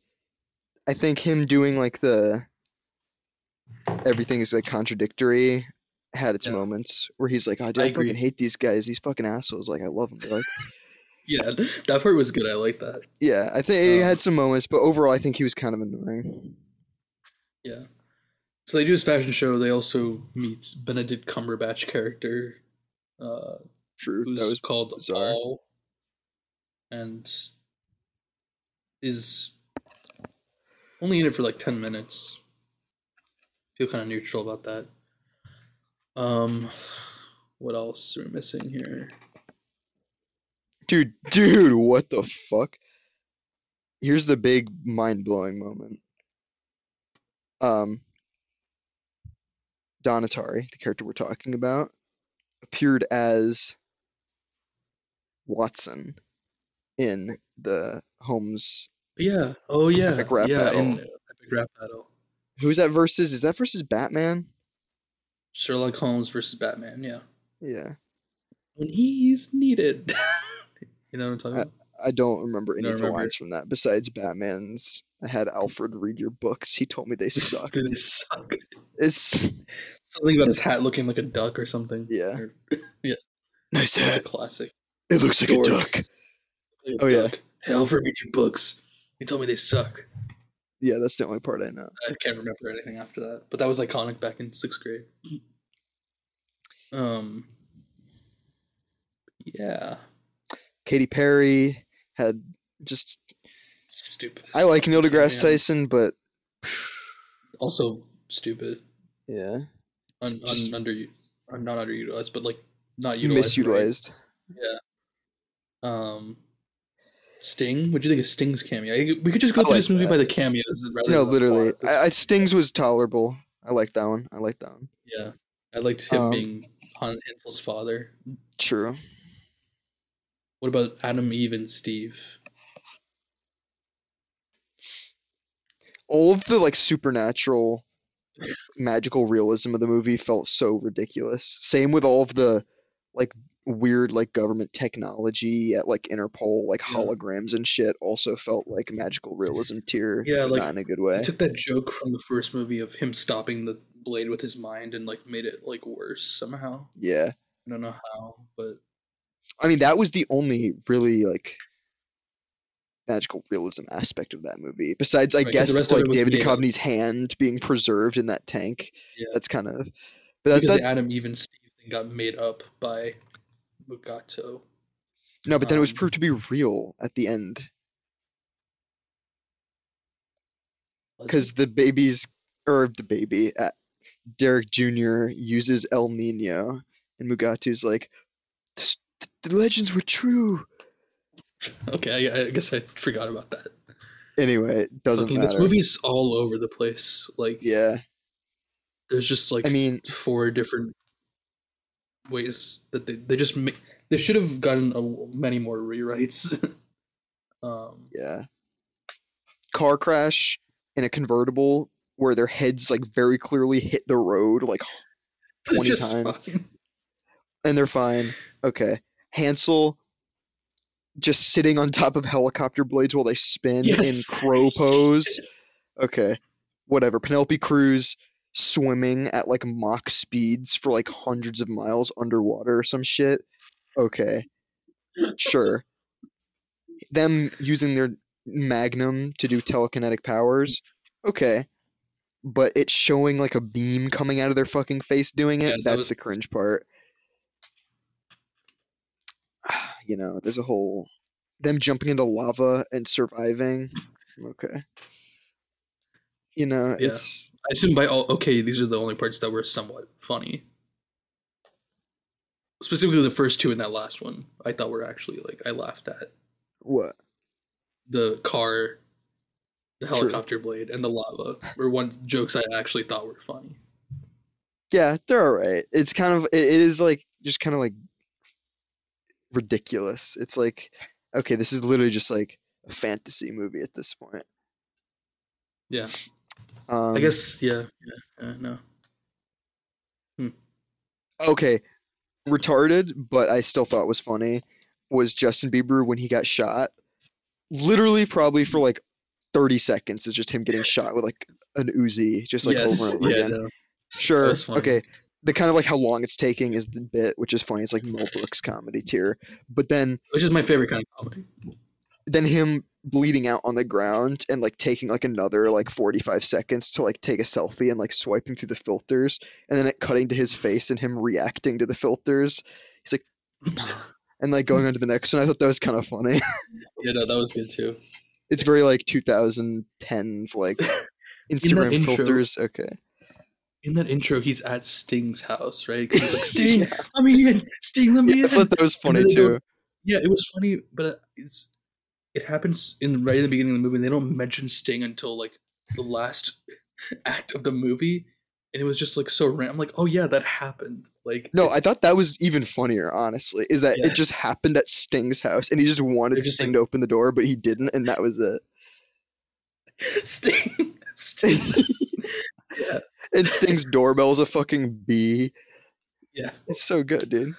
I think him doing like the everything is like contradictory had its Yeah. moments where he's like, "I, dude, I I fucking hate these guys, these fucking assholes. Like, I love them." Like, Yeah, that part was good. I like that. yeah, I think he Um, had some moments, but overall, I think he was kind of annoying. Yeah. So they do this fashion show. They also meet Benedict Cumberbatch character, uh, True. who's That was called bizarre. Paul, and is only in it for like ten minutes. Feel kind of neutral about that. Um, what else are we missing here? dude, dude, what the fuck? Here's the big mind blowing moment. Um, Don Atari, the character we're talking about, appeared as Watson in the Holmes. Yeah. Oh yeah. Epic rap yeah. battle. In epic rap battle. Who's that versus? Is that versus Batman? Sherlock Holmes versus Batman. Yeah. Yeah, When he's needed. you know what I'm talking about? I don't remember any Don't of the remember. lines from that besides Batman's. I had Alfred read your books. He told me they suck. They suck? It's Something about his hat looking like a duck or something. Yeah. Or- nice It's a hat. classic. It looks like Dork. a duck. Like a Oh, yeah. duck. Hey, Alfred, read your books. He told me they suck. Yeah, that's the only part I know. I can't remember anything after that, but that was iconic back in sixth grade. Um. Yeah. Katy Perry had just. Stupid. I like Neil deGrasse Yeah. Tyson, but Also stupid. yeah, Un, un, under, not underutilized, but like not utilized. right? misutilized. Um, Sting. What do you think of Sting's cameo? We could just go I through like this movie that. by the cameos. No, literally. I, I, Stings was tolerable. I like that one. I like that one. yeah, I liked him Um, being Han Hansel's father. True. What about Adam, Eve, and Steve? All of the like supernatural, magical realism of the movie felt so ridiculous. Same with all of the like weird like government technology at like Interpol, like Yeah. holograms and shit. Also felt like magical realism tier. Yeah, like, not in a good way. He took that joke from the first movie of him stopping the blade with his mind and like made it like worse somehow. Yeah. I don't know how, but I mean, that was the only really like magical realism aspect of that movie. Besides, I Right, guess like David. Duchovny's hand being preserved in that tank. Yeah. That's kind of. But that, because that, Adam, even Steve thing got made up by Mugato. no, but then it was um, proved to be real at the end because the baby's or the baby, uh, Derek Jr. uses El Nino, and Mugatu's like, "This- the legends were true. okay, I, I guess I forgot about that. Anyway, it doesn't Fucking, matter. this movie's all over the place. Like, Yeah, there's just like I mean, four different ways that they they just make. They should have gotten a, many more rewrites. um, Yeah. Car crash in a convertible where their heads like very clearly hit the road like 20 just times. fine. and they're fine. Okay. Hansel just sitting on top of helicopter blades while they spin Yes. in crow pose. Okay. Whatever. Penelope Cruz swimming at like Mach speeds for like hundreds of miles underwater or some shit. Okay. Sure. Them using their magnum to do telekinetic powers. Okay. But it's showing like a beam coming out of their fucking face doing it. Yeah, that That's was- the cringe part. You know, there's a whole them jumping into lava and surviving. Okay. You know, Yeah. it's I assume by all okay, these are the only parts that were somewhat funny. Specifically, the first two and that last one, I thought were actually like I laughed at what? the car, the True. helicopter blade, and the lava were one jokes I actually thought were funny. Yeah, they're alright. It's kind of it, it is like just kind of like ridiculous. It's like okay, this is literally just like a fantasy movie at this point. Yeah, Um, I guess yeah, yeah, uh, no, okay, retarded, but I still thought was funny was Justin Bieber when he got shot. Literally, probably for like thirty seconds, is just him getting shot with like an Uzi, just like yes, over and over yeah, again. no. Sure. Okay. The kind of like how long it's taking is the bit, which is funny. It's like Mel Brooks comedy tier. But then which is my favorite kind of comedy. then him bleeding out on the ground and like taking like another like 45 seconds to like take a selfie and like swiping through the filters and then it cutting to his face and him reacting to the filters. He's like and like going on to the next one. I thought that was kind of funny. Yeah, no, that was good too. it's very like 2010s like instagram intro- filters. Okay. In that intro, he's at Sting's house, right? 'Cause he's like, Sting, let me in. Sting, let me yeah, i thought that was funny then go- too. Yeah, it was funny, but uh, it's it happens in right in the beginning of the movie. They don't mention Sting until like the last act of the movie, and it was just like so random. Like, oh yeah, that happened. Like no i thought that was even funnier honestly is that Yeah. it just happened at sting's house and he just wanted just sting like- to open the door but he didn't and that was it Sting, Sting. yeah, and Sting's doorbell's a fucking bee. yeah. It's so good, dude.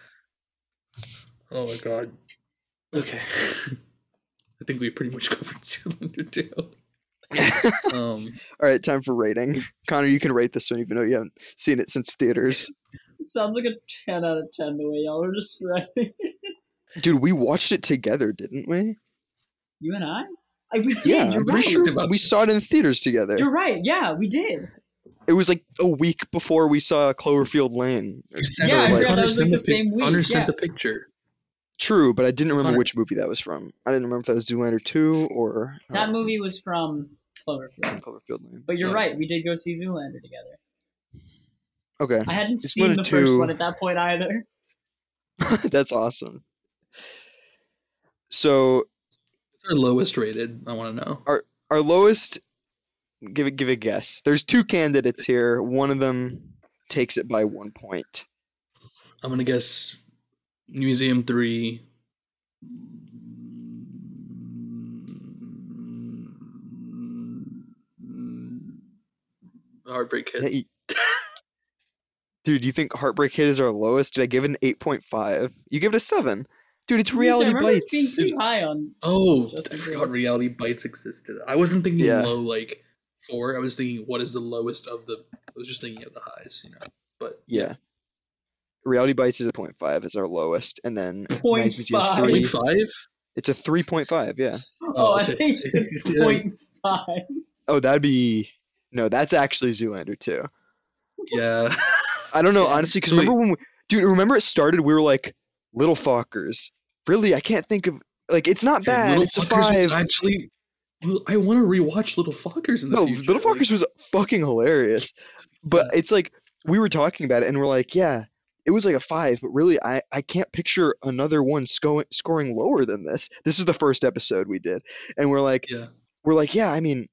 Oh my god. Okay. I think we pretty much covered Zoolander too. Um, All right, time for rating. Connor, you can rate this one even though you haven't seen it since theaters. It sounds like a 10 out of 10 the way y'all are describing it. Dude, we watched it together, didn't we? You and I? I we did, yeah, you're right. sure we this. saw it in theaters together. You're right, yeah, we did. It was like a week before we saw Cloverfield Lane. you sent Yeah, I like, forgot Connor that was, like, sent the pic- same week, Connor yeah. sent the picture. True, but I didn't remember Connor- which movie that was from. I didn't remember if that was Zoolander 2 or That uh, movie was from Cloverfield. Cloverfield Lane. But you're Yeah. right, we did go see Zoolander together. Okay, I hadn't It's seen the of first two. one at that point either. that's awesome. So What's our lowest rated? I want to know. Our our lowest give it give a guess there's two candidates here one of them takes it by one point I'm gonna guess Museum Three. Heartbreak Kid. Hey, dude do you think heartbreak kid is our lowest did i give it an 8.5 you give it a 7 dude it's I was I reality remember bites being pretty high on. Oh, Just I forgot case. Reality Bites existed. I wasn't thinking Yeah. low like four. I was thinking what is the lowest of the. I was just thinking of the highs, you know. But yeah reality bites is a 0.5 is our lowest and then Point Night Museum five. 3, point five. it's a 3.5 yeah oh, oh, I okay. think it's Yeah. point five. oh that'd be no that's actually zoolander too Yeah. i don't know honestly because remember when we, dude remember it started we were like little fuckers. really i can't think of like it's not Dude, bad Little it's a Fockers was five actually. I want to rewatch Little Fockers in the no, future. Little like- Fockers was fucking hilarious. But it's like we were talking about it and we're like, yeah, it was like a five, but really I, I can't picture another one sco- scoring lower than this. This is the first episode we did. And we're like Yeah. we're like, yeah, I mean,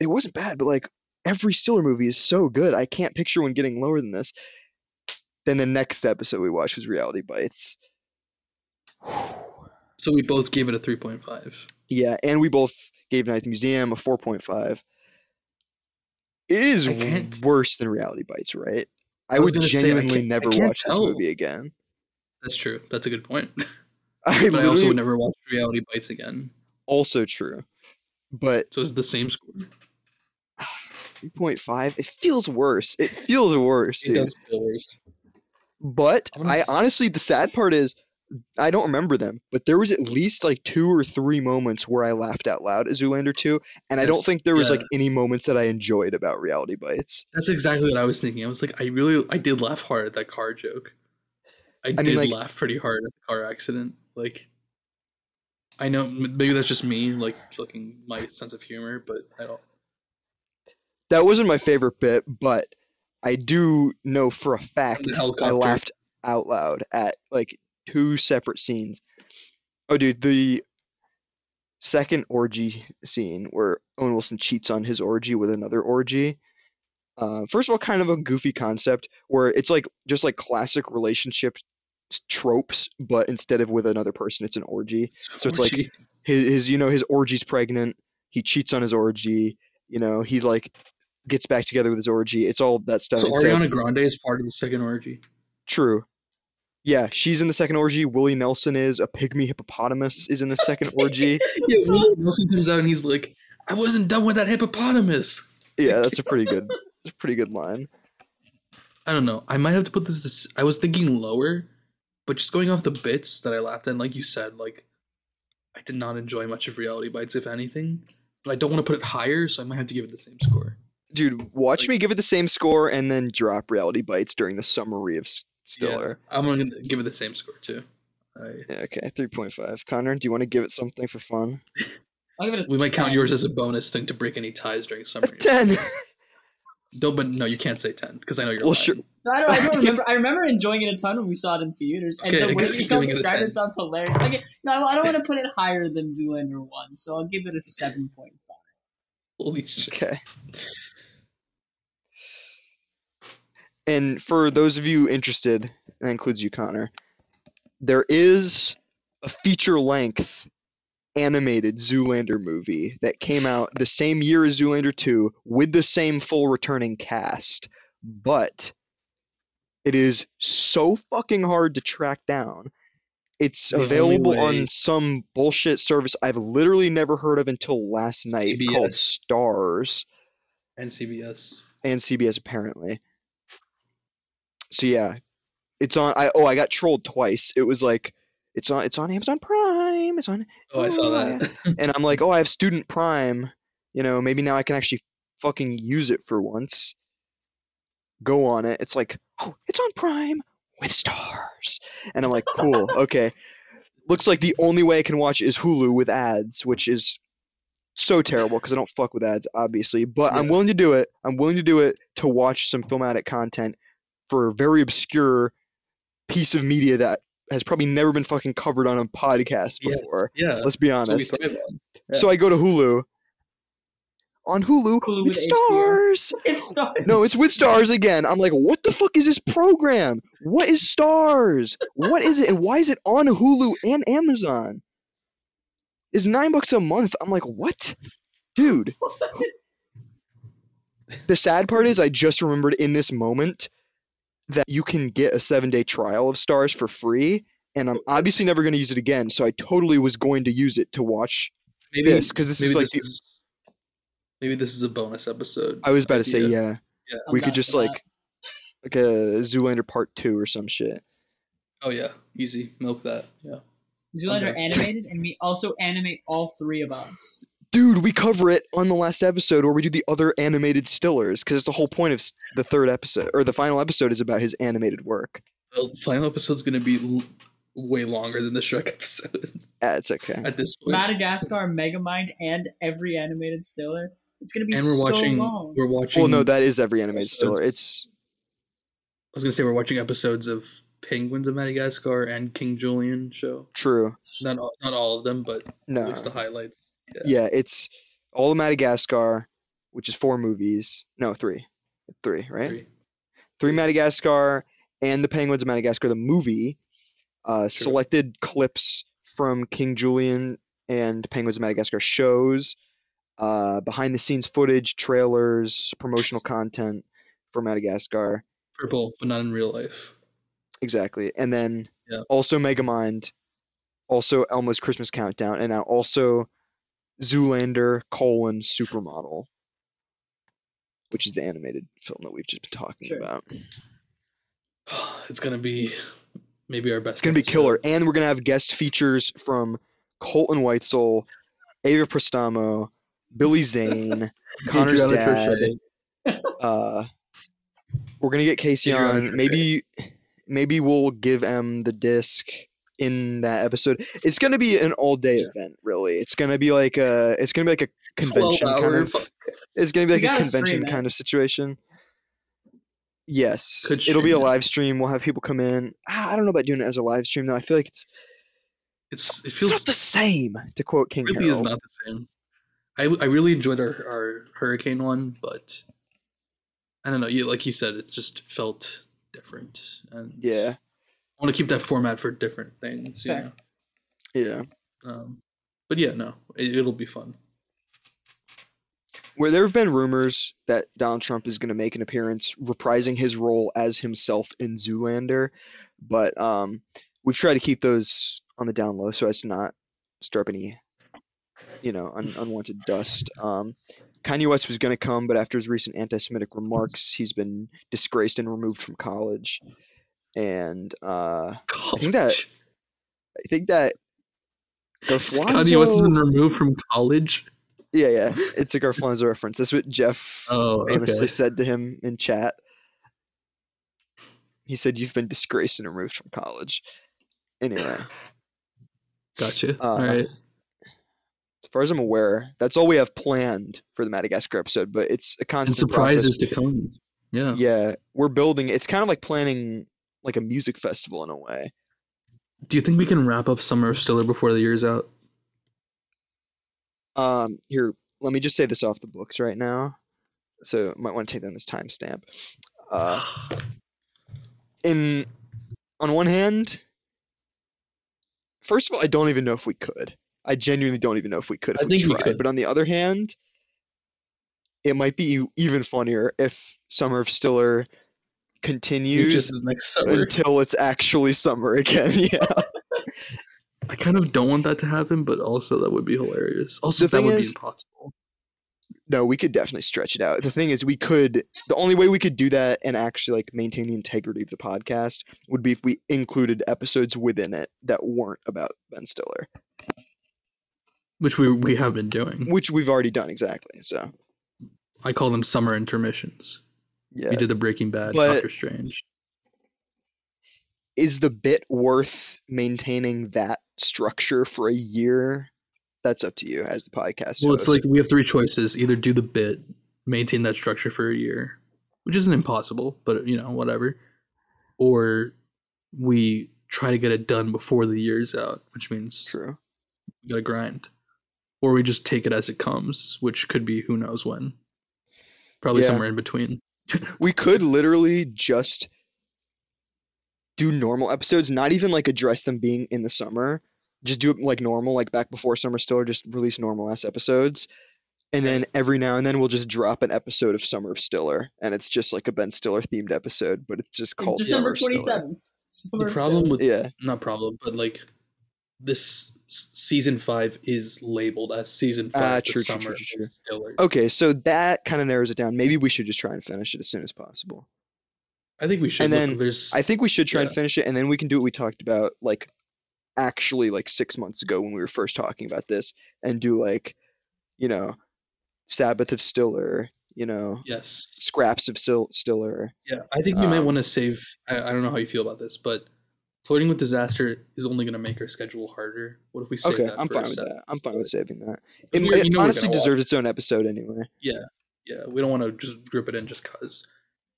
it wasn't bad, but like every Stiller movie is so good. I can't picture one getting lower than this. Then the next episode we watched was Reality Bites. So we both gave it a three point five. Yeah, and we both gave Night at the Museum a 4.5. It is worse than Reality Bites, right? I, I would gonna say, genuinely never watch tell. this movie again. That's true. That's a good point. I but I also would never watch Reality Bites again. also true. But So it's the same score. 3.5, it feels worse. It feels worse, It dude. does feel worse. But I honestly, the sad part is, I don't remember them. But there was at least like two or three moments where I laughed out loud at Zoolander 2, and I don't think there was yeah. like any moments that I enjoyed about Reality Bites. That's exactly what I was thinking. I was like, I really, I did laugh hard at that car joke. I, mean, did like- laugh pretty hard at the car accident. Like, I know m- maybe that's just me, like fucking my sense of humor, but I don't. That wasn't my favorite bit, but I do know for a fact the I laughed out loud at like two separate scenes. Oh, dude, the second orgy scene where Owen Wilson cheats on his orgy with another orgy. Uh, first of all, kind of a goofy concept where it's like just like classic relationship tropes, but instead of with another person, it's an orgy. So it's like his, his you know his orgy's pregnant he cheats on his orgy you know he like gets back together with his orgy it's all that stuff so instead Ariana Grande is part of the second orgy. true yeah she's in the second orgy willie nelson is a pygmy hippopotamus is in the second orgy Yeah, Will Nelson comes out and he's like, "I wasn't done with that hippopotamus." yeah that's a pretty good a pretty good line I don't know. I might have to put this. this I was thinking lower, but just going off the bits that I laughed at, like you said, like I did not enjoy much of Reality Bites, if anything. But I don't want to put it higher, so I might have to give it the same score. Dude, watch Like- me give it the same score and then drop Reality Bites during the summary of S- Yeah, Stiller. I'm gonna give it the same score too. I, Yeah, okay, 3.5. Connor, do you want to give it something for fun? I'll give it a we might count yours as a bonus thing to break any ties during A summary. 10! No, but no, you can't say ten because I know you're Well, lying. sure. No, I don't, I don't remember. I remember enjoying it a ton when we saw it in theaters, and Okay, the I way you don't giving it describe it sounds hilarious. Like, no, I don't want to put it higher than Zoolander one, so I'll give it a seven point five. Holy shit! Okay. And for those of you interested, that includes you, Connor, there is a feature length animated Zoolander movie that came out the same year as Zoolander 2 with the same full returning cast, but it is so fucking hard to track down. It's The available on some bullshit service I've literally never heard of until last night called Starz And CBS. and CBS apparently. So yeah, it's on. I oh I got trolled twice. It was like it's on it's on Amazon Prime. It's on, Oh, I saw that. and I'm like oh I have Student Prime. You know maybe now I can actually fucking use it for once. Go on it. It's like oh it's on Prime with Starz, and I'm like cool okay. Looks like the only way I can watch is Hulu with ads, which is so terrible because I don't fuck with ads, obviously. But I'm willing to do it. I'm willing to do it to watch some filmatic content for a very obscure piece of media that has probably never been fucking covered on a podcast Yes. before. yeah. Let's be that's what we honest. thrive on. So I go to Hulu. On Hulu, Hulu with with HBO. Starz. It's Starz. No, it's with Starz again. I'm like, what the fuck is this program? What is Starz? What is it, and why is it on Hulu and Amazon? Is nine bucks a month? I'm like, what, dude? The sad part is, I just remembered in this moment that you can get a seven day trial of Starz for free, and I'm obviously never going to use it again. So I totally was going to use it to watch Maybe this because this maybe is like this is maybe this is a bonus episode. I was about to say, yeah, Yeah. We could just for that. like like a Zoolander part two or some shit. Oh yeah, easy. Milk that. Yeah. Zoolander animated, and we also animate all three of us. Dude, we cover it on the last episode where we do the other animated stillers because it's the whole point of the third episode or the final episode is about his animated work. The final episode's gonna be l- way longer than the Shrek episode Ah, it's okay. at this point. Madagascar, Megamind, and every animated Stiller. It's gonna be and we're so watching. long. We're watching. Well, no, that is every animated episodes. stiller. It's I was gonna say we're watching episodes of Penguins of Madagascar and King Julien show. true. Not all, not all of them, but at least the highlights. Yeah. yeah, it's all of Madagascar, which is four movies. No, three, three, right? Three. Three Madagascar and the Penguins of Madagascar, the movie, uh, selected clips from King Julien and Penguins of Madagascar shows, uh, behind the scenes footage, trailers, promotional content for Madagascar. Purple, but not in real life. Exactly. And then Yeah. also Megamind, also Elmo's Christmas Countdown, and now also Zoolander colon Supermodel, which is the animated film that we've just been talking Sure. about. It's gonna be maybe our best. It's gonna be killer, and we're gonna have guest features from Colton Whitesell, Ava Prestamo, Billy Zane, Connor's dad. Uh, we're gonna get Casey Adriana on. Maybe, maybe we'll give M the disc in that episode. It's gonna be an all-day Yeah. event, really. It's gonna be like a, it's gonna be like a convention kind 12 hour of. It's gonna be like a convention kind of situation. Yes, Could it'll be a live stream. We'll have people come in. Ah, I don't know about doing it as a live stream though. I feel like it's It's it it's feels not the same. To quote King really is not the same. I, I really enjoyed our, our hurricane one, but I don't know. You like you said, it just felt different, and Yeah, I want to keep that format for different things. You Fair. know? yeah. um, but yeah, no, it, it'll be fun. Where there have been rumors that Donald Trump is going to make an appearance reprising his role as himself in Zoolander, but um, we've tried to keep those on the down low so as to not stir up any, you know, un- unwanted dust. Um, Kanye West was going to come, but after his recent anti-Semitic remarks, he's been disgraced and removed from college. And uh, I think that- I think that Kanye West has been removed from college. Yeah, yeah. It's a Garflanzo reference. That's what Jeff Oh, famously okay. said to him in chat. He said, "You've been disgraced and removed from college." Anyway, Gotcha. Uh, All right. as far as I'm aware, that's all we have planned for the Madagascar episode. But it's a And constant surprises process. to come. Yeah. Yeah, we're building. It's kind of like planning like a music festival in a way. Do you think we can wrap up Summer of Stiller before the year's out? Um, here, let me just say this off the books right now. So might want to take down this timestamp. Uh, in on one hand, first of all, I don't even know if we could. I genuinely don't even know if we could if I we think we could. But on the other hand, it might be even funnier if Summer of Stiller continues until it's actually summer again. Yeah. I kind of don't want that to happen, but also that would be hilarious. Also, The that would is- be impossible. No, we could definitely stretch it out. The thing is, we could. The only way we could do that and actually like maintain the integrity of the podcast would be if we included episodes within it that weren't about Ben Stiller, Which we we have been doing. which we've already done exactly. So I call them summer intermissions. Yeah, We did the Breaking Bad, But- Doctor Strange. is the bit worth maintaining that structure for a year? That's up to you as the podcast Well, it's like we have three choices: either do the bit, maintain that structure for a year, which isn't impossible, but you know, whatever, or we try to get it done before the year's out, which means true. we gotta grind, or we just take it as it comes, which could be who knows when, probably Yeah. somewhere in between. We could literally just do normal episodes, not even like address them being in the summer. Just do it like normal, like back before summer still, just release normal ass episodes. And then every now and then we'll just drop an episode of Summer of Stiller, and it's just like a Ben Stiller themed episode, but it's just called December twenty seventh. twenty of Stiller. the problem with Yeah, not problem, but like this s- season five is labeled as season five. Ah, true, true, true, true, true. okay, so that kind of narrows it down. Maybe we should just try and finish it as soon as possible. I think we should. And then there's I think we should try and finish it, and then we can do what we talked about, like actually like six months ago when we were first talking about this, and do like, you know, Sabbath of Stiller, you know, yes, scraps of Still Stiller. yeah. I think we might Um, want to save. I, I don't know how you feel about this, but flirting with disaster is only going to make our schedule harder. What if we save Okay, that I'm fine with that. I'm fine with saving that. It, it you know honestly deserves its own episode anyway. Yeah, yeah. We don't want to just group it in just cause.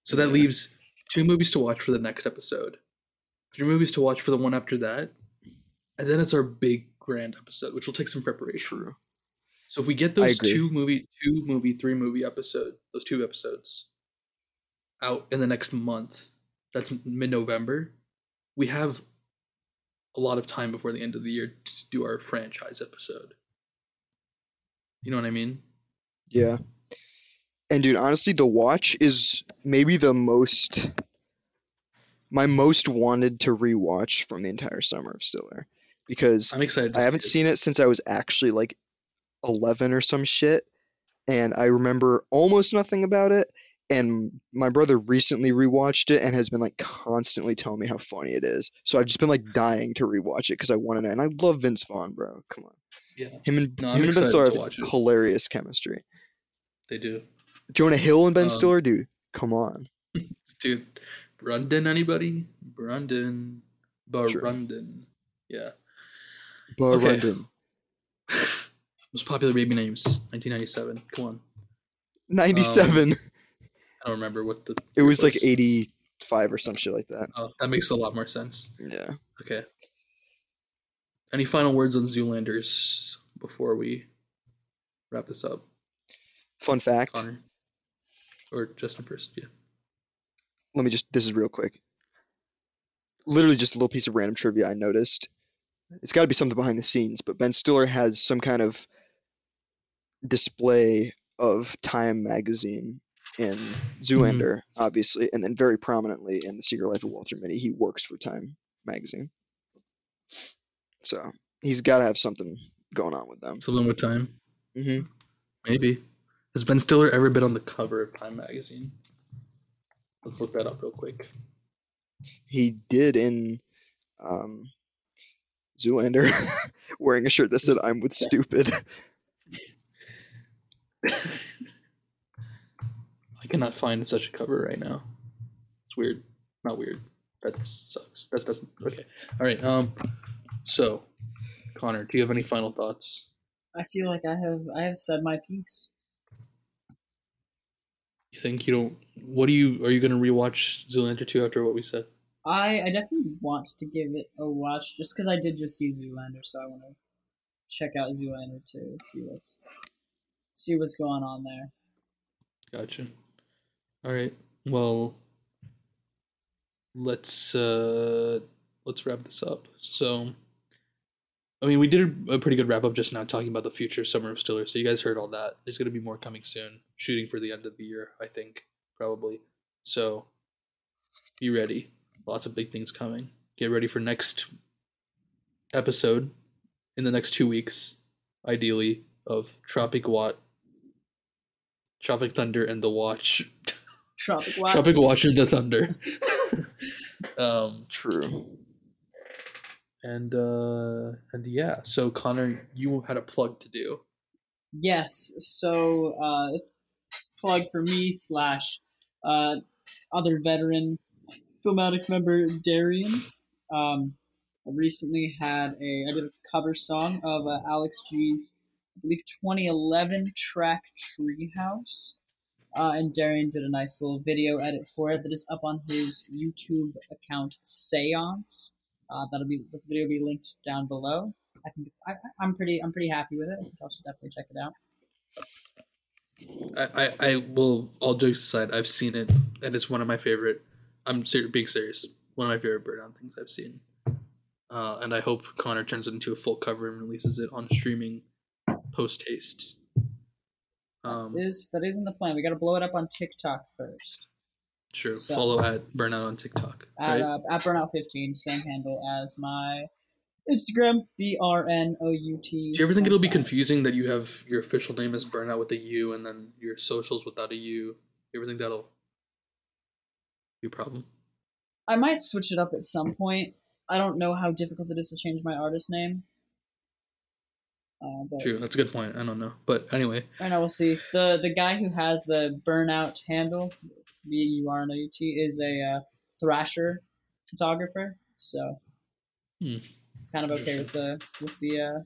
So that Yeah. leaves two movies to watch for the next episode, three movies to watch for the one after that, and then it's our big grand episode, which will take some preparation. True. So if we get those two movie, two movie, three movie episode, those two episodes out in the next month, that's mid November, we have a lot of time before the end of the year to do our franchise episode. You know what I mean? Yeah. And dude, honestly, The Watch is maybe the most my most wanted to rewatch from the entire summer of Stiller because I'm excited. I haven't it. seen it since I was actually like 11 or some shit and I remember almost nothing about it and my brother recently rewatched it and has been like constantly telling me how funny it is. So I've just been like dying to rewatch it because I want to know. And I love Vince Vaughn, bro. Come on, Yeah, him and No, him and Ben Stiller have watch hilarious chemistry. they do. Jonah Hill and Ben Um, Stiller, dude. Come on. Dude, Brundon, anybody? Brundon. Brundon. Yeah. Bar okay. Most popular baby names, 1997. Come on. 97. I don't remember what the. it year was like 85 or some shit like that. Oh, that makes a lot more sense. Yeah. Okay. Any final words on Zoolanders before we wrap this up, Fun fact. Connor? Or Justin first? Yeah. Let me just, this is real quick. Literally just a little piece of random trivia I noticed. It's got to be something behind the scenes, but Ben Stiller has some kind of display of Time magazine in Zoolander, obviously, and then very prominently in The Secret Life of Walter Mitty. He works for Time magazine. So he's got to have something going on with them. Something with time? hmm Maybe. Has Ben Stiller ever been on the cover of Time magazine? Let's look that up real quick. he did in um, Zoolander wearing a shirt that said "I'm with stupid." Cannot find such a cover right now. It's weird. Not weird. That sucks. That doesn't okay. All right. Um. So, Connor, do you have any final thoughts? I feel like I have I have said my piece. You think you don't? What do you? Are you gonna rewatch Zoolander two after what we said? I I definitely want to give it a watch just because I did just see Zoolander, so I want to check out Zoolander two. See what's see what's going on there. Gotcha. All right. Well, let's uh let's wrap this up. So, I mean, we did a pretty good wrap up just now talking about the future Summer of Stiller. So you guys heard all that. There's gonna be more coming soon. Shooting for the end of the year, I think, probably. So, be ready. Lots of big things coming. Get ready for next episode in the next two weeks, ideally, of Tropic Watt, Tropic Thunder, and the Watch. Tropic Watch. Tropic Watch and the Thunder. um, True. and uh, and yeah. So Connor, you had a plug to do. Yes. So uh, it's plug for me slash uh, other veteran Filmatic member Darian. Um, I recently had a I did a cover song of uh, Alex G's I believe 2011 track Treehouse. Uh, and Darian did a nice little video edit for it that is up on his YouTube account Seance. Uh, that'll be the video will be linked down below. I think I, I'm pretty I'm pretty happy with it. I think y'all should definitely check it out. I, I, I will. All jokes aside, I've seen it, and it's one of my favorite. I'm ser- being serious. One of my favorite Burnout things I've seen. Uh, and I hope Connor turns it into a full cover and releases it on streaming post haste. Um, is that isn't the plan. We got to blow it up on TikTok first. sure. so- Follow at Burnout on TikTok. At Right? uh, at burnout15, same handle as my Instagram. B R N O U T. Do you ever think it'll be confusing that you have your official name as Burnout with a U and then your socials without a U? Do you ever think that'll be a problem? I might switch it up at some point. I don't know how difficult it is to change my artist name. Uh, but True, that's a good point. I don't know, but anyway, I know we'll see. the The guy who has the burnout handle, B U R N O U T, is a uh, Thrasher photographer. So, Hmm. kind of okay with the with the uh,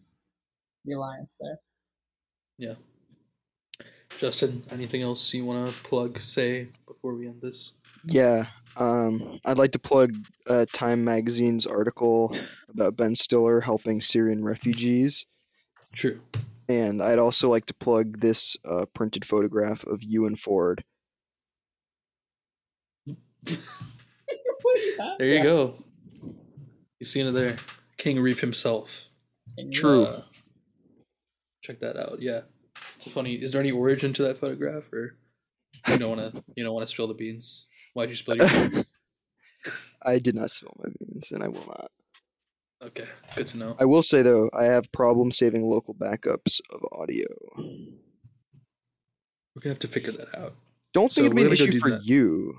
the alliance there. yeah. Justin, anything else you want to plug, say before we end this? Yeah. Um, I'd like to plug uh, Time Magazine's article about Ben Stiller helping Syrian refugees. True. And I'd also like to plug this uh, printed photograph of you and Ford. There you Yeah. go. You seen it there. King Reef himself. True. Uh, check that out. Yeah. It's a funny. Is there any origin to that photograph, or you don't want to? You don't want to spill the beans? Why'd you spill your beans? I did not spill my beans, and I will not. Okay, good to know. I will say though, I have problems saving local backups of audio. We're gonna have to figure that out. Don't So think it'd be we're an issue for that. you.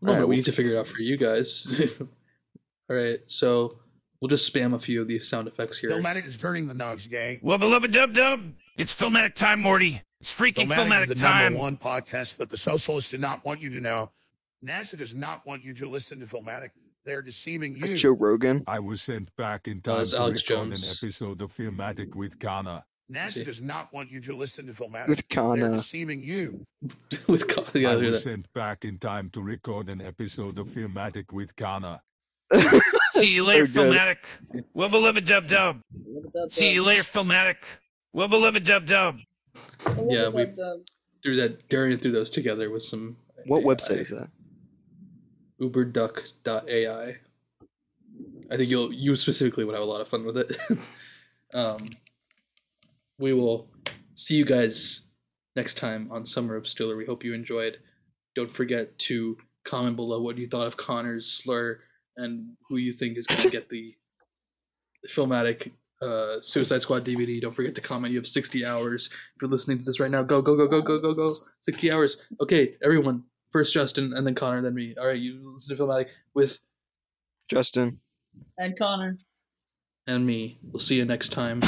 No, Alright, but we we'll need to figure it out for you guys. All right, so we'll just spam a few of these sound effects here. Filmatic is turning the nugs, gang. Wubba lubba dub dub. It's Filmatic time, Morty. It's freaking Filmatic, Filmatic, is the time. number one podcast that the socialists do not want you to know. NASA does not want you to listen to Filmatic. They're deceiving you. Joe Rogan. I was sent back in Uh, time it's to Alex record Jones. an episode of Filmatic with Ghana. NASA See. does not want you to listen to Filmatic. With They're Kana. deceiving you. With Kana. yeah, I was that. sent back in time to record an episode of Filmatic with Kana. See you later, good. Filmatic. Wubba lubba dub dub. See you later, Filmatic. Wubba lubba dub dub. Yeah, we threw that. Darian threw those together with some. What AI. website is that? uberduck.ai. I think you'll you specifically would have a lot of fun with it. um, we will see you guys next time on Summer of Stiller. We hope you enjoyed. Don't forget to comment below what you thought of Connor's slur and who you think is going to get the filmatic uh, Suicide Squad DVD. Don't forget to comment. You have 60 hours. If you're listening to this right now, go, go, go, go, go, go, go. 60 hours. Okay, everyone. First Justin, and then Connor, then me. All right, you listen to Filmatic with Justin. And Connor. and me. We'll see you next time.